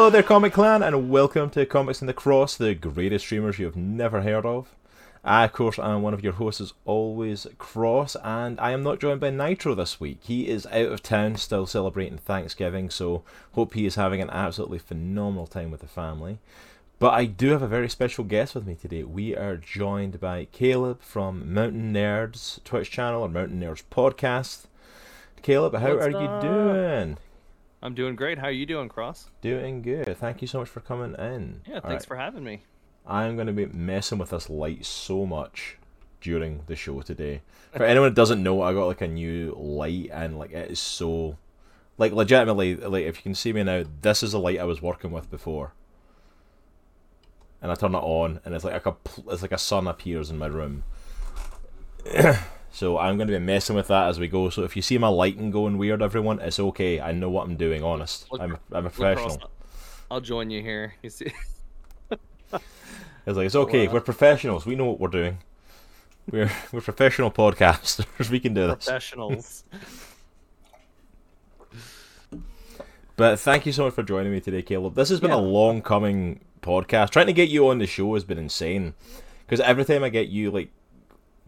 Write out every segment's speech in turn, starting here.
Hello there, Comic Clan, and welcome to Comics in the Cross, the greatest streamers you have never heard of. I, of course, am one of your hosts as always, Cross, and I am not joined by Nitro this week. He is out of town, still celebrating Thanksgiving, so hope he is having an absolutely phenomenal time with the family. But I do have a very special guest with me today. We are joined by Caleb from Mountain Nerds Twitch channel or Mountain Nerds podcast. Caleb, how What's are you doing? I'm doing great. How are you doing, Cross? Doing good. Thank you so much for coming in. Yeah, All thanks right. for having me. I'm going to be messing with this light so much during the show today. For anyone that doesn't know, I got like a new light and like it is so like legitimately like if you can see me now, this is a light I was working with before. And I turn it on and it's like a it's like a sun appears in my room. so I'm going to be messing with that as we go. So if you see my lighting going weird everyone, it's okay. I know what I'm doing, honest. Look- I'm I'm a professional. I'll join you here. You see, It's like it's okay. Wow. We're professionals. We know what we're doing. We're we're professional podcasters. We can do this. professionals. But thank you so much for joining me today, Caleb. This has been a long coming podcast. Trying to get you on the show has been insane. Because every time I get you like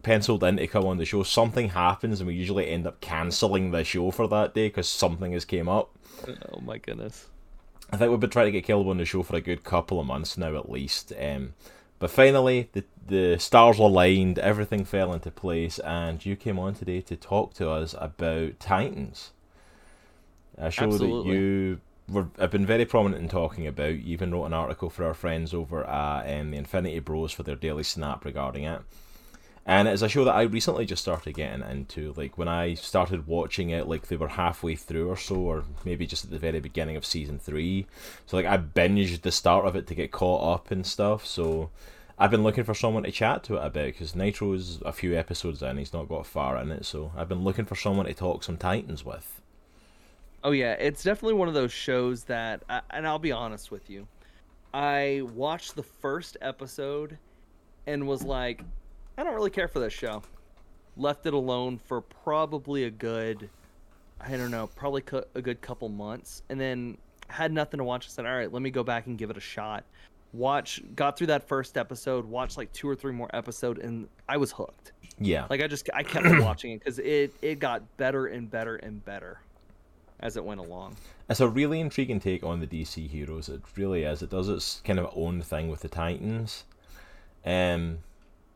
penciled in to come on the show, something happens, and we usually end up cancelling the show for that day because something has came up. oh my goodness. I think we've been trying to get Caleb on the show for a good couple of months now, at least. Um, but finally, the the stars aligned, everything fell into place, and you came on today to talk to us about Titans. A show Absolutely. that you were have been very prominent in talking about. You even wrote an article for our friends over at um, the Infinity Bros for their daily snap regarding it. And it's a show that I recently just started getting into. Like when I started watching it, like they were halfway through or so, or maybe just at the very beginning of season three. So like I binged the start of it to get caught up and stuff. So I've been looking for someone to chat to it a bit because Nitro's a few episodes in, he's not got far in it. So I've been looking for someone to talk some Titans with. Oh yeah, it's definitely one of those shows that, and I'll be honest with you, I watched the first episode and was like, I don't really care for this show. Left it alone for probably a good, I don't know, probably cu- a good couple months, and then had nothing to watch. I said, all right, let me go back and give it a shot. Watch, got through that first episode, watched like two or three more episodes, and I was hooked. Yeah. Like I just I kept watching it because it it got better and better and better as it went along. It's a really intriguing take on the DC heroes. It really is. It does its kind of own thing with the Titans. Um,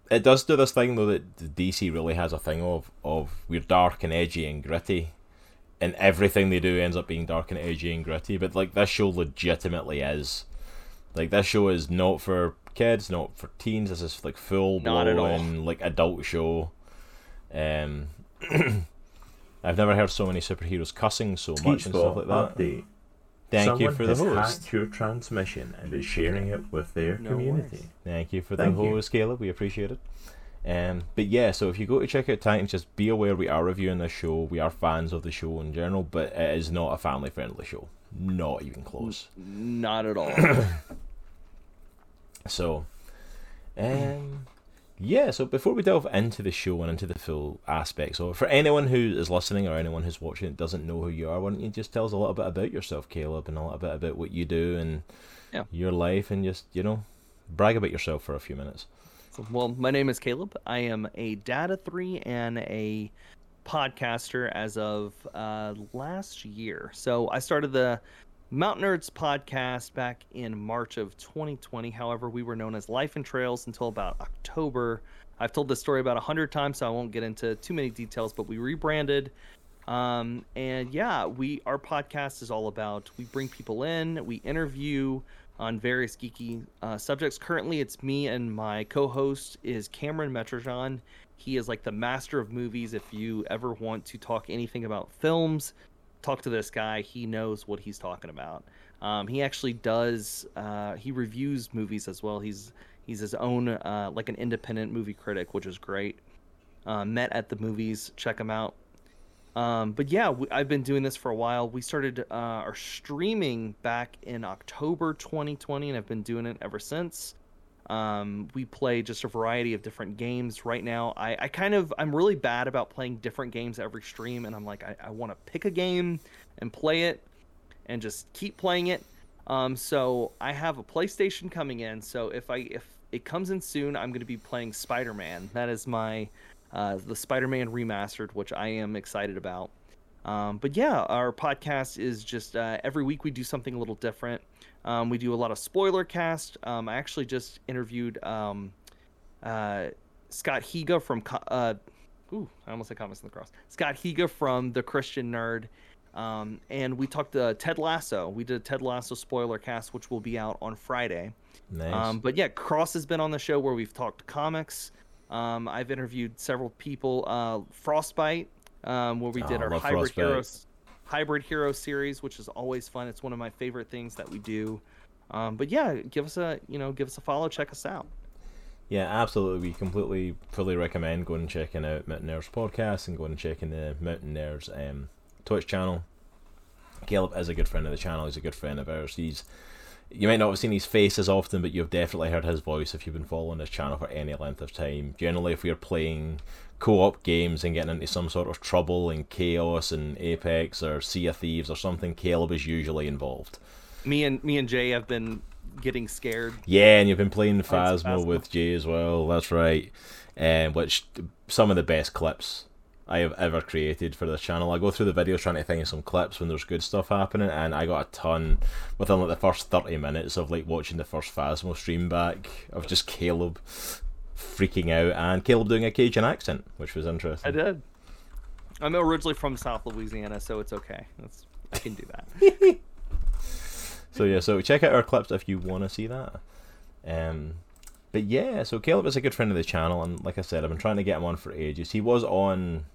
it does do this thing though that the DC really has a thing of of we're dark and edgy and gritty, and everything they do ends up being dark and edgy and gritty. But like this show legitimately is, like this show is not for kids, not for teens. This is like full Not at blown like adult show. Um. I've never heard so many superheroes cussing so much and stuff like that. update. Thank Someone you for the has host. hacked your transmission and is sharing it with their No community. worries. Thank you for the Thank you. Caleb. We appreciate it. Um, but yeah, so if you go to check out Titans, just be aware we are reviewing this show. We are fans of the show in general, but it is not a family friendly show. Not even close. Not at all. So, um, yeah. So before we delve into the show and into the full aspects, so for anyone who is listening or anyone who's watching that doesn't know who you are, why don't you just tell us a little bit about yourself, Caleb, and a little bit about what you do and Yeah. your life, and just you know, brag about yourself for a few minutes. Well, my name is Caleb. I am a data three and a podcaster as of uh, last year. So I started the Mountain Nerds podcast back in March of 2020. However, we were known as Life and Trails until about October. I've told this story about a hundred times, so I won't get into too many details. But we rebranded, um, and yeah, we our podcast is all about we bring people in, we interview on various geeky uh, subjects. Currently, it's me and my co-host is Cameron Metrojon. He is like the master of movies. If you ever want to talk anything about films, talk to this guy. He knows what he's talking about. Um, he actually does. Uh, he reviews movies as well. He's he's his own uh, like an independent movie critic, which is great. Uh, met at the movies. Check him out. Um, but yeah, we, I've been doing this for a while. We started uh, our streaming back in October 2020, and I've been doing it ever since. Um, we play just a variety of different games right now. I, I kind of I'm really bad about playing different games every stream, and I'm like I, I want to pick a game and play it, and just keep playing it. Um, so I have a PlayStation coming in. So if I if it comes in soon, I'm going to be playing Spider Man. That is my uh, the Spider Man remastered, which I am excited about. Um, but yeah, our podcast is just uh, every week we do something a little different. Um, we do a lot of spoiler cast. Um, I actually just interviewed um, uh, Scott Higa from uh, ooh, I almost said Comics in the Cross. Scott Higa from the Christian Nerd, um, and we talked to Ted Lasso. We did a Ted Lasso spoiler cast, which will be out on Friday. Nice. Um, but yeah, Cross has been on the show where we've talked comics. Um, I've interviewed several people. Uh, Frostbite, um, where we Oh, did I our hybrid Frostbite. heroes, hybrid hero series, which is always fun. It's one of my favorite things that we do. Um, but yeah, give us a you know give us a follow, check us out. Yeah, absolutely. We completely, fully recommend going and checking out Mountain Nerds podcast and going and checking the Mountain Nerds um, Twitch channel. Caleb is a good friend of the channel. He's a good friend of ours. He's you might not have seen his face as often, but you've definitely heard his voice if you've been following his channel for any length of time. Generally, if we're playing co-op games and getting into some sort of trouble and chaos and Apex or Sea of Thieves or something, Caleb is usually involved. Me and me and Jay have been getting scared. Yeah, and you've been playing Phasmo Phasmo. with Jay as well. That's right. Um, which some of the best clips I have ever created for this channel. I go through the videos trying to find some clips when there's good stuff happening, and I got a ton within like the first thirty minutes of like watching the first Phasmo stream back of just Caleb freaking out and Caleb doing a Cajun accent, which was interesting. I did. I'm originally from South Louisiana, so it's okay. That's I can do that. So yeah, so check out our clips if you want to see that. Um, but yeah, so Caleb is a good friend of the channel, and like I said, I've been trying to get him on for ages. He was on,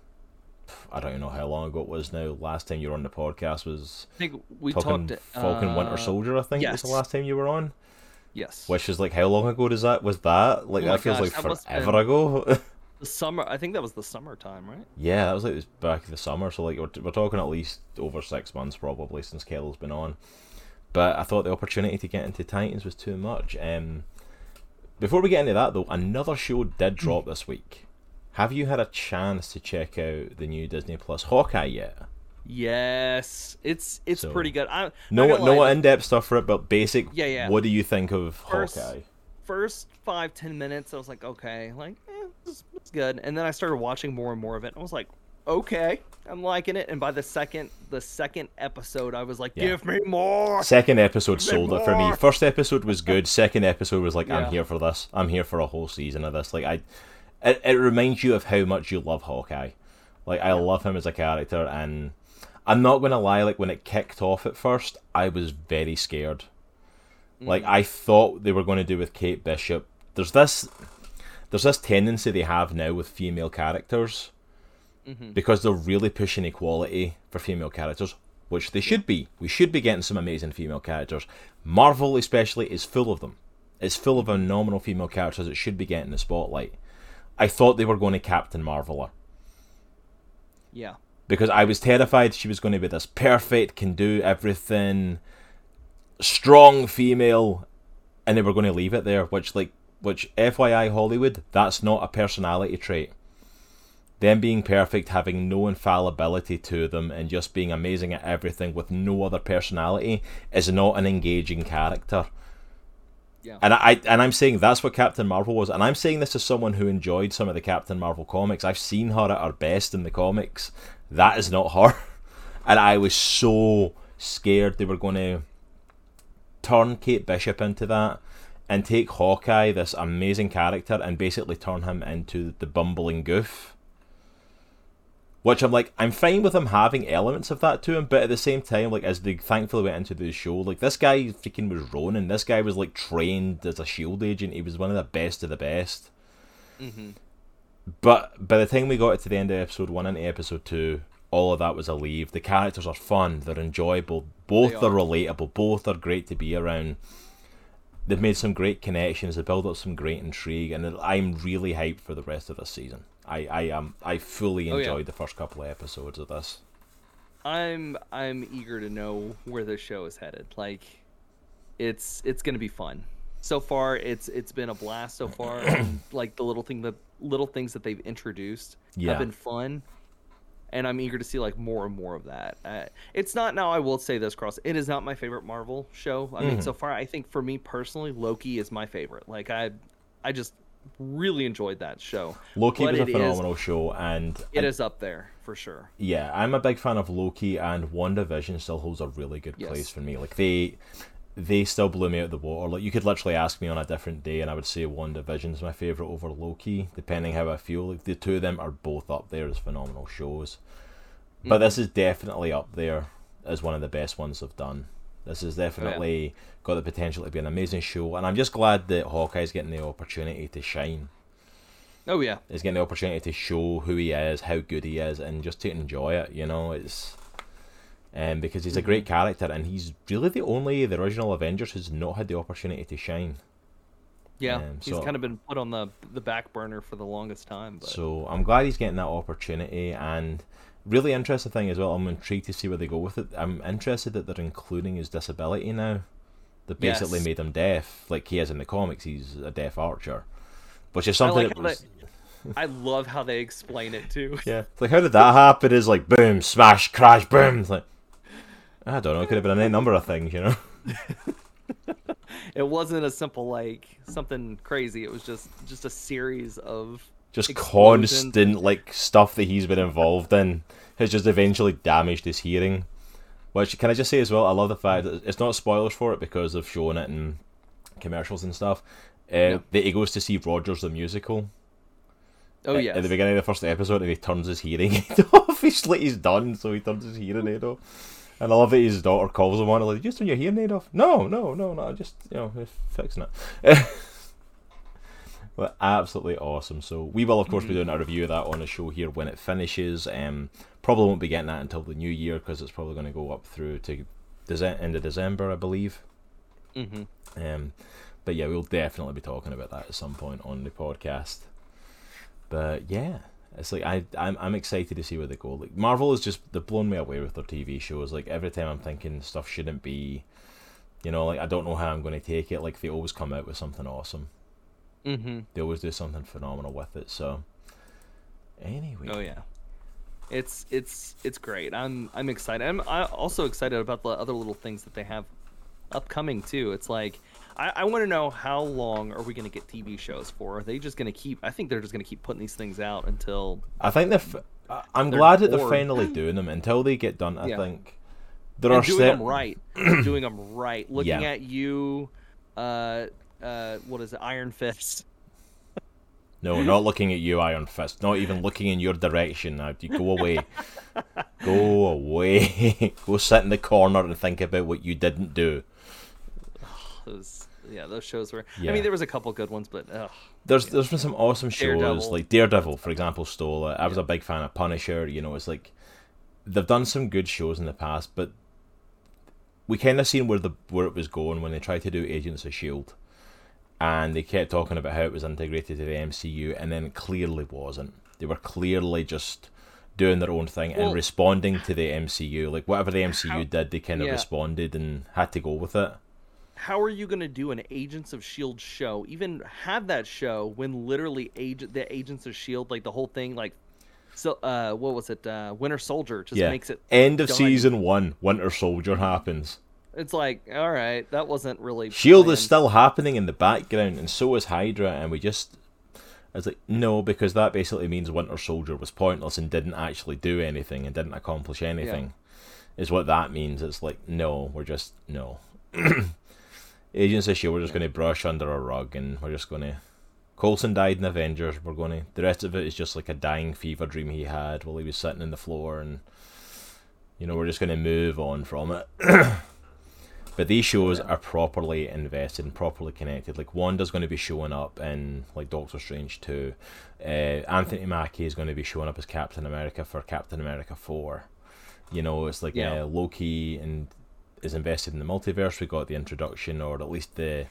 I don't know how long ago it was now. Last time you were on the podcast was I think we talking talked. Falcon Winter uh, Soldier. I think was the last time you were on. Yes. Which is like how long ago does that was that? Like Oh that feels gosh, like forever ago. The summer. I think that was the summertime, right? Yeah, that was like it was back in the summer, so like we're, we're talking at least over six months probably since Kello's been on. But I thought the opportunity to get into Titans was too much. Um, before we get into that though, another show did drop this week. Have you had a chance to check out the new Disney Plus Hawkeye yet? Yes, it's it's So, pretty good. I No, no lie, in depth stuff for it, but basic. Yeah, yeah. What do you think of First- Hawkeye? First five ten minutes, I was like, okay, like eh, this is good. And then I started watching more and more of it. And I was like, okay, I'm liking it. And by the second the second episode, I was like, Yeah. give me more. Second episode sold it for me. First episode was good. Second episode was like, Yeah. I'm here for this. I'm here for a whole season of this. Like I, it, it reminds you of how much you love Hawkeye. Like I love him as a character, and I'm not gonna lie. Like when it kicked off at first, I was very scared. Like I thought they were going to do with Kate Bishop. There's this, there's this tendency they have now with female characters Mhm. because they're really pushing equality for female characters, which they should be. We should be getting some amazing female characters. Marvel, especially, is full of them. It's full of phenomenal female characters that should be getting the spotlight. I thought they were going to Captain Marvel her Yeah. because I was terrified she was going to be this perfect, can do everything, strong female, and they were going to leave it there. Which, like, which FYI Hollywood, that's not a personality trait. Them being perfect, having no infallibility to them, and just being amazing at everything with no other personality is not an engaging character. Yeah. And I and I'm saying that's what Captain Marvel was, and I'm saying this as someone who enjoyed some of the Captain Marvel comics. I've seen her at her best in the comics. That is not her, and I was so scared they were going to turn Kate Bishop into that and take Hawkeye, this amazing character, and basically turn him into the bumbling goof. Which I'm like, I'm fine with him having elements of that to him, but at the same time, like as they thankfully went into the show, like this guy freaking was Ronin. This guy was like trained as a shield agent. He was one of the best of the best. hmm But by the time we got to the end of episode one and episode two, all of that was a leave. The characters are fun, they're enjoyable, both They are are. relatable, both are great to be around. They've made some great connections, they build up some great intrigue, and I'm really hyped for the rest of this season. I, I am I fully Oh, yeah. enjoyed the first couple of episodes of this. I'm I'm eager to know where the show is headed. Like, it's it's gonna be fun. So far, it's it's been a blast so far. and, like the little thing, the little things that they've introduced Yeah. have been fun. and I'm eager to see like more and more of that. Uh, it's not now. I will say this, Cross. It is not my favorite Marvel show. I mean, Mhm. so far, I think for me personally, Loki is my favorite. Like I, I just really enjoyed that show. Loki But was a it is- phenomenal show, and It and- is up there for sure. yeah, I'm a big fan of Loki, and WandaVision still holds a really good Yes. place for me. Like they, they still blew me out of the water. Like you could literally ask me on a different day, and I would say WandaVision's my favorite over Loki, depending how I feel. Like the two of them are both up there as phenomenal shows, but mm-hmm. this is definitely up there as one of the best ones they've done. This has definitely got the potential to be an amazing show, and I'm just glad that Hawkeye's getting the opportunity to shine. Oh yeah, he's getting the opportunity to show who he is, how good he is, and just to enjoy it. You know, it's um, because he's a great character, and he's really the only the original Avengers who's not had the opportunity to shine. yeah. Um, He's kind of been put on the the back burner for the longest time. But So I'm glad he's getting that opportunity, and really interesting thing as well. I'm intrigued to see where they go with it. I'm interested that they're including his disability now. They basically Yes. made him deaf, like he is in the comics. He's a deaf archer, which is I something like that how was. I love how they explain it too. Yeah. It's like, how did that happen? Is like, boom, smash, crash, boom. It's like, I don't know. It could have been any number of things, you know? It wasn't a simple like something crazy. It was just just a series of Just Explosions. constant, like, stuff that he's been involved in has just eventually damaged his hearing. Which, can I just say as well, I love the fact that it's not spoilers for it because they've shown it in commercials and stuff. Uh, Yeah. That he goes to see Rogers the musical. oh yeah. At the beginning of the first episode, and he turns his hearing aid off. He's like, he's done, so he turns his hearing aid off. And I love that his daughter calls him on like, "You just turn your hearing aid off? No, no, no, no, just, you know, fixing it. but absolutely awesome. So we will, of course, be doing a review of that on the show here when it finishes. Um, probably won't be getting that until the new year because it's probably going to go up through to Dece- end of December, I believe. hmm Um, but yeah, we'll definitely be talking about that at some point on the podcast. But yeah, it's like I I'm I'm excited to see where they go. Like Marvel has just they've blown me away with their TV shows. Like every time I'm thinking stuff shouldn't be, you know, like I don't know how I'm going to take it. Like they always come out with something awesome. Hmm They always do something phenomenal with it. So anyway, Oh yeah. It's it's it's great. I'm I'm excited. I'm I also excited about the other little things that they have upcoming too. It's like I, I want to know how long are we going to get TV shows for? Are they just going to keep? I think they're just going to keep putting these things out until I think they're. F- I'm They're glad that they're finally doing them. Until they get done, I Yeah. think there and are doing certain them right, doing them right. Looking Yeah. at you, uh, uh, what is it? Iron Fist. No, not looking at you, Iron Fist. Not even looking in your direction. Now, you go away. go away. go sit in the corner and think about what you didn't do. Those, yeah, those shows were. I mean, there was a couple good ones, but. There's there's been some awesome shows Daredevil. like Daredevil, for example, stole it. I was a big fan of Punisher. You know, it's like they've done some good shows in the past, but we kind of seen where the where it was going when they tried to do Agents of Shield, and they kept talking about how it was integrated to the MCU, and then clearly wasn't. They were clearly just doing their own thing Well- and responding to the MCU. Like whatever the MCU How- did, they kind of Yeah. responded and had to go with it. how are you going to do an Agents of Shield show? Even have that show when literally agent the Agents of Shield, like the whole thing, like so uh, what was it? Uh, Winter Soldier just yeah. makes it. End of done. season one. Winter Soldier happens. It's like all right, that wasn't really. Shield is still happening in the background, and so is Hydra, and we just. I was like, no, because that basically means Winter Soldier was pointless and didn't actually do anything and didn't accomplish anything. Is what that means. It's like, no, we're just no. Agents of Shield, we're just going to brush under a rug, and we're just going to. Coulson died in Avengers. We're going to. The rest of it is just like a dying fever dream he had while he was sitting in the floor, and you know, we're just going to move on from it. But these shows are properly invested and properly connected. Like Wanda's going to be showing up in like Doctor Strange two. Uh, Anthony Mackie is going to be showing up as Captain America for Captain America four. You know, it's like Yeah. uh, Loki and is invested in the multiverse. We got the introduction, or at least the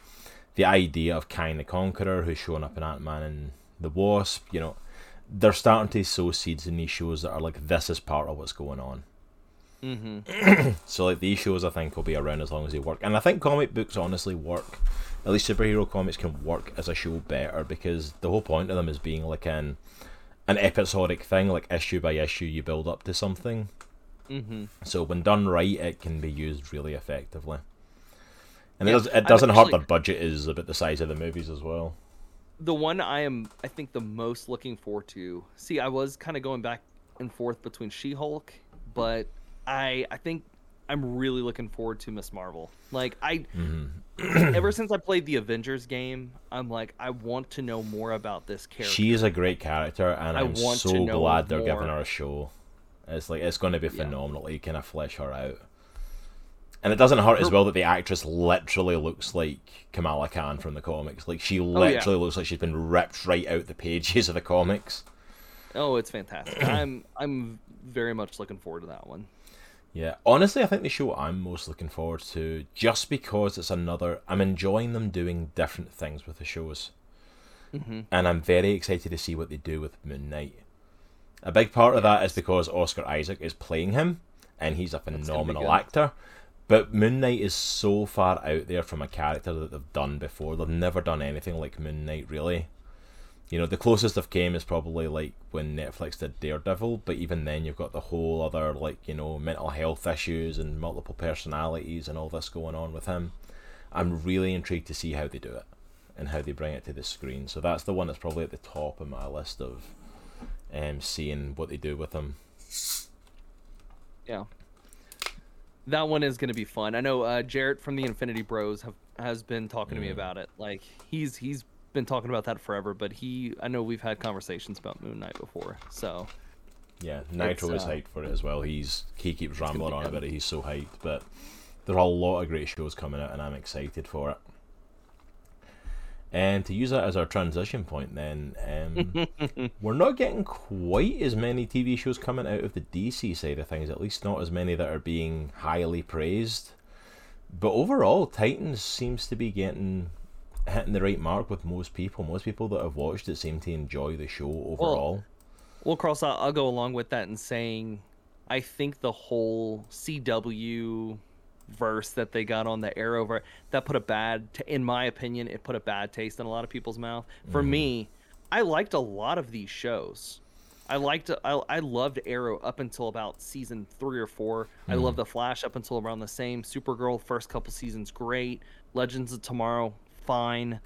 the idea of Kang the Conqueror, who's showing up in Ant Man and the Wasp. You know, they're starting to sow seeds in these shows that are like this is part of what's going on. Mhm. So like these shows, I think will be around as long as they work, and I think comic books honestly work. At least superhero comics can work as a show better because the whole point of them is being like an an episodic thing, like issue by issue, you build up to something. Mm-hmm. So when done right, it can be used really effectively. And Yeah, it, does, it doesn't hurt actually- their budget is about the size of the movies as well. the one I am I think the most looking forward to. See, I was kind of going back and forth between She-Hulk, but I I think I'm really looking forward to Miss Marvel. Like I Mm-hmm. ever since I played the Avengers game, I'm like I want to know more about this character. She is a great character, and I to so glad they're giving her a show. It's like it's going to be Yeah. phenomenal to kind of flesh her out. And it doesn't hurt as well that the actress literally looks like Kamala Khan from the comics. Like she Oh, yeah. literally looks like she's been ripped right out the pages of the comics. Oh, it's fantastic. I'm I'm very much looking forward to that one. Yeah, honestly, I think the show I'm most looking forward to, just because it's another, I'm enjoying them doing different things with the shows, Mhm. and I'm very excited to see what they do with Moon Knight. A big part of that is because Oscar Isaac is playing him, and he's a phenomenal actor. But Moon Knight is so far out there from a character that they've done before. They've never done anything like Moon Knight, really. You know, the closest they've came is probably like when Netflix did Daredevil, but even then you've got the whole other like, you know, mental health issues and multiple personalities and all this going on with him. I'm really intrigued to see how they do it and how they bring it to the screen. So that's the one that's probably at the top of my list of um seeing what they do with him. Yeah. That one is going to be fun. I know uh, Jarrett from the Infinity Bros have has been talking to me Mm. about it. Like he's he's been talking about that forever, but he I know we've had conversations about Moon Knight before. So, Yeah, Nitro is uh, hyped for it as well. He's he keeps rambling on about it. He's so hyped, but there are a lot of great shows coming out, and I'm excited for it. And to use that as our transition point, then um, we're not getting quite as many TV shows coming out of the DC side of things. At least not as many that are being highly praised. But overall, Titans seems to be getting hitting the right mark with most people. Most people that have watched it seem to enjoy the show overall. well, Cross, I'll, I'll go along with that and saying I think the whole CW verse that they got on the Arrowverse that put a bad, t- in my opinion, it put a bad taste in a lot of people's mouth. For mm-hmm. me, I liked a lot of these shows. I liked, I, I loved Arrow up until about season three or four. I mm-hmm. loved The Flash up until around the same. Supergirl first couple seasons great. Legends of Tomorrow fine.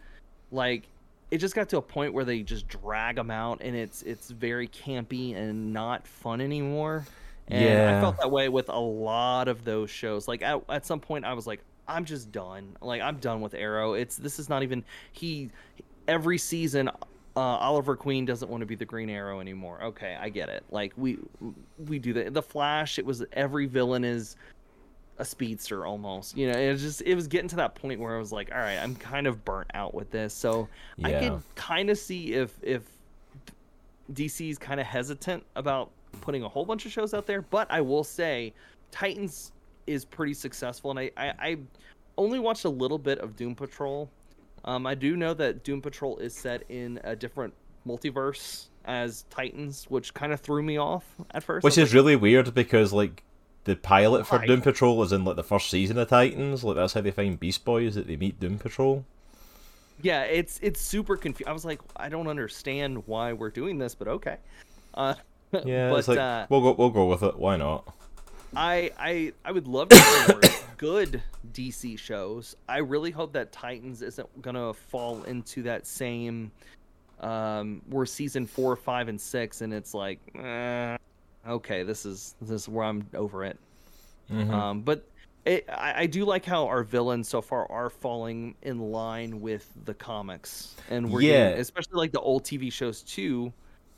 Like it just got to a point where they just drag them out and it's it's very campy and not fun anymore. And I felt that way with a lot of those shows. Like at, at some point I was like I'm just done. Like I'm done with Arrow. It's this is not even he every season uh, Oliver Queen doesn't want to be the Green Arrow anymore. Okay, I get it. Like we we do that. The Flash, it was every villain is a speedster almost. You know, it was just it was getting to that point where I was like, all right, I'm kind of burnt out with this. So I could kind of see if if DC's kind of hesitant about putting a whole bunch of shows out there, but I will say Titans is pretty successful, and I I, I only watched a little bit of Doom Patrol. Um, I do know that Doom Patrol is set in a different multiverse as Titans, which kind of threw me off at first. Which is really weird because like the pilot for? Doom Patrol is in like the first season of Titans. Like that's how they find Beast Boys that they meet Doom Patrol. yeah it's it's super confused i was like i don't understand why we're doing this but okay uh Yeah, but it's like uh, we'll go we'll go with it. Why not? I, I I would love to see more good DC shows. I really hope that Titans isn't gonna fall into that same um we're season four, five, and six, and it's like eh, okay, this is this is where I'm over it. Mhm. Um, but it, I, I do like how our villains so far are falling in line with the comics, and we're Yeah. getting, especially like the old TV shows too.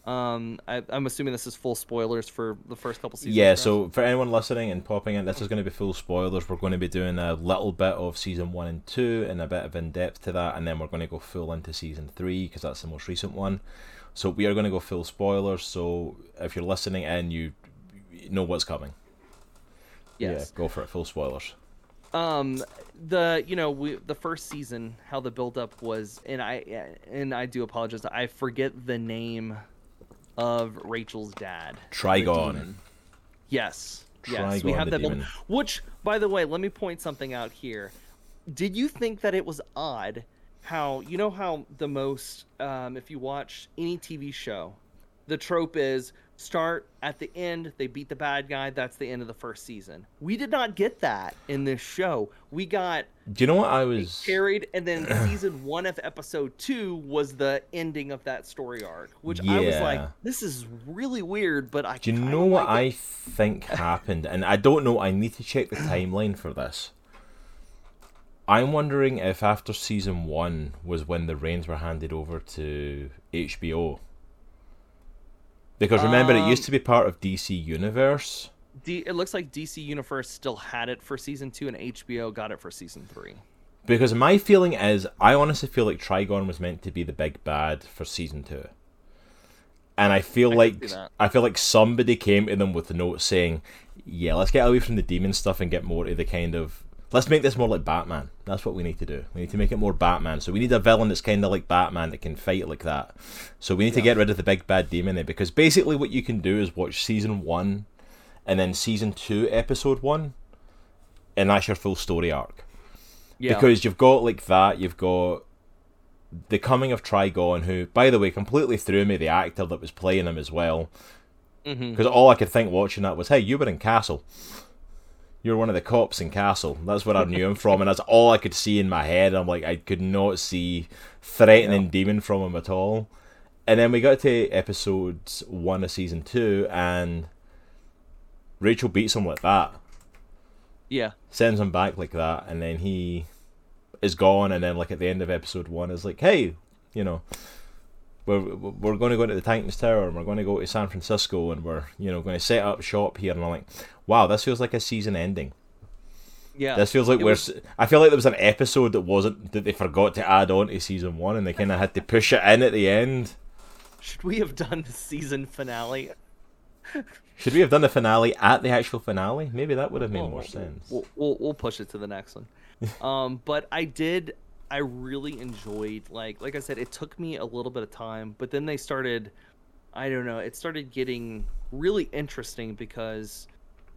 Um, I, I'm assuming this is full spoilers for the first couple seasons. Yeah, so for anyone listening and popping in, this is going to be full spoilers. We're going to be doing a little bit of season one and two and a bit of in depth to that, and then we're going to go full into season three because that's the most recent one. So we are going to go full spoilers. So if you're listening in, you know what's coming. yes. Yeah, go for it. Full spoilers. um the you know we the first season how the build up was and i and i do apologize i forget the name of rachel's dad Trigon. yes yes we have that build- demon. which by the way let me point something out here did you think that it was odd how you know how the most um if you watch any tv show the trope is start at the end, they beat the bad guy, that's the end of the first season. We did not get that in this show. We got Do you know what I was? carried, and then season one of episode two was the ending of that story arc, which I was like, this is really weird, but I Do you know what like I think happened? And I don't know. I need to check the timeline for this. I'm wondering if after season one was when the reins were handed over to HBO. Because remember, it used Um, to be part of DC Universe. D- it looks like DC Universe still had it for season two, and HBO got it for season three. Because my feeling is, I honestly feel like Trigon was meant to be the big bad for season two. And I feel I like. I feel like somebody came to them with a note saying, "Yeah, let's get away from the demon stuff and get more to the kind of let's make this more like Batman. That's what we need to do. We need to make it more Batman. So we need a villain that's kind of like Batman that can fight like that. So we need to get rid of the big bad demon there because basically what you can do is watch season one, and then season two, episode one, and that's your full story arc Yeah, because you've got like that you've got the coming of trigon who by the way completely threw me the actor that was playing him as well mm-hmm. because all i could think watching that was hey you were in castle you were one of the cops in castle. That's where i knew him from and that's all i could see in my head. I'm like i could not see threatening demon from him at all. And then we got to episodes one of season two and rachel beats him like that. Yeah, sends him back like that, and then he is gone, and then like at the end of episode one is like, hey, you know, we're we're going to go to the Titans Tower, and we're going to go to San Francisco, and we're you know going to set up shop here, and I'm like, wow, this feels like a season ending. yeah. This feels like we're. was- I feel like there was an episode that wasn't that they forgot to add on to season one, and they kind of had to push it in at the end. Should we have done the season finale? Should we have done the finale at the actual finale? Maybe that would have made Well, more sense. We'll, we'll we'll push it to the next one. um, but I did. I really enjoyed like like I said, it took me a little bit of time, but then they started. I don't know. It started getting really interesting because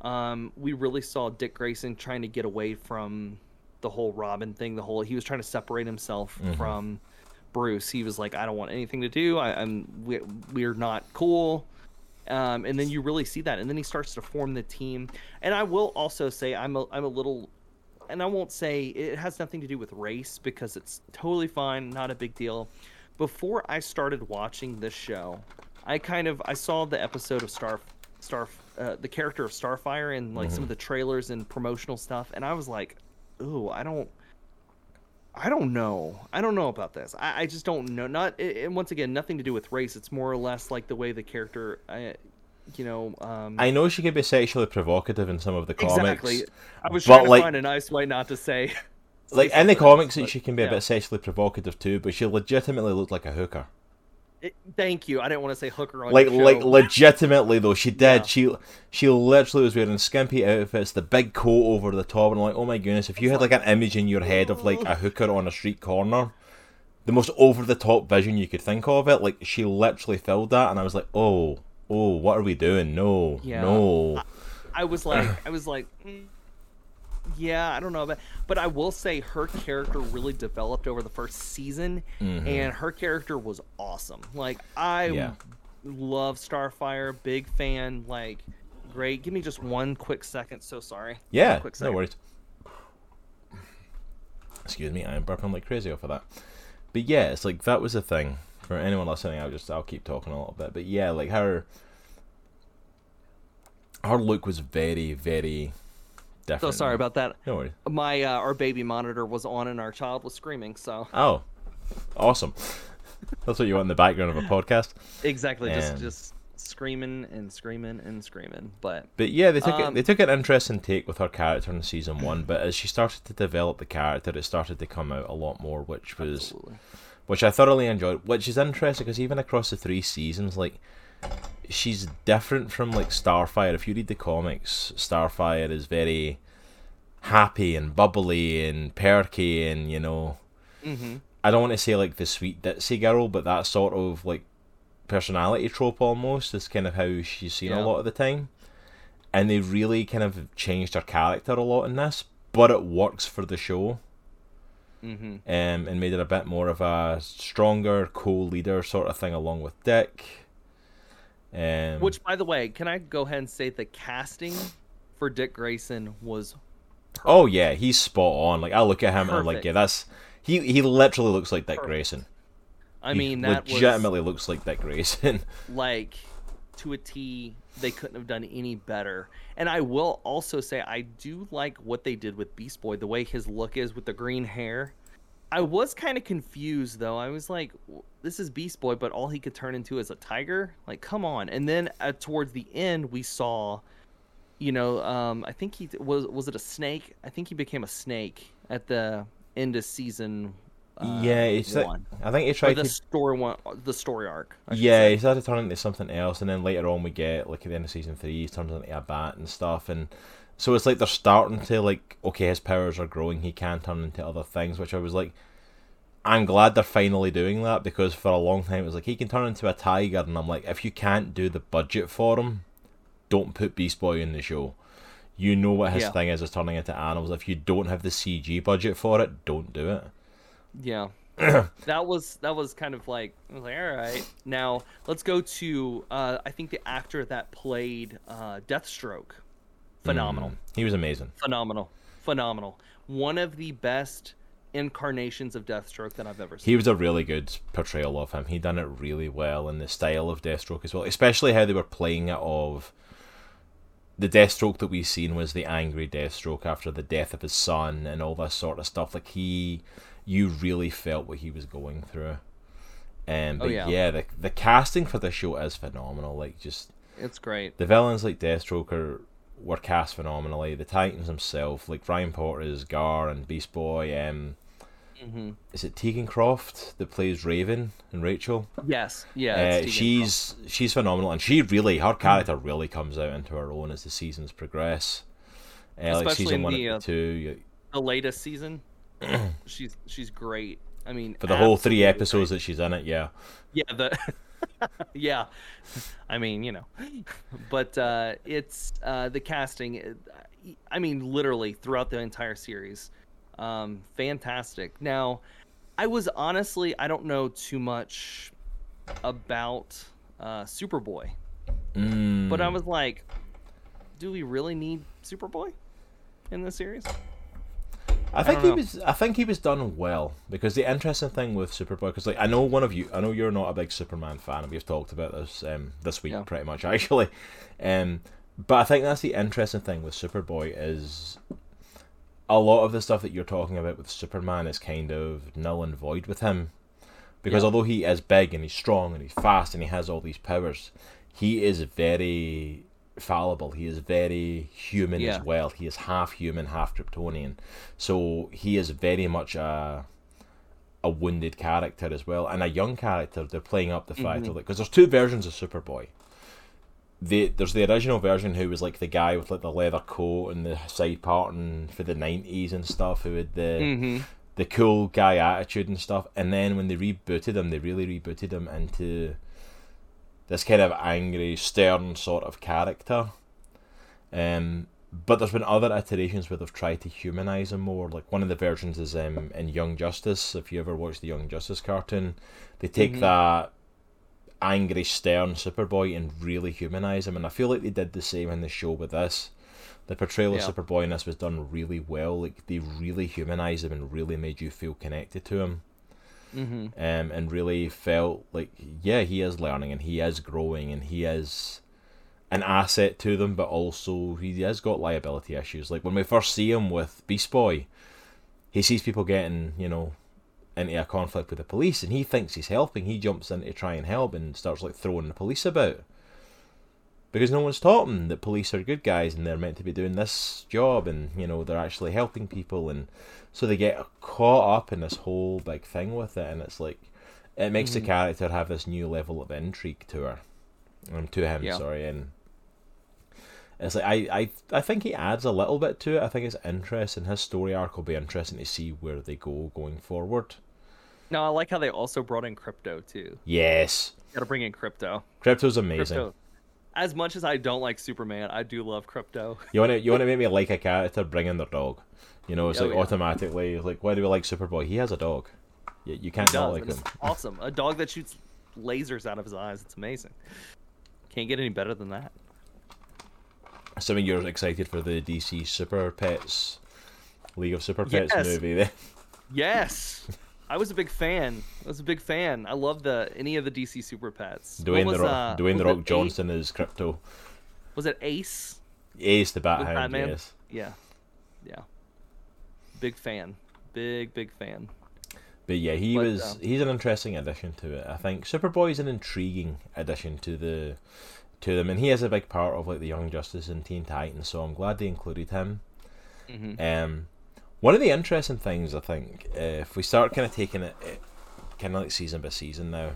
um, we really saw Dick Grayson trying to get away from the whole Robin thing. The whole he was trying to separate himself Mhm. from Bruce. He was like, I don't want anything to do. I, I'm we, we're not cool. Um, and then you really see that, and then he starts to form the team. And I will also say I'm a, I'm a little, and I won't say it has nothing to do with race because it's totally fine, not a big deal. Before I started watching this show, I kind of I saw the episode of Star Star uh, the character of Starfire and like some of the trailers and promotional stuff, and I was like, ooh, I don't. I don't know. I don't know about this. I, I just don't know. Not and once again, nothing to do with race. It's more or less like the way the character, I, you know. Um, I know she can be sexually provocative in some of the comics. exactly. I was trying to like- find a nice way not to say. like in the comics, else, she can be a bit sexually provocative too, but she legitimately looked like a hooker. It- thank you. I didn't want to say hooker on Like, like legitimately though, she did. Yeah. She, she literally was wearing skimpy outfits, the big coat over the top, and I'm like, oh my goodness, if you had like an image in your head of like a hooker on a street corner, the most over the top vision you could think of it, like she literally filled that, and I was like, oh, oh, what are we doing? No, Yeah. no. I was like, I was like, mm, yeah, I don't know, but but I will say her character really developed over the first season, and her character was awesome. Like I Mm-hmm. Yeah. love Starfire, big fan. Like, great. Give me just one quick second. So sorry. Yeah, One quick no worries. Excuse me, I am burping like crazy off of that. But yeah, it's like that was the thing. For anyone listening, I'll just I'll keep talking a little bit. But yeah, like her her look was very, very different. So sorry about that. No worries. My uh, our baby monitor was on, and our child was screaming. So Oh. Awesome. That's what you want in the background of a podcast. exactly, just Um, just screaming and screaming and screaming. But But yeah, they took it, Um, they took an interesting take with her character in season one. But as she started to develop the character, it started to come out a lot more, which was absolutely. Which I thoroughly enjoyed. Which is interesting because even across the three seasons, like she's different from like Starfire. If you read the comics, Starfire is very happy and bubbly and perky, and you know, hmm I don't want to say like the sweet ditzy girl, but that sort of like personality trope almost is kind of how she's seen Yeah. a lot of the time. And they really kind of changed her character a lot in this, but it works for the show hmm um, and made her a bit more of a stronger co-leader sort of thing along with Dick. Um, Which, by the way, can I go ahead and say the casting for Dick Grayson was oh yeah, he's spot on. Like I look at him and I'm like, yeah, that's he. He literally looks like Dick Perfect. Grayson. I He mean, that was legitimately looks like Dick Grayson. like to a T. They couldn't have done any better. And I will also say I do like what they did with Beast Boy, the way his look is with the green hair. I was kind of confused though. I was like, "This is Beast Boy, but all he could turn into is a tiger." Like, come on! And then uh, towards the end, we saw, you know, um, I think he was was it a snake? I think he became a snake at the end of season. Uh, yeah, it's like, one. I think he Or tried the to story one, the story arc. I Yeah, say. he started turning into something else, and then later on we get like at the end of season three, he turns into a bat and stuff, and so it's like they're starting to like okay, his powers are growing, he can turn into other things, which I was like, I'm glad they're finally doing that because for a long time it was like he can turn into a tiger, and I'm like, if you can't do the budget for him, don't put Beast Boy in the show. You know what his Yeah. thing is, is turning into animals. If you don't have the CG budget for it, don't do it. Yeah. that was that was kind of like I was like, all right. Now let's go to uh, I think the actor that played uh, Deathstroke. Phenomenal, Mm. He was amazing. phenomenal, phenomenal. One of the best incarnations of Deathstroke that I've ever seen. He was a really good portrayal of him. He done it really well in the style of Deathstroke as well, especially how they were playing it of the Deathstroke that we seen was the angry Deathstroke after the death of his son and all this sort of stuff. Like he, you really felt what he was going through. Um, Oh, but yeah. yeah, the the casting for the show is phenomenal. Like just It's great. the villains like Deathstroke are were cast phenomenally. The Titans himself, like Ryan Potter is Gar and Beast Boy. Um, hmm is it Tegan Croft that plays Raven and Rachel? Yes, yeah. uh, it's Tegan she's she's phenomenal, and she really her character really comes out into her own as the seasons progress. Uh, like Especially season in one the, and uh, two, you- the latest season. she's she's great. I mean, for the whole three episodes great. that she's in it. Yeah, Yeah, the yeah. I mean, you know, but uh, it's uh, the casting. I mean, literally throughout the entire series, um, fantastic. Now, I was honestly, I don't know too much about uh, Superboy, mm. but I was like, do we really need Superboy in this series? I think don't he was. I think he was done well because the interesting thing with Superboy, because like I know one of you, I know you're not a big Superman fan, and we've talked about this um, this week Yeah. pretty much actually. Um, but I think that's the interesting thing with Superboy is a lot of the stuff that you're talking about with Superman is kind of null and void with him, because Yeah. although he is big and he's strong and he's fast and he has all these powers, he is very fallible. He is very human Yeah. as well. He is half human, half Kryptonian. So he is very much a a wounded character as well, and a young character. They're playing up the fact of like because there's two versions of Superboy. The, there's the original version who was like the guy with like the leather coat and the side parting for the nineties and stuff, who had the Mm-hmm. the cool guy attitude and stuff. And then when they rebooted him, they really rebooted him into this kind of angry, stern sort of character. Um, but there's been other iterations where they've tried to humanize him more. Like one of the versions is um, in Young Justice. If you ever watched the Young Justice cartoon, they take Mhm. that angry, stern Superboy and really humanize him. And I feel like they did the same in the show with this. The portrayal Yeah. of Superboy in this was done really well. Like they really humanized him and really made you feel connected to him Mm-hmm. um, and really felt like yeah he is learning and he is growing and he is an asset to them but also he has got liability issues. Like when we first see him with Beast Boy he sees people getting you know into a conflict with the police and he thinks he's helping. He jumps in to try and help and starts like throwing the police about because no one's taught them that police are good guys and they're meant to be doing this job and you know they're actually helping people and so they get caught up in this whole big thing with it and it's like it makes the Mhm. character have this new level of intrigue to her um, to him Yeah. sorry and it's like I, I I think he adds a little bit to it I think it's interesting his story arc will be interesting to see where they go going forward No, I like how they also brought in Krypto too. yes Got to bring in Krypto. Krypto's amazing Krypto. As much as I don't like Superman, I do love Krypto. You want to you want to make me like a character, bring in their dog. You know, it's Oh, like yeah. automatically like why do we like Superboy? He has a dog. You, you can't He not like him. awesome. A dog that shoots lasers out of his eyes. It's amazing. Can't get any better than that. Assuming you're excited for the DC Super Pets League of Super Pets Yes. movie, then Yes. I was a big fan. I was a big fan. I love the any of the DC Super Pets. Dwayne was, the Rock, uh, Dwayne the Rock Johnson is Krypto. Was it Ace? Ace the Bat Hound, Batman? yes. Yeah. Yeah. Big fan. Big big fan. But yeah, he But, was um, he's an interesting addition to it. I think Superboy is an intriguing addition to the to them, and he is a big part of like the Young Justice and Teen Titans. So I'm glad they included him. hmm Um, one of the interesting things I think, uh, if we start kind of taking it, kind of like season by season now,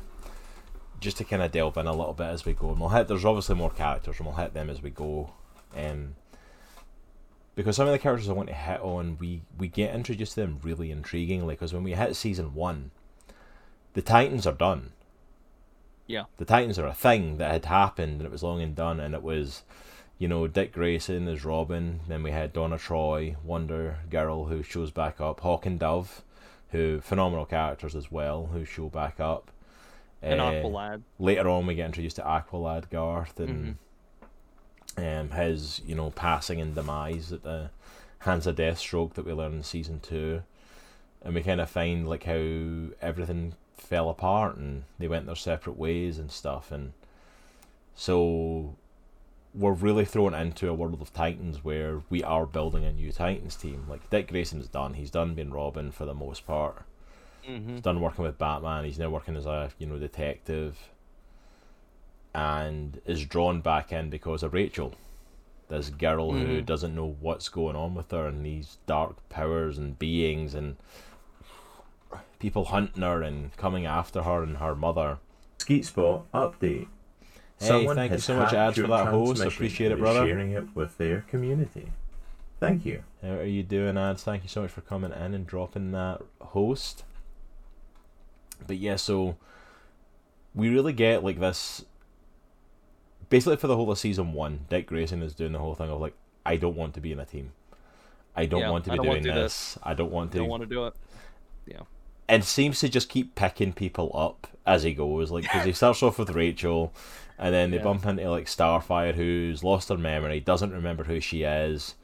just to kind of delve in a little bit as we go, and we'll hit. There's obviously more characters, and we'll hit them as we go. Um, because some of the characters I want to hit on, we we get introduced to them really intriguingly. Because when we hit season one, the Titans are done. Yeah. The Titans are a thing that had happened, and it was long and done, and it was you know, Dick Grayson as Robin. Then we had Donna Troy, Wonder Girl, who shows back up. Hawk and Dove, who phenomenal characters as well, who show back up. And Uh, Aqualad. Later on, we get introduced to Aqualad Garth and um, his, you know, passing and demise at the hands of Deathstroke that we learn in season two, and we kind of find like how everything fell apart and they went their separate ways and stuff, and so we're really thrown into a world of Titans where we are building a new Titans team. Like Dick Grayson's done; he's done being Robin for the most part. hmm He's done working with Batman. He's now working as a you know detective, and is drawn back in because of Rachel, this girl who Mhm. doesn't know what's going on with her and these dark powers and beings and people hunting her and coming after her and her mother. Skeet Spot update. Hey, thank you so much, Ads, for that host. transmission Appreciate it, brother. Sharing it with their community. Thank you. How are you doing, Ads? Thank you so much for coming in and dropping that host. But yeah, so we really get like this. Basically, for the whole of season one, Dick Grayson is doing the whole thing of like, I don't want to be in a team. I don't Yeah, want to be doing wanna do this. I don't want to. Don't want to do it. And seems to just keep picking people up as he goes. Like, because he starts off with Rachel, and then they Yeah. bump into like Starfire, who's lost her memory, doesn't remember who she is.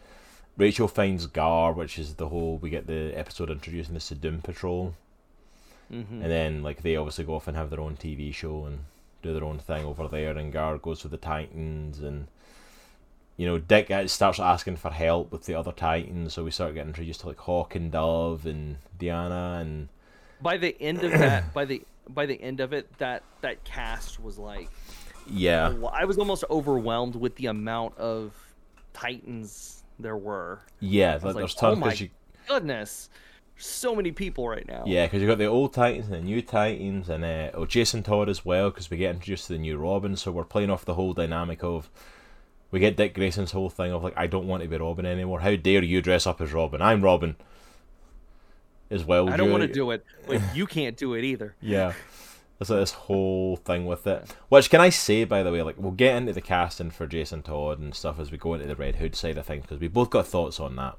Rachel finds Gar, which is the whole. We get the episode introducing the Doom Patrol, hmm and then like they obviously go off and have their own TV show and do their own thing over there. And Gar goes with the Titans, and you know Dick starts asking for help with the other Titans. So we start getting introduced to like Hawk and Dove and Diana and By the end of that, by the by the end of it, that that cast was like, yeah. I was almost overwhelmed with the amount of Titans there were. Yeah, like, there's oh my- you Goodness, so many people right now. yeah, because you've got the old Titans and the new Titans, and uh, oh Jason Todd as well, because we get introduced to the new Robin, so we're playing off the whole dynamic of we get Dick Grayson's whole thing of like I don't want to be Robin anymore. How dare you dress up as Robin? I'm Robin. As well, I don't want to do it, but you can't do it either. Yeah. There's like this whole thing with it. Which can I say, by the way, like we'll get into the casting for Jason Todd and stuff as we go into the Red Hood side of things because we both got thoughts on that.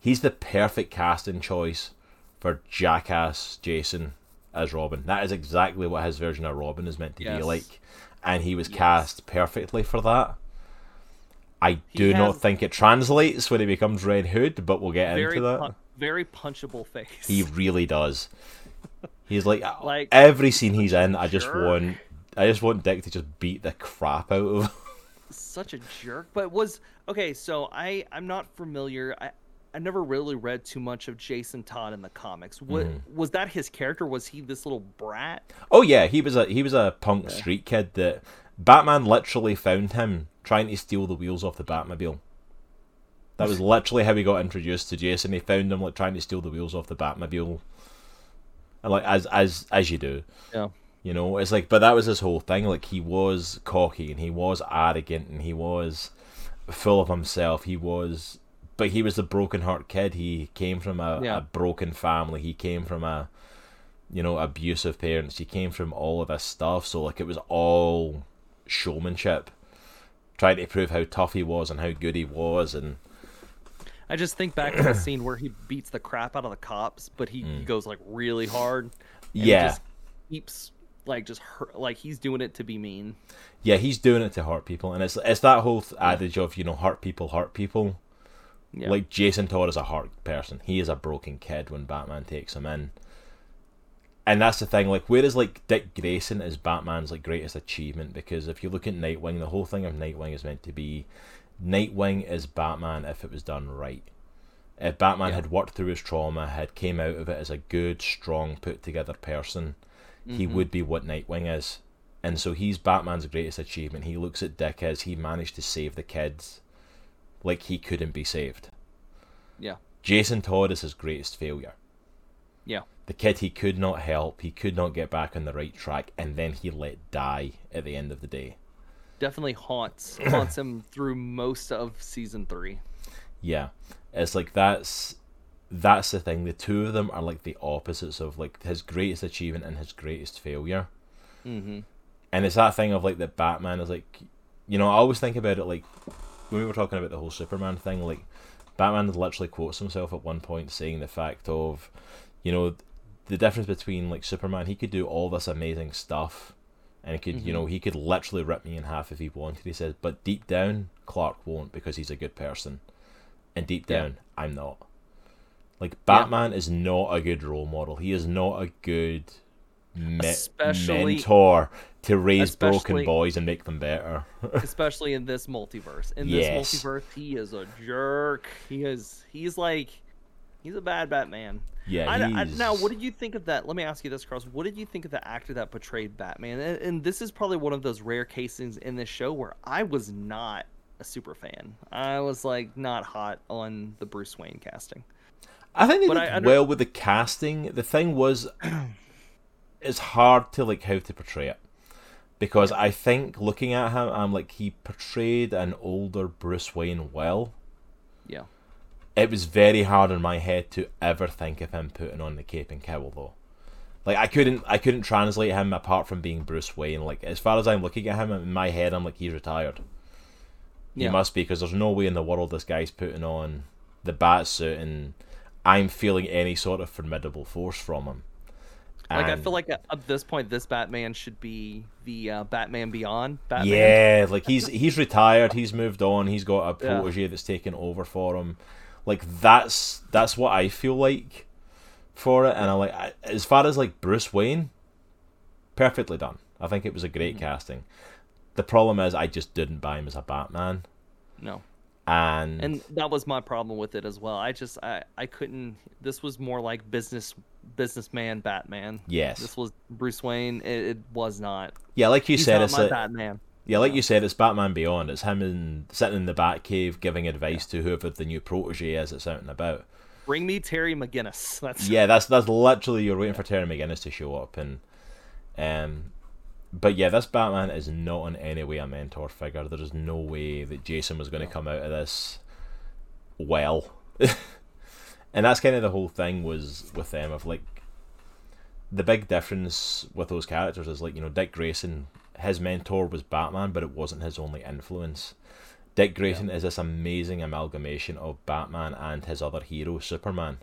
He's the perfect casting choice for Jackass Jason as Robin. That is exactly what his version of Robin is meant to be like, and he was Yes. cast perfectly for that. I do not think it translates when he becomes Red Hood, but we'll get into that. pun- very punchable face. He really does. He's like, Like, every scene he's in. I just jerk. want, I just want Dick to just beat the crap out of. him. such a jerk but was okay so i i'm not familiar i i never really read too much of jason todd in the comics what Mm-hmm. was that his character was he this little brat Oh yeah, he was a he was a punk street kid that Batman literally found him trying to steal the wheels off the Batmobile. That was literally how he got introduced to Jason. He found him like trying to steal the wheels off the Batmobile, and like as as as you do. yeah You know, it's like, but that was his whole thing. Like, he was cocky and he was arrogant and he was full of himself. He was, but he was a broken heart kid. He came from a, Yeah. a broken family. He came from a, you know, abusive parents. He came from all of this stuff. So, like, it was all showmanship, trying to prove how tough he was and how good he was. And i just think back to the scene where he beats the crap out of the cops but he, he goes like really hard and Mm. Yeah. just keeps like just hurt, like he's doing it to be mean. Yeah, he's doing it to hurt people, and it's it's that whole th- adage of you know hurt people, hurt people. Yeah. Like Jason Todd is a hurt person. He is a broken kid when Batman takes him in. And that's the thing, like whereas like Dick Grayson is Batman's like greatest achievement because if you look at Nightwing, the whole thing of Nightwing is meant to be Nightwing is Batman if it was done right. If Batman Yeah. had worked through his trauma, had came out of it as a good, strong, put together person, he Mhm. would be what Nightwing is. And so he's Batman's greatest achievement. He looks at Dick as he managed to save the kids like he couldn't be saved. Yeah. Jason Todd is his greatest failure. Yeah. The kid he could not help, he could not get back on the right track, and then he let die at the end of the day. Definitely haunts haunts him through most of season three. Yeah. It's like that's that's the thing. The two of them are like the opposites of like his greatest achievement and his greatest failure. Mm-hmm. And it's that thing of like that Batman is like, you know, I always think about it like when we were talking about the whole Superman thing. Like Batman literally quotes himself at one point saying the fact of, you know, the difference between like Superman, he could do all this amazing stuff, and he could, you Mhm. know, he could literally rip me in half if he wanted. He says, but deep down, Clark won't because he's a good person, and deep Yeah. down, I'm not. Like Batman is not a good role model. He is not a good me- Especially- mentor to raise broken boys and make them better. Especially in this multiverse. In Yes. this multiverse, he is a jerk. He is. He's like. He's a bad Batman. yeah, I, I, now, what did you think of that? Let me ask you this, Cross. What did you think of the actor that portrayed Batman? And, and this is probably one of those rare cases in this show where I was not a super fan. I was like not hot on the Bruce Wayne casting. I think they But did I well with the casting. The thing was, it's hard to like how to portray it because I think looking at him, I'm like he portrayed an older Bruce Wayne well. Yeah. It was very hard in my head to ever think of him putting on the cape and cowl though. Like I couldn't, I couldn't translate him apart from being Bruce Wayne. Like as far as I'm looking at him in my head, I'm like he's retired. He Yeah. must be because there's no way in the world this guy's putting on the bat suit and I'm feeling any sort of formidable force from him. Like I feel like at, at this point, this Batman should be the uh, Batman Beyond Batman. Yeah, like he's he's retired, he's moved on, he's got a Yeah. protege that's taken over for him. Like that's that's what I feel like for it, and I'm like, I, as far as like Bruce Wayne, perfectly done. I think it was a great Mm-hmm. casting. The problem is, I just didn't buy him as a Batman, No. and, and that was my problem with it as well i just i i couldn't this was more like business businessman batman yes, this was bruce wayne it, it was not yeah, like you he's said, it's a, batman Yeah, like you said, it's Batman Beyond. It's him in, sitting in the Batcave giving advice to whoever the new protege is that's out and about. bring me terry mcginnis that's Yeah, that's that's literally you're waiting for Terry McGinnis to show up, and um, but yeah, this Batman is not in any way a mentor figure. There is no way that Jason was going to come out of this well, and that's kind of the whole thing was with them of like the big difference with those characters is like you know Dick Grayson, his mentor was Batman, but it wasn't his only influence. Dick Grayson is this amazing amalgamation of Batman and his other hero, Superman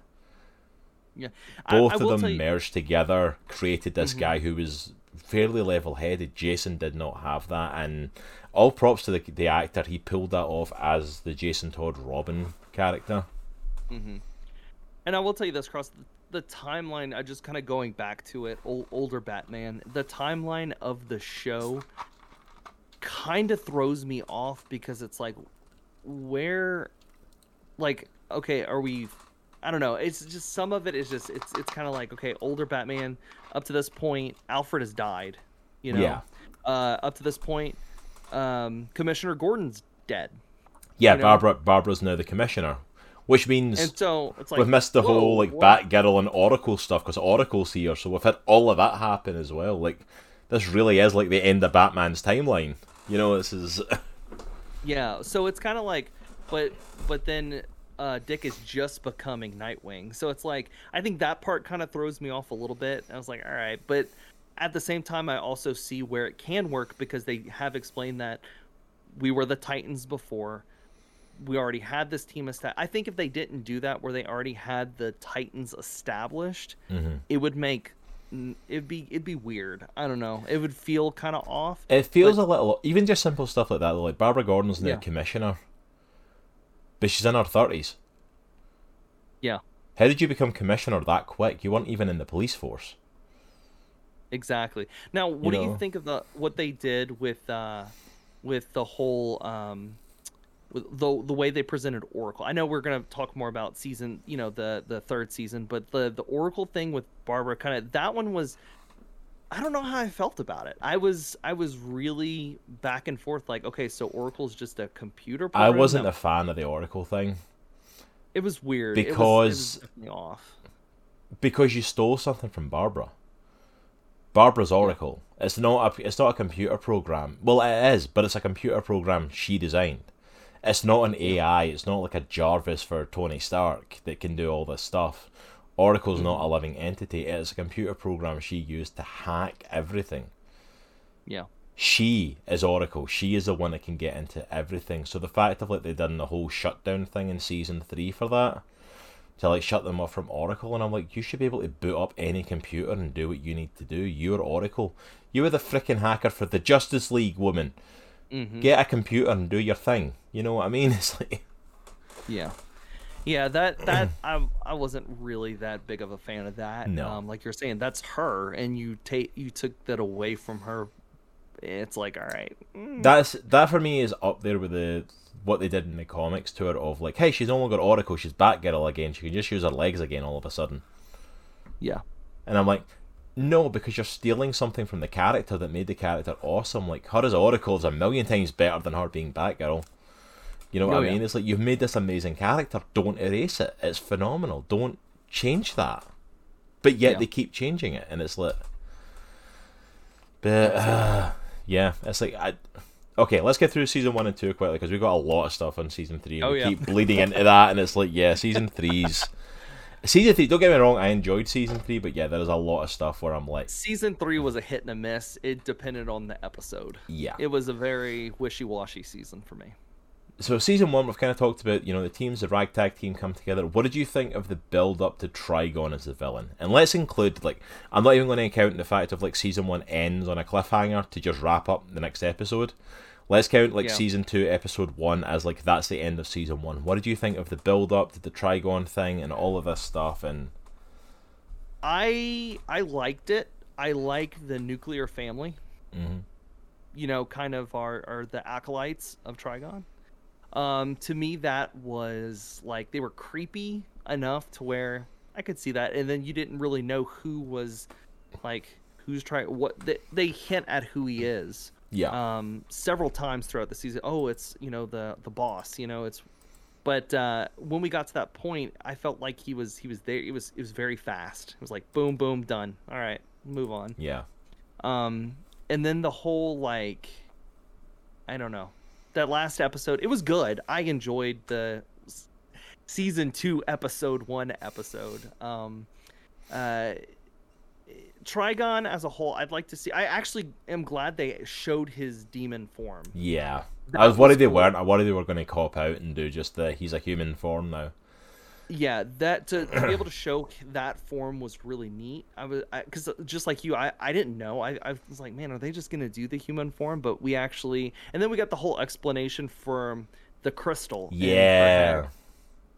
yeah both I of them you- merged together created this Mhm. guy who was fairly level-headed jason did not have that and all props to the, the actor he pulled that off as the jason todd robin character hmm And I will tell you this, Cross. The timeline, I just kind of going back to it, ol- older Batman, the timeline of the show kind of throws me off because it's like, where, like, okay, are we. I don't know. It's just some of it is just it's it's kind of like okay, older Batman. Up to this point, Alfred has died. You know. Yeah. Uh, up to this point, um, Commissioner Gordon's dead, yeah You know? barbara barbara's now the commissioner which means and so it's like we've missed the whoa, whole like what? batgirl and oracle stuff because oracle's here so we've had all of that happen as well like this really is like the end of batman's timeline you know this is Yeah, so it's kind of like, but but then uh, Dick is just becoming Nightwing, so it's like I think that part kind of throws me off a little bit. I was like, all right, but at the same time, I also see where it can work because they have explained that we were the Titans before. We already had this team established. I think if they didn't do that, where they already had the Titans established, Mhm. it would make. It'd be it'd be weird. I don't know. It would feel kind of off. It feels a little, even just simple stuff like that. Like Barbara Gordon's now Yeah. commissioner, but she's in her thirties. Yeah, How did you become commissioner that quick? You weren't even in the police force. exactly. Now, what do know. you think of the what they did with uh with the whole um the the way they presented Oracle? I know we're gonna talk more about season, you know, the the third season, but the the Oracle thing with Barbara, kind of that one was. I don't know how I felt about it. I was I was really back and forth. Like, okay, so Oracle's just a computer. I wasn't No, a fan of the Oracle thing It was weird It was- it because- was off. because you stole something from Barbara. Barbara's Oracle. It's not a it's not a computer program. Well, it is, but it's a computer program she designed. It's not an AI. It's not like a Jarvis for Tony Stark that can do all this stuff. Oracle's not a living entity. It's a computer program she used to hack everything. Yeah. She is Oracle. She is the one that can get into everything. So the fact of like they done the whole shutdown thing in season three for that to like shut them off from Oracle, and I'm like, you should be able to boot up any computer and do what you need to do. You're Oracle. You were the freaking hacker for the Justice League, woman. Hmm Get a computer and do your thing. You know what I mean? It's like Yeah. Yeah, that that I I wasn't really that big of a fan of that. No. Um, like you're saying, that's her, and you take you took that away from her. It's like, all right, mm, that's that for me is up there with the what they did in the comics to her of like, hey, she's no longer Oracle, she's Batgirl again. She can just use her legs again all of a sudden. yeah, And I'm like, no, because you're stealing something from the character that made the character awesome. Like her as Oracle is a million times better than her being Batgirl. You know what Oh, I yeah. mean? It's like you've made this amazing character. Don't erase it. It's phenomenal. Don't change that. But yet Yeah. they keep changing it, and it's like, but uh, yeah, it's like I. Okay, let's get through season one and two quickly because we've got a lot of stuff on season three. And Oh, we yeah. keep bleeding into that, and it's like, yeah, season three's season three. Don't get me wrong, I enjoyed season three, but yeah, there is a lot of stuff where I'm like, season three was a hit and a miss. It depended on the episode. yeah. It was a very wishy-washy season for me. So season one, we've kind of talked about, you know, the teams, the ragtag team come together. What did you think of the build up to Trigon as the villain? And let's include, like, I'm not even going to count the fact of like season one ends on a cliffhanger to just wrap up the next episode. Let's count like Yeah. season two, episode one as like that's the end of season one. What did you think of the build up the Trigon thing and all of this stuff? And I I liked it. I like the nuclear family. Mhm. You know, kind of are are the acolytes of Trigon. Um, to me, that was like they were creepy enough to where I could see that, and then you didn't really know who was like who's trying what they, they hint at who he is yeah, um several times throughout the season. Oh it's you know the the boss you know it's but uh when we got to that point i felt like he was he was there it was it was very fast. It was like boom boom done. All right move on. Yeah, um and then the whole like i don't know that last episode it was good. I enjoyed the season 2 episode 1 episode. Um uh Trigon as a whole, I'd like to see. I actually am glad they showed his demon form. yeah. That I was worried was they weren't. I worried they were going to cop out and do just the he's a human form now. Yeah, that to, to be able to show that form was really neat. I was because uh, just like you, I, I didn't know. I, I was like, man, are they just gonna do the human form? But we actually, and then we got the whole explanation for the crystal. Yeah.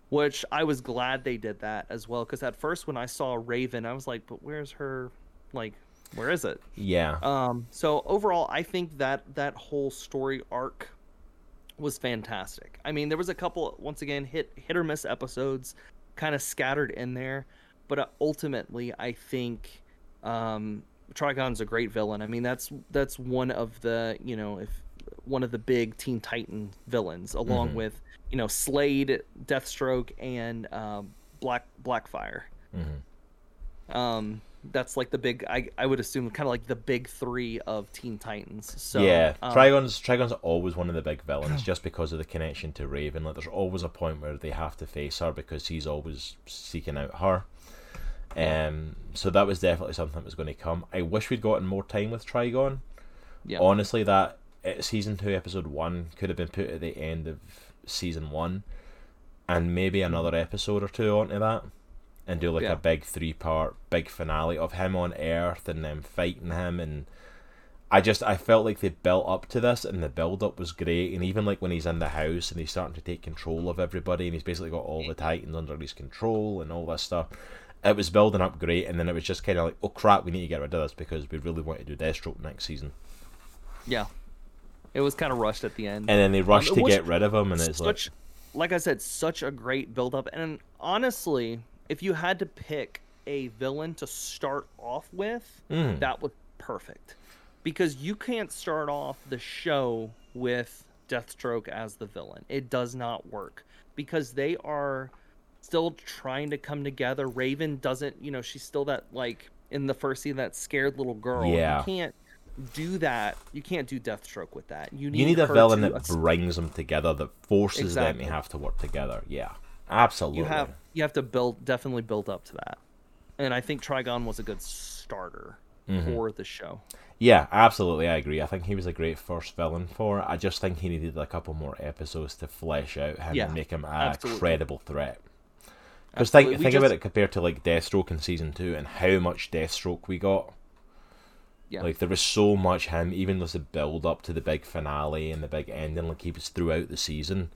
which I was glad they did that as well. Because at first, when I saw Raven, I was like, but where's her? Like, where is it? Yeah. Um, so overall, I think that that whole story arc was fantastic. I mean, there was a couple once again hit hit or miss episodes, kind of scattered in there, but uh, ultimately, I think um, Trigon's a great villain. I mean, that's that's one of the you know if one of the big Teen Titan villains, along Mhm. with you know Slade, Deathstroke, and um, Black Blackfire. hmm Um, that's like the big. I I would assume kind of like the big three of Teen Titans. So yeah, um, Trigon's Trigon's always one of the big villains, just because of the connection to Raven. Like, there's always a point where they have to face her because he's always seeking out her. Um, so that was definitely something that was going to come. I wish we'd gotten more time with Trigon. Yeah. Honestly, that uh, season two, episode one could have been put at the end of season one, and maybe another episode or two onto that. And do like Yeah. a big three part big finale of him on Earth and them fighting him and I just I felt like they built up to this and the build up was great and even like when he's in the house and he's starting to take control of everybody and he's basically got all the Titans under his control and all this stuff. It was building up great and then it was just kind of like oh crap we need to get rid of this because we really want to do Deathstroke next season Yeah, it was kind of rushed at the end. and then they um, rushed it to was get rid of him and it's like like I said, such a great build up. And honestly, if you had to pick a villain to start off with, Mm. that was perfect. Because you can't start off the show with Deathstroke as the villain. It does not work because they are still trying to come together. Raven doesn't, you know, she's still that like in the first scene that scared little girl. Yeah. You can't do that. You can't do Deathstroke with that. You need, you need a villain that brings them together that forces them Exactly. to have to work together yeah absolutely you have you have to build definitely build up to that and i think trigon was a good starter Mm-hmm. for the show Yeah, absolutely, I agree. I think he was a great first villain for it. I just think he needed a couple more episodes to flesh out him Yeah, and make him a absolutely. credible threat. Because think, We think about it compared to like Deathstroke in season two and how much Deathstroke we got. yeah Like there was so much him, even as the build up to the big finale and the big ending, like he was throughout the season.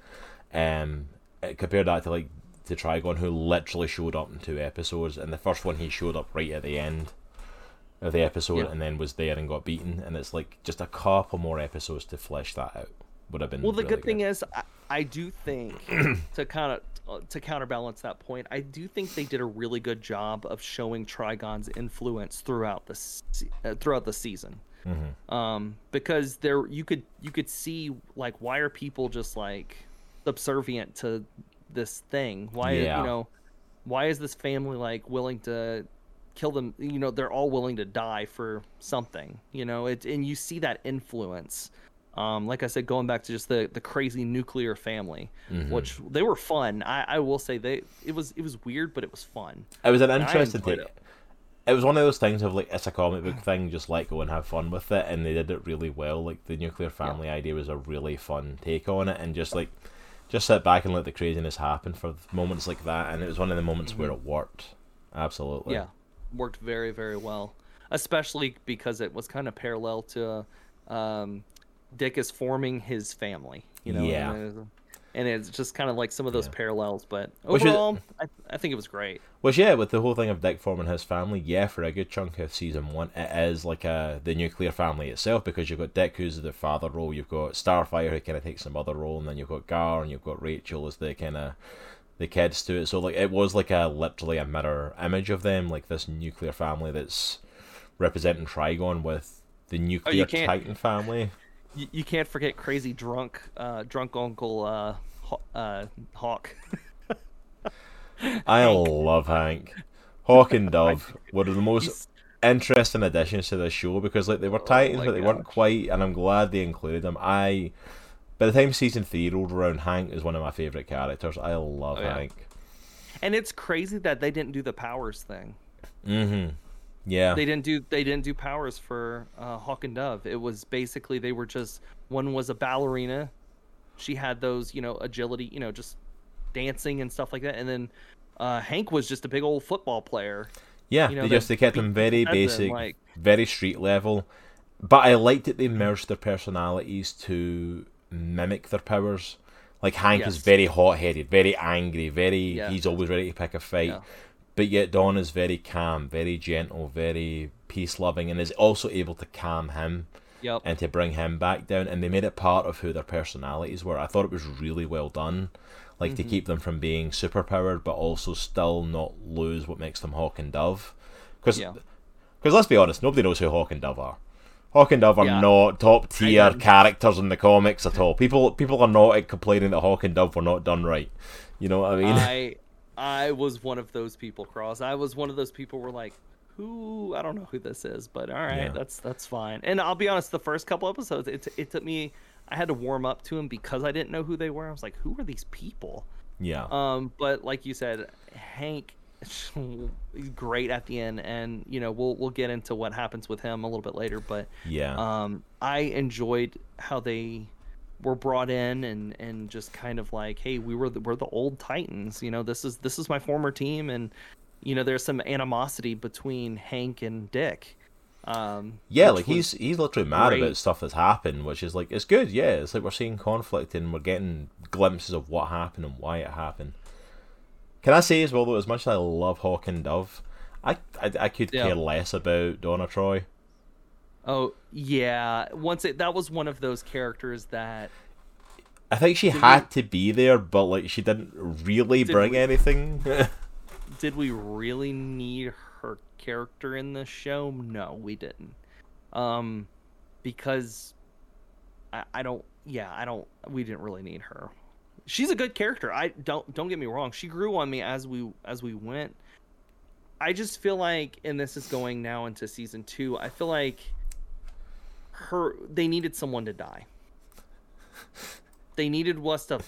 Um, compare that to like to Trigon, who literally showed up in two episodes, and the first one he showed up right at the end of the episode, Yeah. and then was there and got beaten, and it's like just a couple more episodes to flesh that out would have been. well the really good thing is I, I do think to kind of uh, to counterbalance that point i do think they did a really good job of showing trigon's influence throughout the uh, throughout the season Mhm. um because there you could you could see like why are people just like subservient to this thing why Yeah. you know why is this family like willing to kill them you know they're all willing to die for something you know it and you see that influence um like i said going back to just the the crazy nuclear family Mhm. which they were fun i i will say they it was it was weird but it was fun It was an interesting take. it. It was one of those things of like it's a comic book thing, just let go and have fun with it, and they did it really well. Like the nuclear family idea was a really fun take on it, and just like just sit back and let the craziness happen for moments like that, and it was one of the moments where it worked. Absolutely. Yeah, worked very very well, especially because it was kind of parallel to um, Dick is forming his family. You know, Yeah. And, it's just kind of like some of those Yeah. parallels. But Which is- overall, I, I think it was great. Which yeah, with the whole thing of Dick forming his family, yeah, for a good chunk of season one, it is like a the nuclear family itself because you've got Dick who's the father role, you've got Starfire who kind of takes some other role, and then you've got Gar and you've got Rachel as the kind of the kids to it. So like it was like a literally a mirror image of them, like this nuclear family that's representing Trigon with the nuclear can't- Titan family. You, you can't forget crazy drunk uh, drunk Uncle uh, uh, Hawk. I love Hank. Hawk and Dove were the most He's- interesting additions to the show because like they were Oh Titans, but they weren't quite, and I'm glad they included them. I, by the time season three rolled around, Hank is one of my favorite characters. I love Oh, yeah. Hank. and it's crazy that they didn't do the powers thing. Mm-hmm. Yeah. they didn't do they didn't do powers for uh, Hawk and Dove. It was basically they were just one was a ballerina, she had those you know agility you know just dancing and stuff like that, and then uh, Hank was just a big old football player. yeah. you know, they just they kept them very basic, like- very street level. But I liked that they merged their personalities to mimic their powers. Like Hank is very hot headed, very angry, very Yeah. he's always ready to pick a fight. Yeah. But yet Dawn is very calm, very gentle, very peace loving, and is also able to calm him Yep. and to bring him back down. And they made it part of who their personalities were. I thought it was really well done. Like to mm-hmm. keep them from being super powered, but also still not lose what makes them Hawk and Dove. Because Yeah. let's be honest, nobody knows who Hawk and Dove are. Hawk and Dove are Yeah. not top tier characters in the comics at all. People people are not complaining that Hawk and Dove were not done right. You know what I mean? I I was one of those people, Cross. I was one of those people who were like, who I don't know who this is, but all right, Yeah. that's that's fine. And I'll be honest, the first couple episodes, it it took me I had to warm up to him because I didn't know who they were. I was like, who are these people? yeah. Um, but like you said, Hank, he's great at the end, and you know we'll we'll get into what happens with him a little bit later. But yeah. um, I enjoyed how they were brought in and and just kind of like, hey, we were the, we're the old Titans. You know, this is this is my former team, and you know, there's some animosity between Hank and Dick. Um, Yeah, like he's he's literally mad great. about stuff that's happened, which is like it's good. Yeah, it's like we're seeing conflict and we're getting glimpses of what happened and why it happened. Can I say as well though, as much as I love Hawk and Dove, I I, I could Yeah. care less about Donna Troy. Oh yeah, once it that was one of those characters that I think she had to be there, but like she didn't really bring we- anything. did we really need her character in the show? No, we didn't. Um, because I, I don't. Yeah, I don't. We didn't really need her. She's a good character. I don't don't get me wrong. She grew on me as we as we went. I just feel like, and this is going now into season two. I feel like her they needed someone to die. They needed us to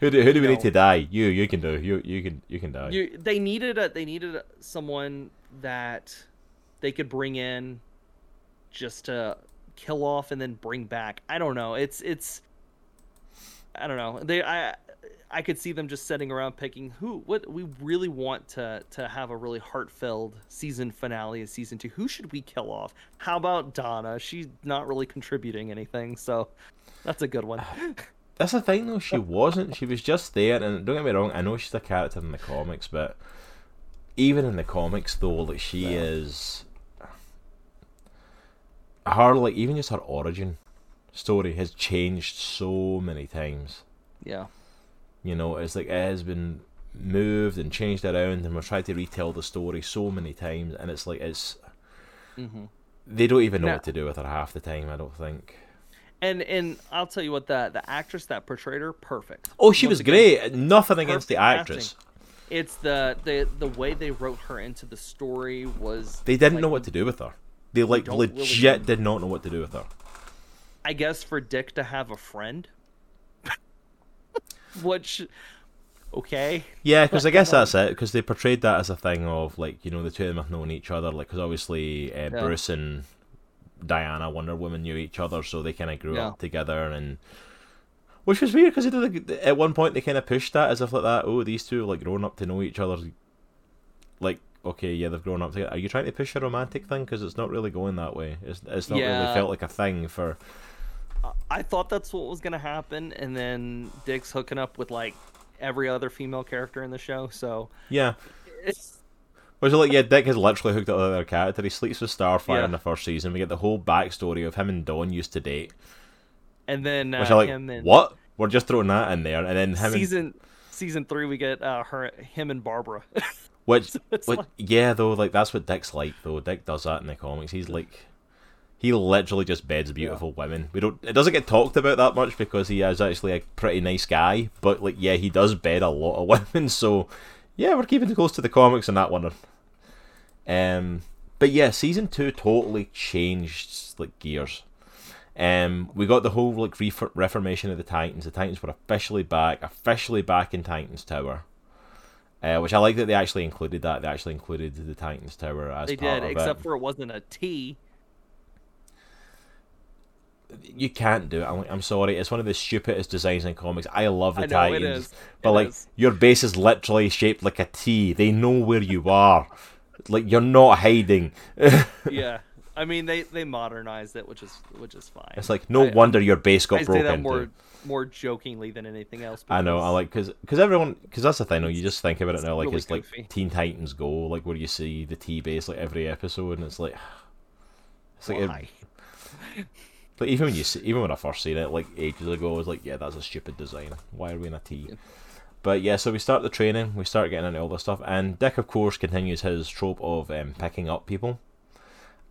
who do who do we No. need to die? You you can do you you can you can die. you they needed a they needed someone that they could bring in just to kill off and then bring back. I don't know. It's it's I don't know. They I I could see them just sitting around picking who what we really want to to have a really heart-filled season finale of season 2. Who should we kill off? How about Donna? She's not really contributing anything, so that's a good one. That's the thing though, she wasn't. She was just there, and don't get me wrong, I know she's a character in the comics, but even in the comics though, like she Yeah. is her like even just her origin story has changed so many times. yeah. You know, it's like it has been moved and changed around, and we're trying to retell the story so many times, and it's like it's Mhm. they don't even know Now- what to do with her half the time. I don't think. And and I'll tell you what the the actress that portrayed her perfect. Oh, she Once was again, great. Nothing against the actress. It's the the the way they wrote her into the story was They didn't like, know what to do with her. They like don't really legit did not know what to do with her. I guess for Dick to have a friend. Which okay. Yeah, because I guess that's it. Because they portrayed that as a thing of like you know the two of them have known each other. Like because obviously uh, Yeah. Bruce and Diana Wonder Woman knew each other, so they kind of grew Yeah. up together and. Which was weird because at one point they kind of pushed that as if like that. Oh, these two have, like grown up to know each other. Like okay, yeah, they've grown up together. Are you trying to push a romantic thing? Because it's not really going that way. It's it's not really felt like a thing for. I thought that's what was gonna happen, and then Dick's hooking up with like every other female character in the show. So Yeah, it's It like yeah, Dick has literally hooked up with another character. He sleeps with Starfire Yeah. in the first season. We get the whole backstory of him and Dawn used to date. and then uh, Which I like. him and What? We're just throwing that in there, and then him and season season three we get uh, her him and Barbara. which, it's which like- yeah though like that's what Dick's like though. Dick does that in the comics. He's like. He literally just beds beautiful women. We don't. It doesn't get talked about that much because he is actually a pretty nice guy. But like, yeah, he does bed a lot of women. So, yeah, we're keeping it close to the comics on that one. Um, but yeah, season two totally changed like gears. Um, we got the whole like refor- reformation of the Titans. The Titans were officially back, officially back in Titans Tower. Uh, which I like that they actually included that. They actually included the Titans Tower as they part did, of except it. for it wasn't a T. you can't do it. I'm, I'm sorry. It's one of the stupidest designs in comics. I love the I know it Titans, but It like is. your base is literally shaped like a T. They know where you are. Like you're not hiding. yeah, I mean they they modernized it, which is which is fine. It's like no I- wonder your base got I say broken that into. more more jokingly than anything else. I know. I like because because everyone because that's the thing. you just think about it now, like really it's like. Teen Titans Go, like where you see the T base like every episode, and it's like it's like it- Why? Like even when you see, even when I first seen it like ages ago, I was like, yeah, that's a stupid design. Why are we in a T? But yeah, so we start the training, we start getting into all this stuff, and Dick, of course, continues his trope of um, picking up people,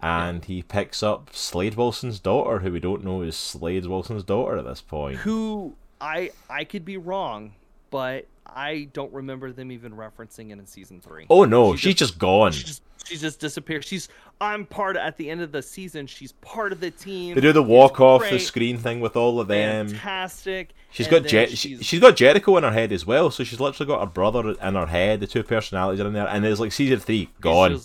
and he picks up Slade Wilson's daughter, who we don't know is Slade Wilson's daughter at this point. Who I I could be wrong, but I don't remember them even referencing it in season three. Oh no, She she's just gone. She just she just disappeared. She's I'm part of, at the end of the season. She's part of the team. They do the walk off the screen thing with all of them. Fantastic. She's and got then Je- she, she's got Jericho in her head as well, so she's literally got her brother in her head. The two personalities are in there, and there's like season three she's gone,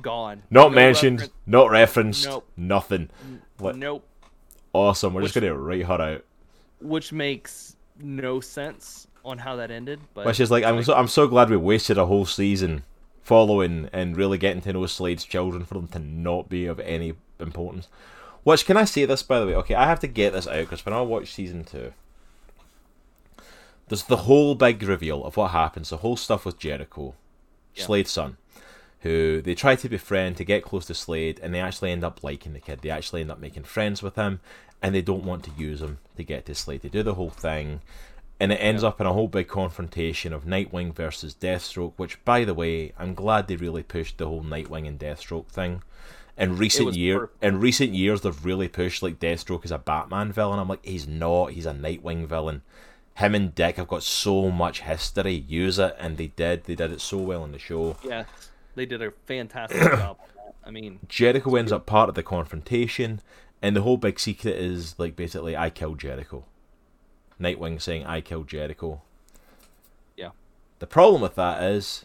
gone. not No mentioned, reference- not referenced, Nope. nothing. What- Nope. Awesome. We're just gonna write her out. Which makes no sense on how that ended. But Which is like I'm so I'm so glad we wasted a whole season following and really getting to know Slade's children for them to not be of any importance. Which can I say this by the way? Okay, I have to get this out because when I watch season two, there's the whole big reveal of what happens, the whole stuff with Jericho, Yeah. Slade's son, who they try to befriend to get close to Slade, and they actually end up liking the kid. They actually end up making friends with him, and they don't want to use him to get to Slade. They do the whole thing, and it ends up in a whole big confrontation of Nightwing versus Deathstroke. Which, by the way, I'm glad they really pushed the whole Nightwing and Deathstroke thing. In recent year, perfect. in recent years, they've really pushed like Deathstroke as a Batman villain. I'm like, he's not. He's a Nightwing villain. Him and Dick have got so much history. Use it, and they did. They did it so well in the show. Yeah, they did a fantastic job. I mean, Jericho ends up part of the confrontation, and the whole big secret is like basically, I killed Jericho. Nightwing saying, I killed Jericho. Yeah. The problem with that is,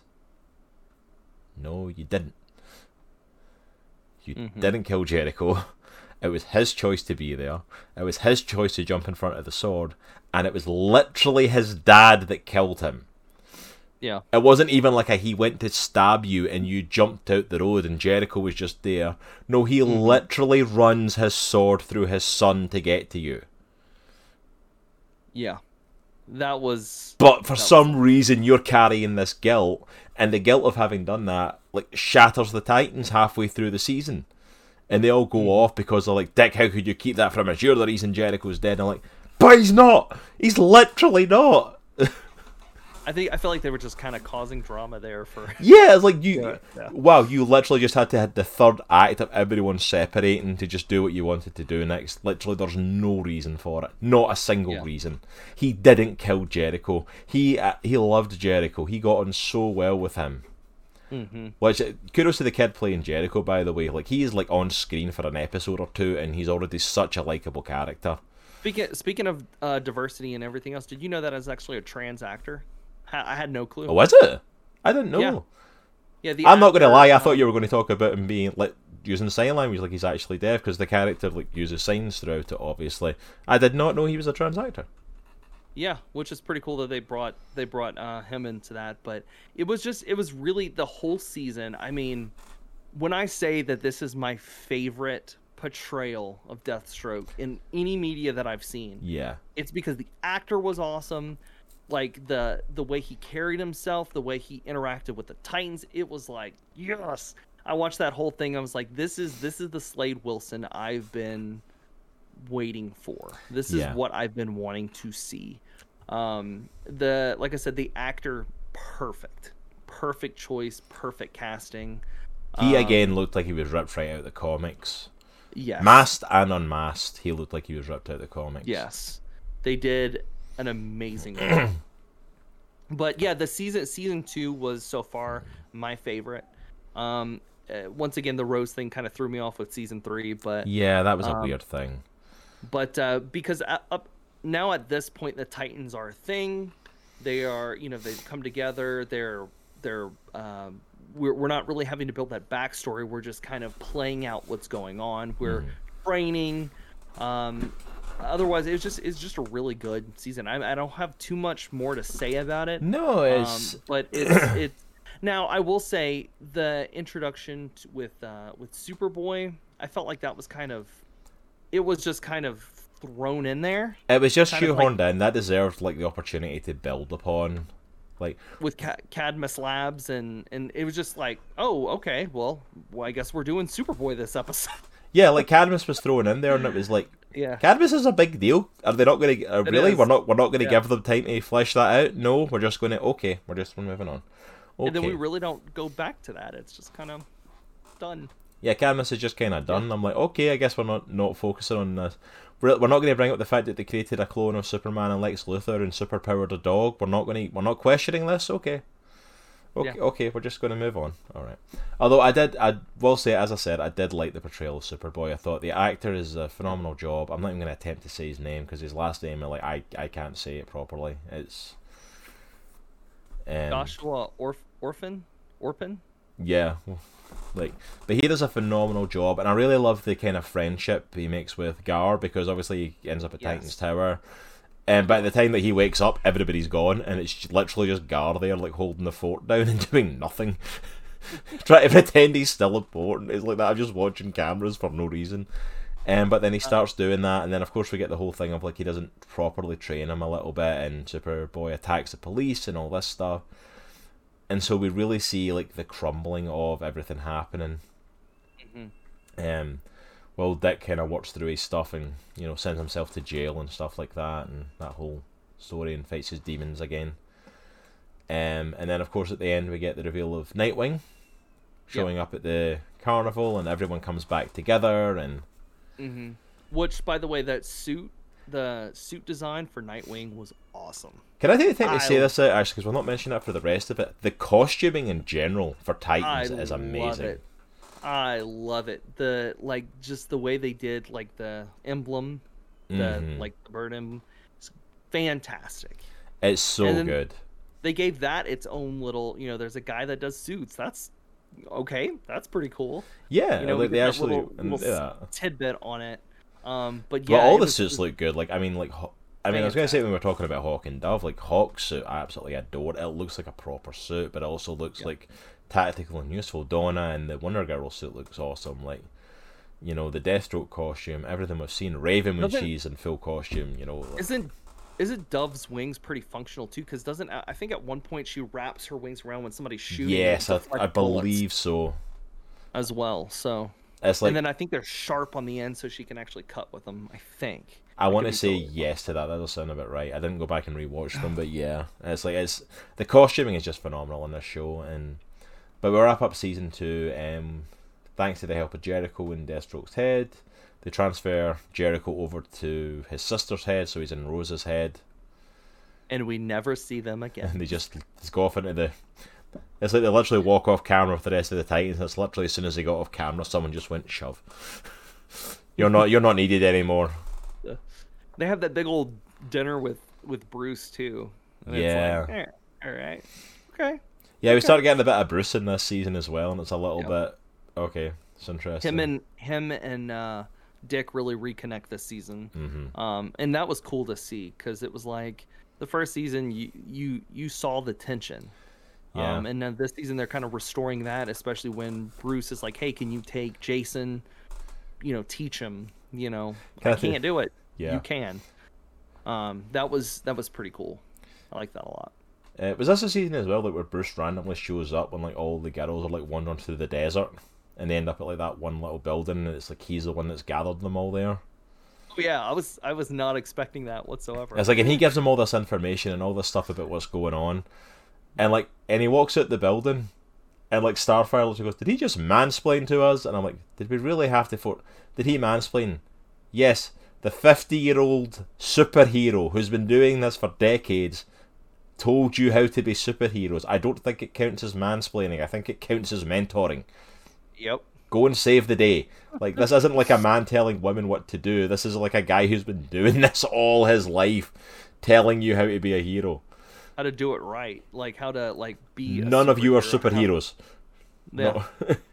no, you didn't. You Mhm. didn't kill Jericho. It was his choice to be there. It was his choice to jump in front of the sword, and it was literally his dad that killed him. yeah, It wasn't even like a he went to stab you and you jumped out the road and Jericho was just there. No, he Mm-hmm. literally runs his sword through his son to get to you. yeah, that was But for some reason you're carrying this guilt and the guilt of having done that like shatters the Titans halfway through the season. And they all go Mm-hmm. off because they're like, Dick, how could you keep that from us? You're the reason Jericho's dead. And I'm like, but he's not. He's literally not. I think I feel like they were just kind of causing drama there for. Yeah, it's like you. Yeah, yeah. Wow, you literally just had to have the third act of everyone separating to just do what you wanted to do next. Literally, there's no reason for it. Not a single Yeah. reason. He didn't kill Jericho. He uh, he loved Jericho. He got on so well with him. Hmm Which uh, kudos to the kid playing Jericho, by the way. Like he is like on screen for an episode or two, and he's already such a likable character. Speaking speaking of uh, diversity and everything else, did you know that is actually a trans actor? I had no clue. Oh, is it? I didn't know. Yeah. Yeah, the I'm not going to lie. I uh, thought you were going to talk about him being like using sign language, like he's actually deaf, because the character like uses signs throughout it. Obviously, I did not know he was a trans actor. Yeah, which is pretty cool that they brought they brought uh, him into that. But it was just it was really the whole season. I mean, when I say that this is my favorite portrayal of Deathstroke in any media that I've seen, Yeah, it's because the actor was awesome. Like the the way he carried himself, the way he interacted with the Titans, it was like yes. I watched that whole thing. I was like, this is this is the Slade Wilson I've been waiting for. This is Yeah. what I've been wanting to see. Um, the like I said, the actor perfect, perfect choice, perfect casting. he Um, again looked like he was ripped right out of the comics, Yes. masked and unmasked. He looked like he was ripped out of the comics. Yes, they did an amazing job. But yeah, the season season two was so far my favorite. Um, uh, once again, the Rose thing kind of threw me off with season three, but yeah, that was a Um, weird thing. But uh, because at, up now at this point, the Titans are a thing. They are, you know, they've come together. They're they're um, we're we're not really having to build that backstory. We're just kind of playing out what's going on. We're training. Um, otherwise, it's just it's just a really good season. I, I don't have too much more to say about it. No, it's Um, but it's it's now I will say the introduction with uh, with Superboy. I felt like that was kind of it was just kind of thrown in there it was just kind of like- shoehorned in. That deserved like the opportunity to build upon. Like, with Ca- Cadmus Labs and and it was just like oh okay well, well I guess we're doing Superboy this episode. yeah, like Cadmus was thrown in there, and it was like, yeah. Cadmus is a big deal. Are they not going to? Uh, really? is. We're not. We're not going to Yeah. give them time to flesh that out. No, we're just going to. Okay, we're just moving on. Okay. And then we really don't go back to that. It's just kind of done. Yeah, Cadmus is just kind of done. I'm like, okay, I guess we're not not focusing on this. We're, we're not going to bring up the fact that they created a clone of Superman and Lex Luthor and superpowered a dog. We're not going to. We're not questioning this. Okay. Okay, Yeah. okay, we're just going to move on. All right. Although I did, I will say, as I said, I did like the portrayal of Superboy. I thought the actor is a phenomenal job. I'm not even going to attempt to say his name because his last name, like, I, I can't say it properly. It's. Um, Joshua Orf- Orphan Orphan. yeah, like, but he does a phenomenal job, and I really love the kind of friendship he makes with Gar because obviously he ends up at Yes. Titan's Tower, and by the time that he wakes up, everybody's gone, and it's literally just Gar there, like holding the fort down and doing nothing. try to pretend he's still important. It's like that. I'm just watching cameras for no reason. Um, but then he starts doing that, and then of course we get the whole thing of like he doesn't properly train him a little bit, and Superboy attacks the police and all this stuff. And so we really see like the crumbling of everything happening. Um, well, Dick kind of works through his stuff and you know sends himself to jail and stuff like that, and that whole story and fights his demons again. Um, and then of course at the end we get the reveal of Nightwing showing up at the carnival, and everyone comes back together, and hmm Which, by the way, that suit, the suit design for Nightwing was awesome. Can I take the time I say this out actually because we're not mentioning that for the rest of it? The costuming in general for I Titans is love amazing. it. I love it. The like just the way they did like the emblem, the Mhm. like the bird emblem, it's fantastic. It's so good. They gave that its own little, you know, there's a guy that does suits. That's okay. That's pretty cool. Yeah, you know, like they actually little- little. Tidbit on it. Um, but yeah, all the was- suits look good. Like I mean, like I mean, I was gonna say when we were talking about Hawk and Dove, like Hawk's suit, I absolutely adore. It looks like a proper suit, but it also looks Yeah. like tactical and useful. Donna and the Wonder Girl suit looks awesome. Like, you know, the Deathstroke costume, everything we've seen. Raven when she's in full costume, you know. like- Isn't isn't Dove's wings pretty functional too? Because doesn't I think at one point she wraps her wings around when somebody's shooting. yes, I, deflect I believe so. as well. So It's like and then I think they're sharp on the end, so she can actually cut with them. I think. I want to say yes to that. That does sound about right. I didn't go back and rewatch them, but yeah, it's like it's the costuming is just phenomenal on this show, and but we wrap up season two. Um, thanks to the help of Jericho and Deathstroke's head, they transfer Jericho over to his sister's head, so he's in Rose's head, And we never see them again. and they just, just go off into the. It's like they literally walk off camera with the rest of the Titans. It's literally as soon as they got off camera, someone just went shove. You're not you're not needed anymore. They have that big old dinner with with Bruce too. And Yeah. like, eh, all right. Okay. Yeah, we start getting a bit of Bruce in this season as well, and it's a little Yeah. bit okay. It's interesting. Him and him and uh, Dick really reconnect this season. hmm um, and that was cool to see because it was like the first season you you you saw the tension Yeah. um, and then this season they're kind of restoring that especially when bruce is like hey can you take jason you know teach him you know? I can't do it. Yeah. you can. Um, that was that was pretty cool. I like that a lot. Uh, was this a season as well, like where Bruce randomly shows up when like all the girls are like wandering through the desert, and they end up at like that one little building, and it's like he's the one that's gathered them all there. oh, yeah i was i was not expecting that whatsoever. It's like, and he gives them all this information and all this stuff about what's going on, and like, and he walks out the building, and like Starfire looks and goes, "Did he just mansplain to us?" And I'm like, "Did we really have to for? Did he mansplain?" Yes, the fifty-year-old superhero who's been doing this for decades told you how to be superheroes. I don't think it counts as mansplaining. I think it counts as mentoring. yep Go and save the day. Like this isn't like a man telling women what to do. This is like a guy who's been doing this all his life, telling you how to be a hero. How to do it right like how to like be a None of you are superheroes. yeah. No.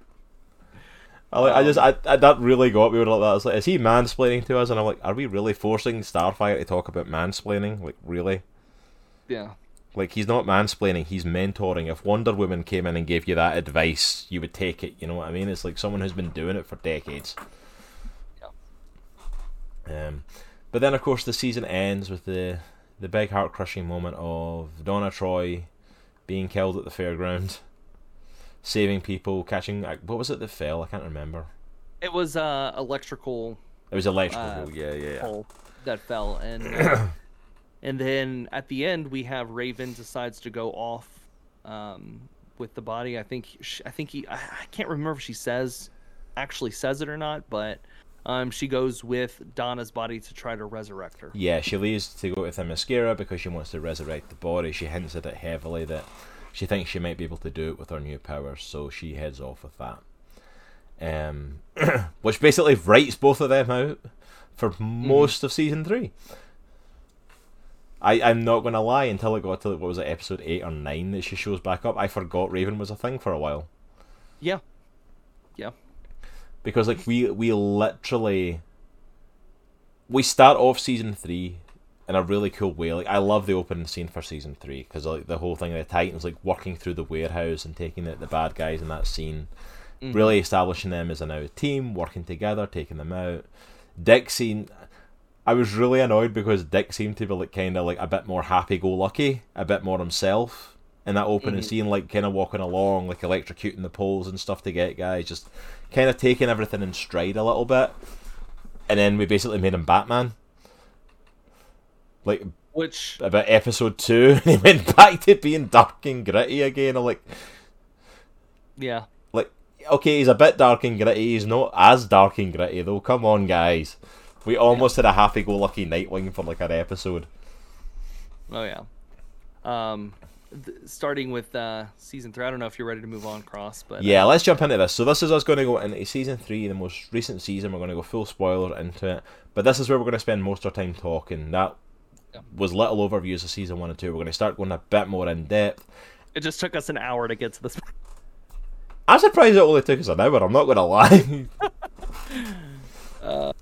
I, I just I, I that really got me when like that. It's like, is he mansplaining to us? And I'm like, are we really forcing Starfire to talk about mansplaining? Like, really? yeah Like, he's not mansplaining. He's mentoring. If Wonder Woman came in and gave you that advice, you would take it. You know what I mean? It's like someone who's been doing it for decades. Yeah. Um, but then of course the season ends with the the big heart crushing moment of Donna Troy being killed at the fairground, saving people, catching what was it that fell? I can't remember. It was uh electrical It was electrical. Uh, yeah, yeah, yeah. that fell, and uh, and then at the end we have Raven decides to go off um, with the body. I think sh I think he I, I can't remember if she says actually says it or not, but um, she goes with Donna's body to try to resurrect her. Yeah, she leaves to go with Themyscira because she wants to resurrect the body. She hints at it heavily that she thinks she might be able to do it with her new powers, so she heads off with that. Um, which basically writes both of them out for most of season three. I, I'm not going to lie, until it got to, what was it, episode 8 or 9 that she shows back up, I forgot Raven was a thing for a while. Yeah, yeah, because like we we literally we start off season three in a really cool way. Like I love the opening scene for season three because like the whole thing of the Titans like working through the warehouse and taking the, the bad guys in that scene, Mhm. really establishing them as a now team, working together, taking them out. Dick scene. I was really annoyed because Dick seemed to be like kind of like a bit more happy-go-lucky, a bit more himself in that opening Mhm. scene, like kind of walking along, like electrocuting the poles and stuff to get guys, just kind of taking everything in stride a little bit. And then we basically made him Batman. Like Which about episode two, and he went back to being dark and gritty again. I'm like, yeah. like okay, he's a bit dark and gritty. He's not as dark and gritty though. Come on, guys. We almost had a happy-go-lucky Nightwing for like an episode. Oh yeah. Um, th- starting with uh, season three. I don't know if you're ready to move on, Cross, but uh, Yeah, let's jump into this. So this is us going to go into season three, the most recent season. We're going to go full spoiler into it, but this is where we're going to spend most of our time talking. That Yeah. was little overviews of season one and two. We're going to start going a bit more in depth. it just took us an hour to get to this. I'm surprised it only took us an hour. I'm not going to lie.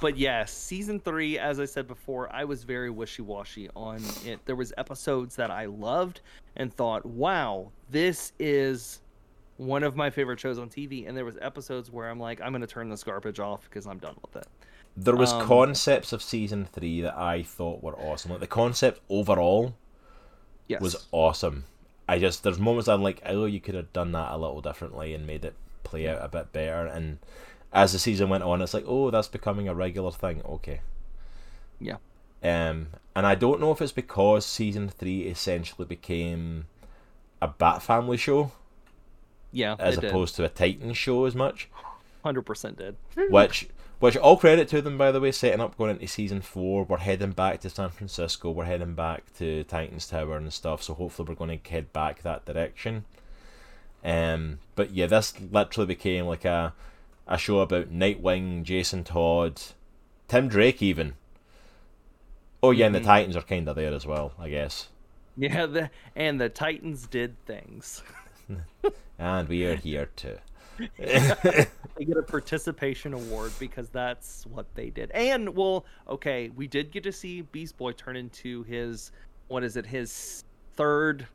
but yeah, season three, as I said before, I was very wishy-washy on it. There was episodes that I loved and thought, "Wow, this is one of my favorite shows on TV," and there was episodes where I'm like, "I'm going to turn this garbage off because I'm done with it." there was Um, concepts of season three that I thought were awesome. Like the concept overall Yes. was awesome. I just there's moments I'm like, oh, you could have done that a little differently and made it play out a bit better. And as the season went on, it's like, oh, that's becoming a regular thing. Okay. Yeah. Um, and I don't know if it's because season three essentially became a Bat Family show Yeah, as it opposed to a Titan show as much. hundred percent did. which which all credit to them by the way setting up going into season four we're heading back to san francisco we're heading back to titans tower and stuff so hopefully we're going to head back that direction um but yeah this literally became like a a show about nightwing jason todd tim drake even oh yeah and the Mhm. titans are kind of there as well i guess Yeah, the, and the Titans did things. and we are here too they get a participation award because that's what they did. And well, okay, we did get to see Beast Boy turn into his what is it? His third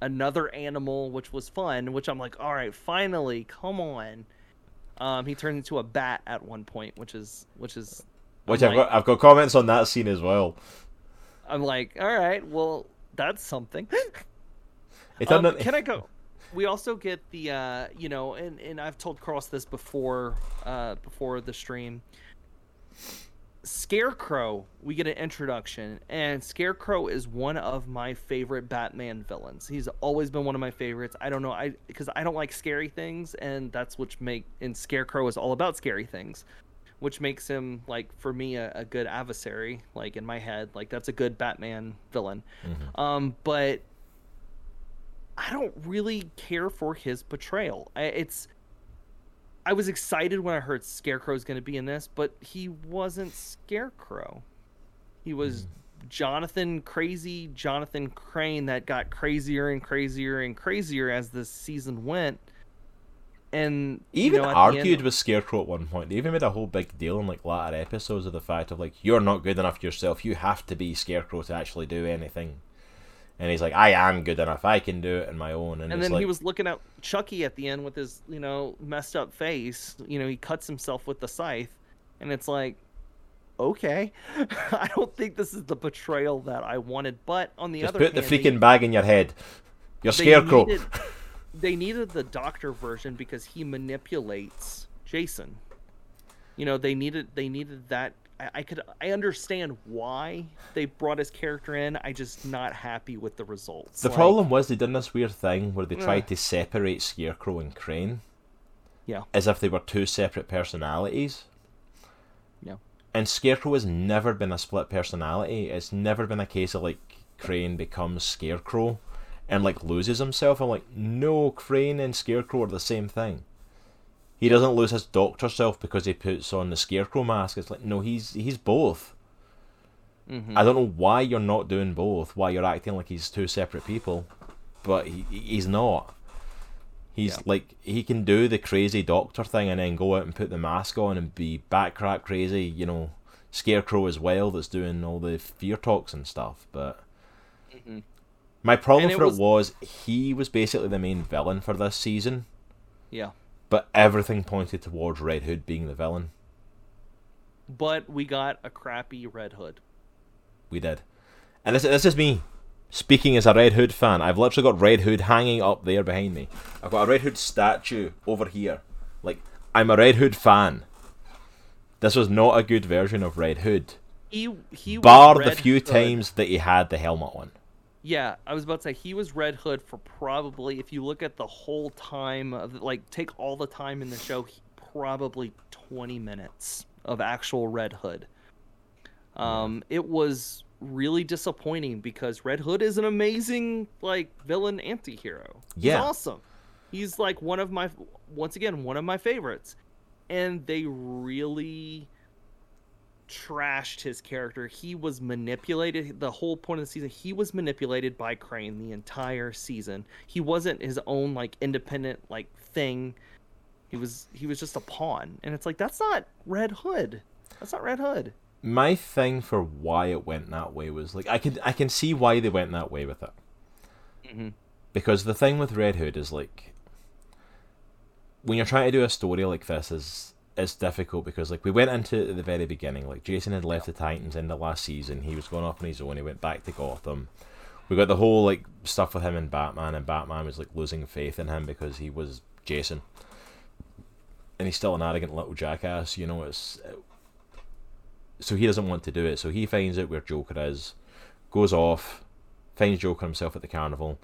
another animal, which was fun, which I'm like, "All right, finally, come on." Um he turned into a bat at one point, which is which is which I'm I've like, got, I've got comments on that scene as well I'm like, "All right, well, that's something." Um, can I go? We also get the uh, you know, and and I've told Cross this before uh before the stream. Scarecrow, we get an introduction, and Scarecrow is one of my favorite Batman villains. He's always been one of my favorites. I don't know, I because I don't like scary things, and that's which make and Scarecrow is all about scary things, which makes him like for me a, a good adversary. Like in my head, like that's a good Batman villain. Mhm. Um, but I don't really care for his portrayal. I, it's I was excited when I heard Scarecrow's going to be in this, but he wasn't Scarecrow. He was hmm. Jonathan crazy Jonathan Crane that got crazier and crazier and crazier as the season went. And you even know, argued end- with Scarecrow at one point. They even made a whole big deal in like latter episodes of the fact of like you're not good enough yourself. You have to be Scarecrow to actually do anything. And he's like, I am good enough. I can do it on my own. And, and then like, he was looking at Chucky at the end with his, you know, messed up face. You know, he cuts himself with the scythe, and it's like, okay, I don't think this is the betrayal that I wanted. But on the just other put the hand, they- freaking bag in your head. You're they Scarecrow. Needed, they needed the doctor version because he manipulates Jason. You know, they needed they needed that. I, I could I understand why they brought his character in. I just not happy with the results. The Like, problem was they done this weird thing where they tried Ugh. to separate Scarecrow and Crane. Yeah. As if they were two separate personalities. Yeah. And Scarecrow has never been a split personality. It's never been a case of like Crane becomes Scarecrow and like loses himself. I'm like, no, Crane and Scarecrow are the same thing. He doesn't lose his doctor self because he puts on the Scarecrow mask. It's like, no, he's he's both. mhm. I don't know why you're not doing both. Why you're acting like he's two separate people, but he he's not. He's Yeah. like he can do the crazy doctor thing and then go out and put the mask on and be back crap crazy. You know, Scarecrow as well that's doing all the fear talks and stuff. But Mhm. my problem it for was- it was he was basically the main villain for this season, Yeah. But everything pointed towards Red Hood being the villain. But we got a crappy Red Hood. We did, and this this is me speaking as a Red Hood fan. I've literally got Red Hood hanging up there behind me. I've got a Red Hood statue over here. Like I'm a Red Hood fan. This was not a good version of Red Hood. He he was bar the few Hood. times that he had the helmet on. Yeah, I was about to say he was Red Hood for probably if you look at the whole time of like take all the time in the show, he, probably 20 minutes of actual Red Hood. Um it was really disappointing because Red Hood is an amazing like villain anti-hero. He's Yeah. awesome. He's like one of my once again one of my favorites. And they really trashed his character. He was manipulated the whole point of the season. He was manipulated by Crane the entire season. He wasn't his own like independent like thing. He was he was just a pawn. And it's like that's not Red Hood. That's not Red Hood. My thing for why it went that way was like I can I can see why they went that way with it. Mhm. Because the thing with Red Hood is like when you're trying to do a story like this is it's difficult because like we went into it at the very beginning like Jason had left the Titans in the last season. He was going off on his own. He went back to Gotham. We got the whole like stuff with him and Batman and Batman was like losing faith in him because he was Jason. And he's still an arrogant little jackass you know it's so he doesn't want to do it. So he finds out where Joker is goes off finds Joker himself at the carnival